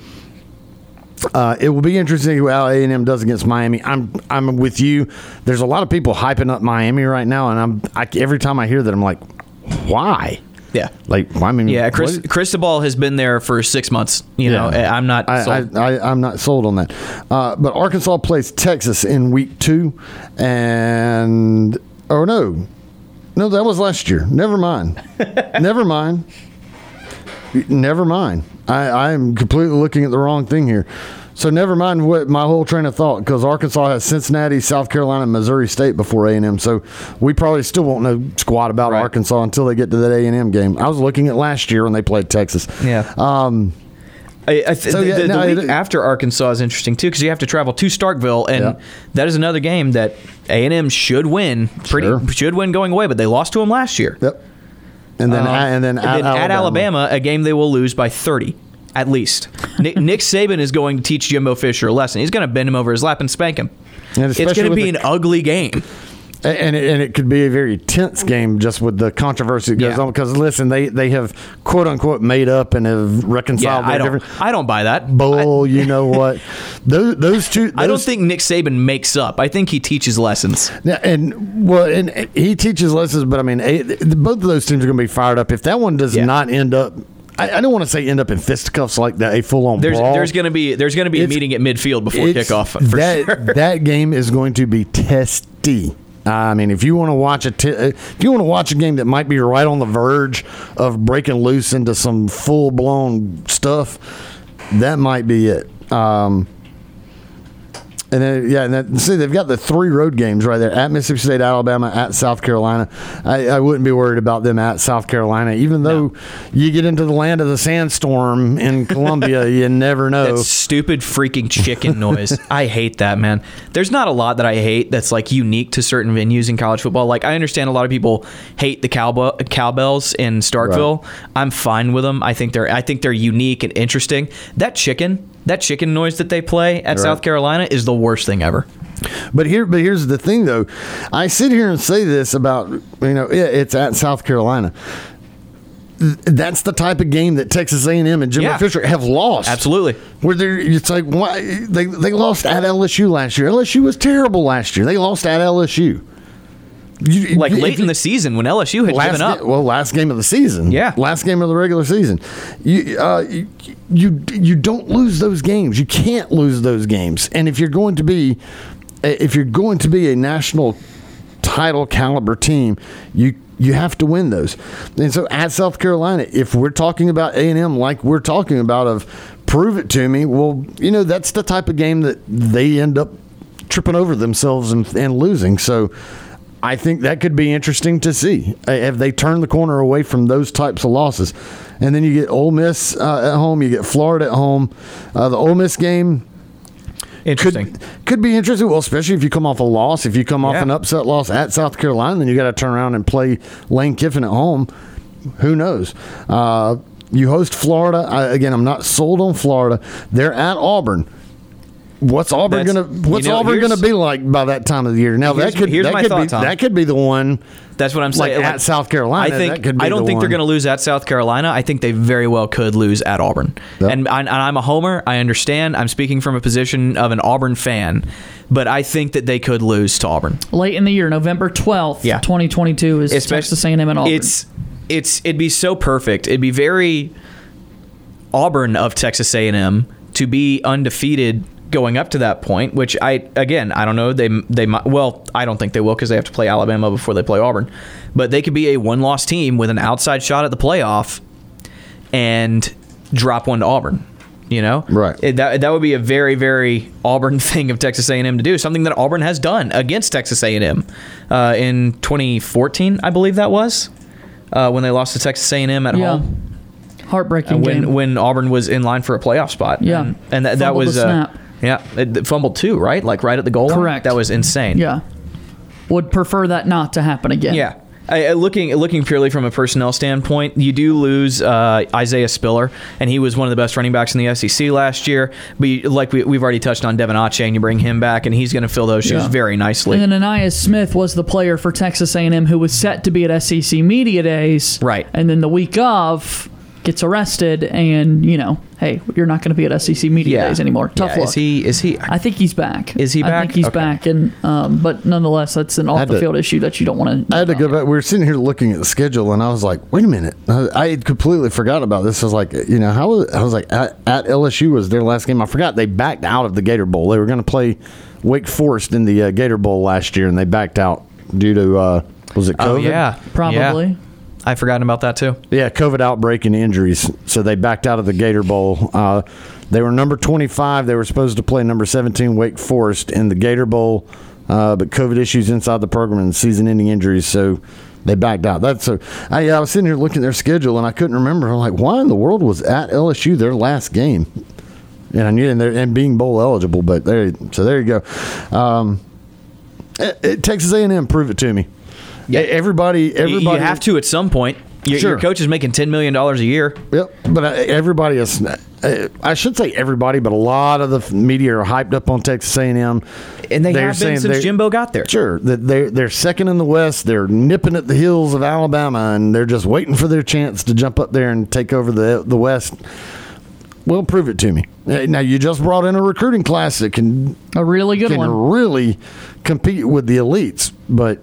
uh, it will be interesting how A and M does against Miami. I'm I'm with you. There's a lot of people hyping up Miami right now, and I'm I, every time I hear that, I'm like, why? Yeah. Like, I mean, Yeah, Chris, Cristobal has been there for six months. You know, I'm not I, sold. I, I, I'm not sold on that. Uh, but Arkansas plays Texas in week two, and oh no, no, that was last year. Never mind. Never mind. Never mind. I, I am completely looking at the wrong thing here. So never mind what my whole train of thought because Arkansas has Cincinnati, South Carolina, and Missouri State before A and M. So we probably still won't know squat about Arkansas until they get to that A and M game. I was looking at last year when they played Texas. Yeah. Um, I, I th- So, the, yeah, the- the no, week it- after Arkansas is interesting too because you have to travel to Starkville, and Yeah. that is another game that A and M should win. Pretty should win going away, but they lost to them last year. Yep. And then, Um, and then, at, at Alabama, a game they will lose by thirty at least. Nick, Nick Saban is going to teach Jimbo Fisher a lesson. He's going to bend him over his lap and spank him. And It's going to be the- an ugly game. And, and it, and it could be a very tense game just with the controversy that goes Yeah. on. Because listen, they, they have quote unquote made up and have reconciled. Yeah, I don't. different I don't buy that. bull. you know what? Those those two. I don't think Nick Saban makes up. I think he teaches lessons. Yeah, and well, and he teaches lessons, but I mean, both of those teams are going to be fired up if that one does not end up. I, I don't want to say end up in fisticuffs like that, a full on There's brawl. there's going to be there's going to be a meeting at midfield before kickoff for that sure. that game is going to be testy. I mean, if you want to watch a t- if you want to watch a game that might be right on the verge of breaking loose into some full blown stuff, that might be it. Um, and then, yeah, and see, they've got the three road games right there at Mississippi State, Alabama, at South Carolina. I, I wouldn't be worried about them at South Carolina, even though you get into the land of the sandstorm in Columbia, you never know. That stupid freaking chicken noise. I hate that, man. There's not a lot that I hate that's like unique to certain venues in college football. Like I understand a lot of people hate the cowbell cowbells in Starkville. I'm fine with them. I think they're I think they're unique and interesting. That chicken, that chicken noise that they play at Right. South Carolina is the worst thing ever. But here, but here's the thing, though. I sit here and say this about you know yeah, it's at South Carolina. That's the type of game that Texas A&M and Jimbo Yeah. Fisher have lost. Absolutely. Where they're, it's like why they they lost at LSU last year. LSU was terrible last year. They lost at LSU. You- Like late you- in the season when LSU had given up. ga- well, last game of the season. Yeah. last game of the regular season. You, uh, you you you don't lose those games. You can't lose those games. And if you're going to be, if you're going to be a national title caliber team, you you have to win those. And so at South Carolina, if we're talking about A and M like we're talking about of prove it to me, well, you know that's the type of game that they end up tripping over themselves and, and losing. So I think that could be interesting to see. Uh, Have they turned the corner away from those types of losses? And then you get Ole Miss uh, at home, you get Florida at home. Uh, the Ole Miss game Interesting. could, could be interesting. Well, especially if you come off a loss, if you come off Yeah. an upset loss at South Carolina, then you got to turn around and play Lane Kiffin at home. Who knows? Uh, you host Florida. I, again, I'm not sold on Florida. They're at Auburn. What's Auburn That's- gonna What's you know, Auburn gonna be like by that time of the year? Now Here's- that could here's that my could thought, be Tom. that could be the one. That's what I'm like saying. at South Carolina. I think that could be I don't the think they're going to lose at South Carolina. I think they very well could lose at Auburn. And, I, and I'm a homer. I understand. I'm speaking from a position of an Auburn fan, but I think that they could lose to Auburn. Late in the year, November 12th, Yeah. 2022 is Texas A&M and Auburn. It's it's it'd be so perfect. It'd be very Auburn of Texas A&M to be undefeated going up to that point. Which I again I don't know they they might well I don't think they will because they have to play Alabama before they play Auburn, but they could be a one loss team with an outside shot at the playoff and drop one to Auburn. You know, right? that that would be a very very Auburn thing of Texas A&M to do. Something that Auburn has done against Texas A&M uh, in 2014, I believe that was uh, when they lost to Texas A&M at Yeah. home. Heartbreaking And when game. when Auburn was in line for a playoff spot. Yeah. and, and that, that Fumbled was the uh, snap. Yeah, it, fumbled too, right? Like right at the goal. line? Correct. That was insane. yeah. Would prefer that not to happen again. Yeah. I, I- looking looking purely from a personnel standpoint, you do lose uh, Isaiah Spiller, and he was one of the best running backs in the SEC last year. But you, like we, we've already touched on Devin Ache, and you bring him back, and he's going to fill those shoes Yeah. very nicely. And then Ananias Smith was the player for Texas A&M who was set to be at SEC Media Days. Right. And then the week of gets arrested and, you know, hey, you're not going to be at SEC Media Yeah. Days anymore. Tough Yeah, luck. Is he? Is he? I think he's back. Is he back? I think he's Okay. back, and um, but nonetheless, that's an off Had the to- field issue that you don't want to. I had to go back. We were sitting here looking at the schedule, and I was like, "Wait a minute!" I I had completely forgot about this. I was like, "You know, how?" Was, I was like, at, "At LSU was their last game." I forgot they backed out of the Gator Bowl. They were going to play Wake Forest in the uh, Gator Bowl last year, and they backed out due to uh, was it COVID? Oh yeah, Yeah. I forgotten about that too. Yeah, COVID outbreak and injuries. So they backed out of the Gator Bowl. Uh, they were number 25. They were supposed to play number 17, Wake Forest, in the Gator Bowl, uh, but COVID issues inside the program and season ending injuries. So they backed out. That's so. I, I was sitting here looking at their schedule and I couldn't remember. I'm like, why in the world was at LSU their last game? And I knew and, and being bowl eligible, but there. So there you go. Um, eh, eh, Texas A&M, prove it to me. Yeah, everybody, everybody. you have to at some point. Your, Sure. your coach is making ten million dollars a year. Yep, but uh, everybody is. uh, I should say everybody, but a lot of the media are hyped up on Texas A&M, and they They're have been saying since Jimbo got there. Sure, that they're they're second in the West. They're nipping at the heels of Alabama, and they're just waiting for their chance to jump up there and take over the the West. Well, prove it to me. Uh, Now you just brought in a recruiting class that can a really good can one. really compete with the elites, but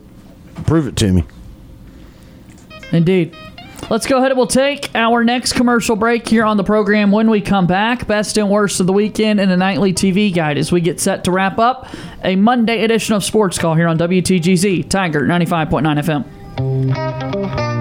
prove it to me. Indeed. Let's go ahead and we'll take our next commercial break here on the program when we come back. Best and worst of the weekend and a nightly TV guide as we get set to wrap up a Monday edition of Sports Call here on WTGZ Tiger 95.9 FM.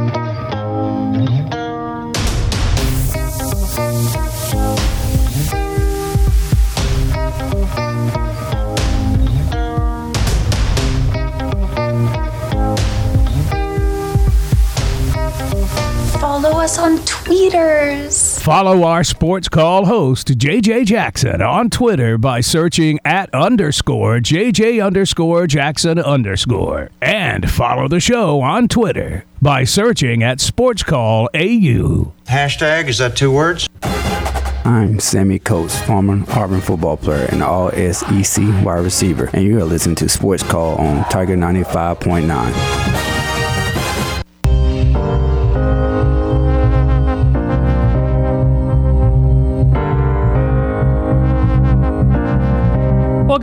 Us on tweeters. Follow our sports call host, JJ Jackson, on Twitter by searching at underscore JJ underscore Jackson underscore. And follow the show on Twitter by searching at Sports Call AU. Hashtag, is that two words? I'm Sammy Coates, former Auburn football player and all SEC wide receiver, and you are listening to Sports Call on Tiger 95.9.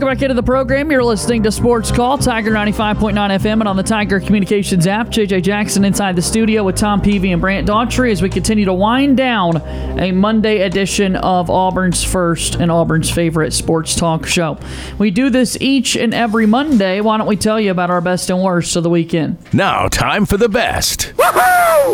Welcome back into the program. You're listening to Sports Call, Tiger 95.9 FM, and on the Tiger Communications app. JJ Jackson inside the studio with Tom Peavy and Brant Daughtry as we continue to wind down a Monday edition of Auburn's first and Auburn's favorite sports talk show. We do this each and every Monday. Why don't we tell you about our best and worst of the weekend? Now, time for the best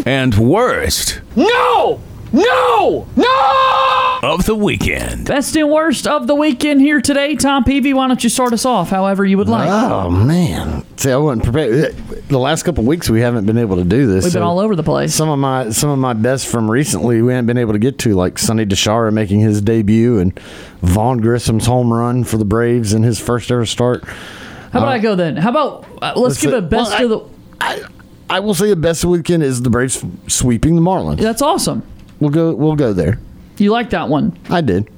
and worst No! No! No! of the weekend. Best and worst of the weekend here today. Tom Peavy, why don't you start us off however you would like? Oh man! See, I wasn't prepared. The last couple weeks we haven't been able to do this. We've been all over the place. Some of my some of my best from recently we haven't been able to get to, like Sonny DiChiara making his debut and Vaughn Grissom's home run for the Braves in his first ever start. How about Uh, I go then? How about uh, let's, let's give say- a best well, of the. I will say the best of the weekend is the Braves sweeping the Marlins. That's awesome. We'll go. We'll go there. You like that one? I did.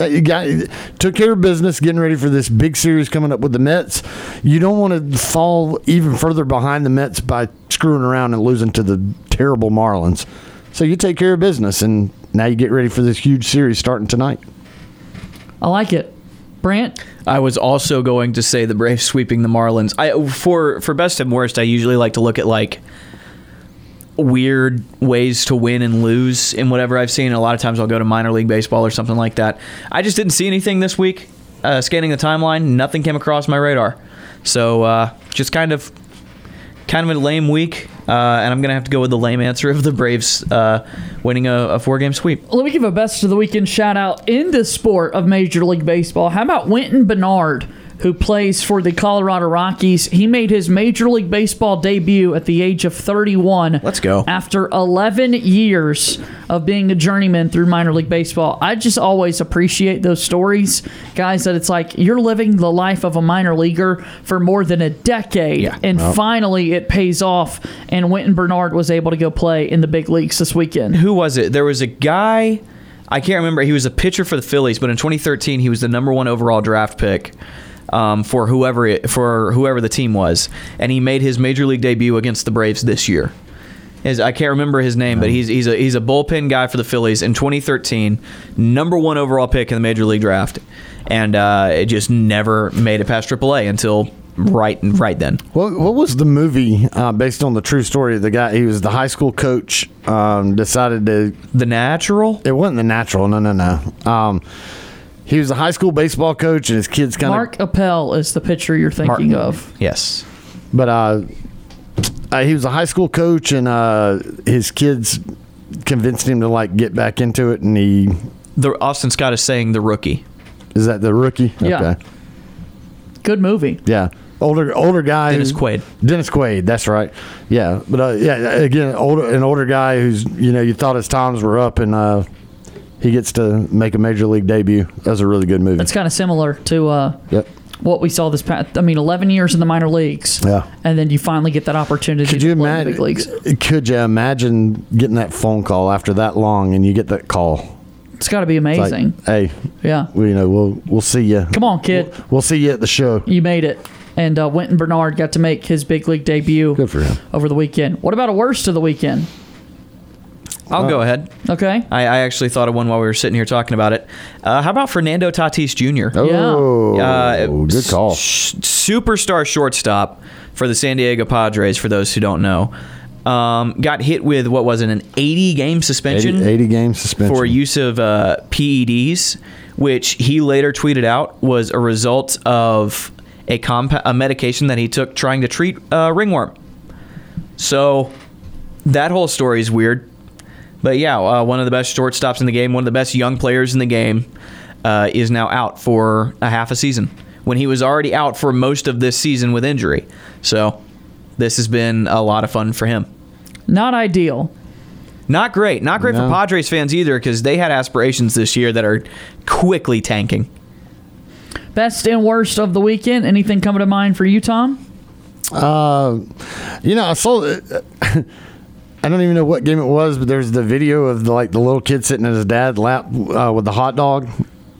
Uh, You got took care of business, getting ready for this big series coming up with the Mets. You don't want to fall even further behind the Mets by screwing around and losing to the terrible Marlins. So you take care of business, and now you get ready for this huge series starting tonight. I like it. Brant? I was also going to say the Braves sweeping the Marlins. I for for best and worst, I usually like to look at like weird ways to win and lose in whatever I've seen. A lot of times I'll go to minor league baseball or something like that. I just didn't see anything this week. Uh, scanning the timeline, nothing came across my radar. So uh, just kind of kind of a lame week, uh, and I'm gonna have to go with the lame answer of the Braves uh, winning a, a four game sweep. Let me give a best of the weekend shout out in the sport of Major League Baseball. How about Wynton Bernard, who plays for the Colorado Rockies? He made his Major League Baseball debut at the age of 31. Let's go. After 11 years of being a journeyman through minor league baseball. I just always appreciate those stories, guys, that it's like you're living the life of a minor leaguer for more than a decade, and Well. finally it pays off. And Wynton Bernard was able to go play in the big leagues this weekend. Who was it? There was a guy. I can't remember. He was a pitcher for the Phillies, but in 2013 he was the number one overall draft pick um, for whoever it, for whoever the team was, and he made his major league debut against the Braves this year. His, I can't remember his name, but he's he's a he's a bullpen guy for the Phillies in 2013, number one overall pick in the major league draft, and uh, it just never made it past AAA until right right then. What, what was the movie uh, based on the true story? of The guy, he was the high school coach, um, decided to. The Natural? It wasn't The Natural. No, no, no. Um, he was a high school baseball coach, and his kids kind of. Mark Appel is the pitcher you're thinking of. Yes. But uh, uh, he was a high school coach, and uh, his kids convinced him to like get back into it, and he. The Austin Scott is saying the rookie. Is that the rookie? Yeah. Okay. Good movie. Yeah. Older older guy. Dennis Quaid. Dennis Quaid. That's right. Yeah. But uh, yeah, again, older an older guy who's you know you thought his times were up, and uh, he gets to make a major league debut. That's a really good movie. It's kind of similar to uh, Yep. what we saw this past. I mean, 11 years in the minor leagues. Yeah. And then you finally get that opportunity Could to you play in the imagine? big leagues. Could you imagine getting that phone call after that long, and you get that call? It's got to be It's like, amazing. hey, yeah. we you know we'll we'll see you. Come on, kid. We'll see you at the show. You made it. And uh, Wynton Bernard got to make his big league debut Good for him. over the weekend. What about a worst of the weekend? I'll go ahead. Okay. I, I actually thought of one while we were sitting here talking about it. Uh, how about Fernando Tatis Jr.? Oh, Uh, good call. s- superstar shortstop for the San Diego Padres. For those who don't know, um, got hit with what was it, an 80 game suspension? 80, 80 game suspension for use of uh, PEDs, which he later tweeted out was a result of a compa- a medication that he took trying to treat uh, ringworm. So that whole story is weird. But yeah, uh, one of the best shortstops in the game, one of the best young players in the game, uh, is now out for a half a season when he was already out for most of this season with injury. So this has been a lot of fun for him. Not ideal. Not great. Not great No. for Padres fans either because they had aspirations this year that are quickly tanking. Best and worst of the weekend. Anything coming to mind for you, Tom? Uh, you know, I saw. It- I don't even know what game it was, but there's the video of the like the little kid sitting in his dad's lap uh, with the hot dog,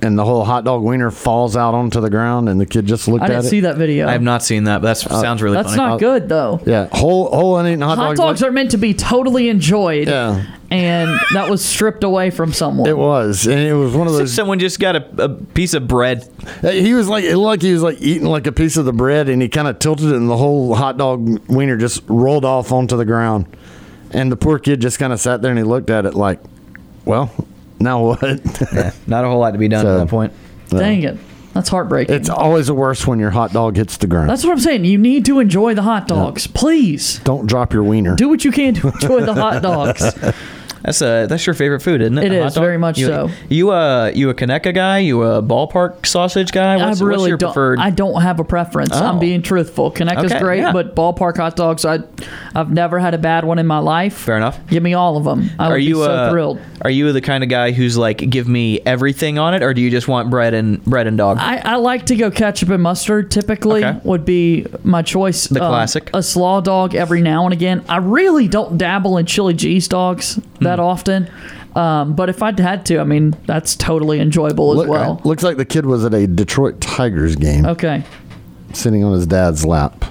and the whole hot dog wiener falls out onto the ground, and the kid just looked I at didn't it. see that video. I have not seen that, but that sounds really That's funny. not good, though. Yeah, whole whole uneaten hot, Hot dog. dogs are meant to be totally enjoyed. Yeah. And that was stripped away from someone. It was, and it was one of those. Someone just got a, a piece of bread. He was like, it looked like he was like eating like a piece of the bread, and he kind of tilted it, and the whole hot dog wiener just rolled off onto the ground. And the poor kid just kind of sat there and he looked at it like, well, now what? not a whole lot to be done at that point. Dang it. That's heartbreaking. It's always the worst when your hot dog hits the ground. That's what I'm saying. You need to enjoy the hot dogs. Please. Don't drop your wiener. Do what you can to enjoy the hot dogs. That's a that's your favorite food, isn't it? It A is, very much you, so. You uh you a Conecuh guy? You a ballpark sausage guy? What's, I really what's your don't. preferred? I don't have a preference. I'm Oh. being truthful. Connecticut Okay, great, yeah. but ballpark hot dogs, I, I've never had a bad one in my life. Fair enough. Give me all of them. I would are you be so uh, thrilled. Are you the kind of guy who's like, give me everything on it, or do you just want bread and bread and dog? I, I like to go ketchup and mustard. Typically, Okay. would be my choice. The Um, classic. A slaw dog every now and again. I really don't dabble in chili cheese dogs that Hmm. often. Um, but if I'd had to, I mean, that's totally enjoyable as Look- well. Looks like the kid was at a Detroit Tigers game, Okay. sitting on his dad's lap.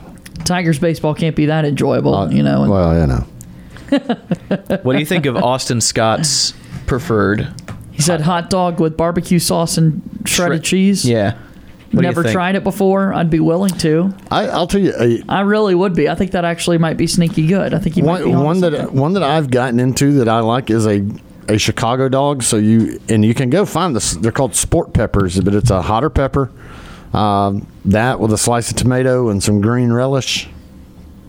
Tigers baseball can't be that enjoyable, you know. and- Well, you know. What do you think of Austin Scott's preferred? He said hot dog with barbecue sauce and shredded cheese. Yeah. What Never tried it before. I'd be willing to. I, I'll tell you. I really would be. I think that actually might be sneaky good. I think you might one, on one that one that I've gotten into that I like is a a Chicago dog. So you and you can go find this. They're called sport peppers, but it's a hotter pepper. Um, that with a slice of tomato and some green relish.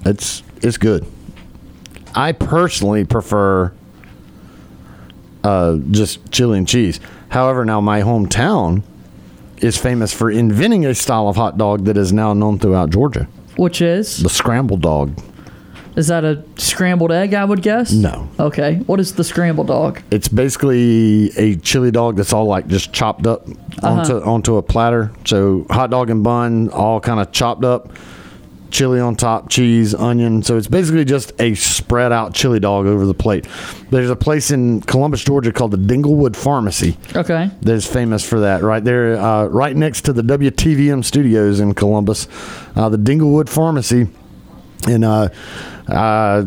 It's it's good. I personally prefer uh, just chili and cheese. However, now my hometown is famous for inventing a style of hot dog that is now known throughout Georgia. Which is? The scrambled dog. Is that a scrambled egg? I would guess. No. Okay. What is the scrambled dog? It's basically a chili dog that's all like just chopped up onto Uh-huh. onto a platter. So hot dog and bun, all kind of chopped up. Chili on top, cheese, onion. So it's basically just a spread out chili dog over the plate. There's a place in Columbus, Georgia called the Dinglewood Pharmacy Okay. that is famous for that. Right there, uh, right next to the WTVM studios in Columbus, uh, the Dinglewood Pharmacy, and uh, uh,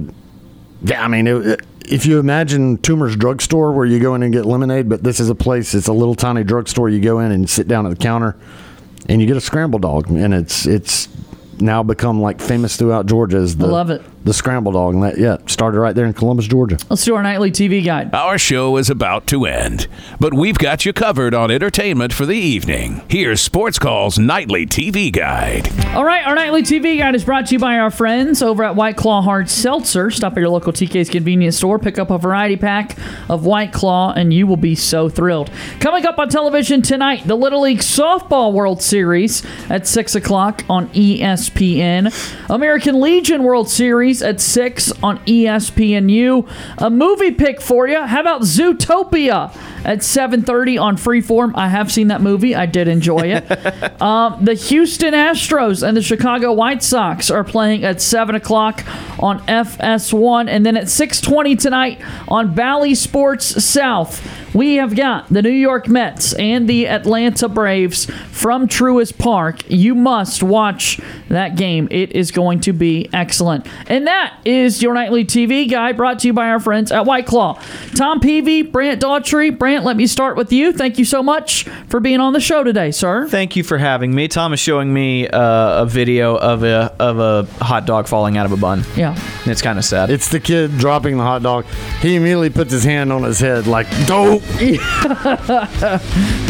yeah, I mean, it, if you imagine Toomer's drugstore where you go in and get lemonade, but this is a place. It's a little tiny drugstore. You go in and sit down at the counter, and you get a scramble dog, and it's it's now become like famous throughout Georgia as the love it. the scramble dog. And that yeah, started right there in Columbus, Georgia. Let's do our nightly TV guide. Our show is about to end, but we've got you covered on entertainment for the evening. Here's Sports Call's nightly TV guide. All right, our nightly TV guide is brought to you by our friends over at White Claw Hard Seltzer. Stop at your local TK's convenience store, pick up a variety pack of White Claw, and you will be so thrilled. Coming up on television tonight, the Little League Softball World Series at 6 o'clock on E ESPN. American Legion World Series at 6 on ESPNU. A movie pick for you. How about Zootopia at 7.30 on Freeform? I have seen that movie. I did enjoy it. Um, the Houston Astros and the Chicago White Sox are playing at 7 o'clock on FS1. And then at 6.20 tonight on Bally Sports South, we have got the New York Mets and the Atlanta Braves from Truist Park. You must watch that game. It is going to be excellent. And that is your nightly TV guy brought to you by our friends at White Claw. Tom Peavy, Brant Daughtry. Brant, let me start with you. Thank you so much for being on the show today, sir. Thank you for having me. Tom is showing me uh, a video of a of a hot dog falling out of a bun. Yeah, it's kind of sad. It's the kid dropping the hot dog. He immediately puts his hand on his head like, "Dope."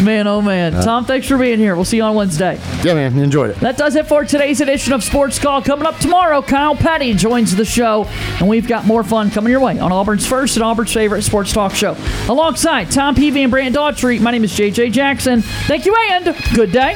man, oh man. Uh, Tom, thanks for being here. We'll see you on Wednesday. Yeah, man, enjoyed it. That does it for today's edition of Sports Call. Coming up tomorrow, Kyle Petty joins the show, and we've got more fun coming your way on Auburn's first and Auburn's favorite sports talk show. Alongside Tom Peavy and Brant Daughtry, my name is JJ Jackson. Thank you and good day.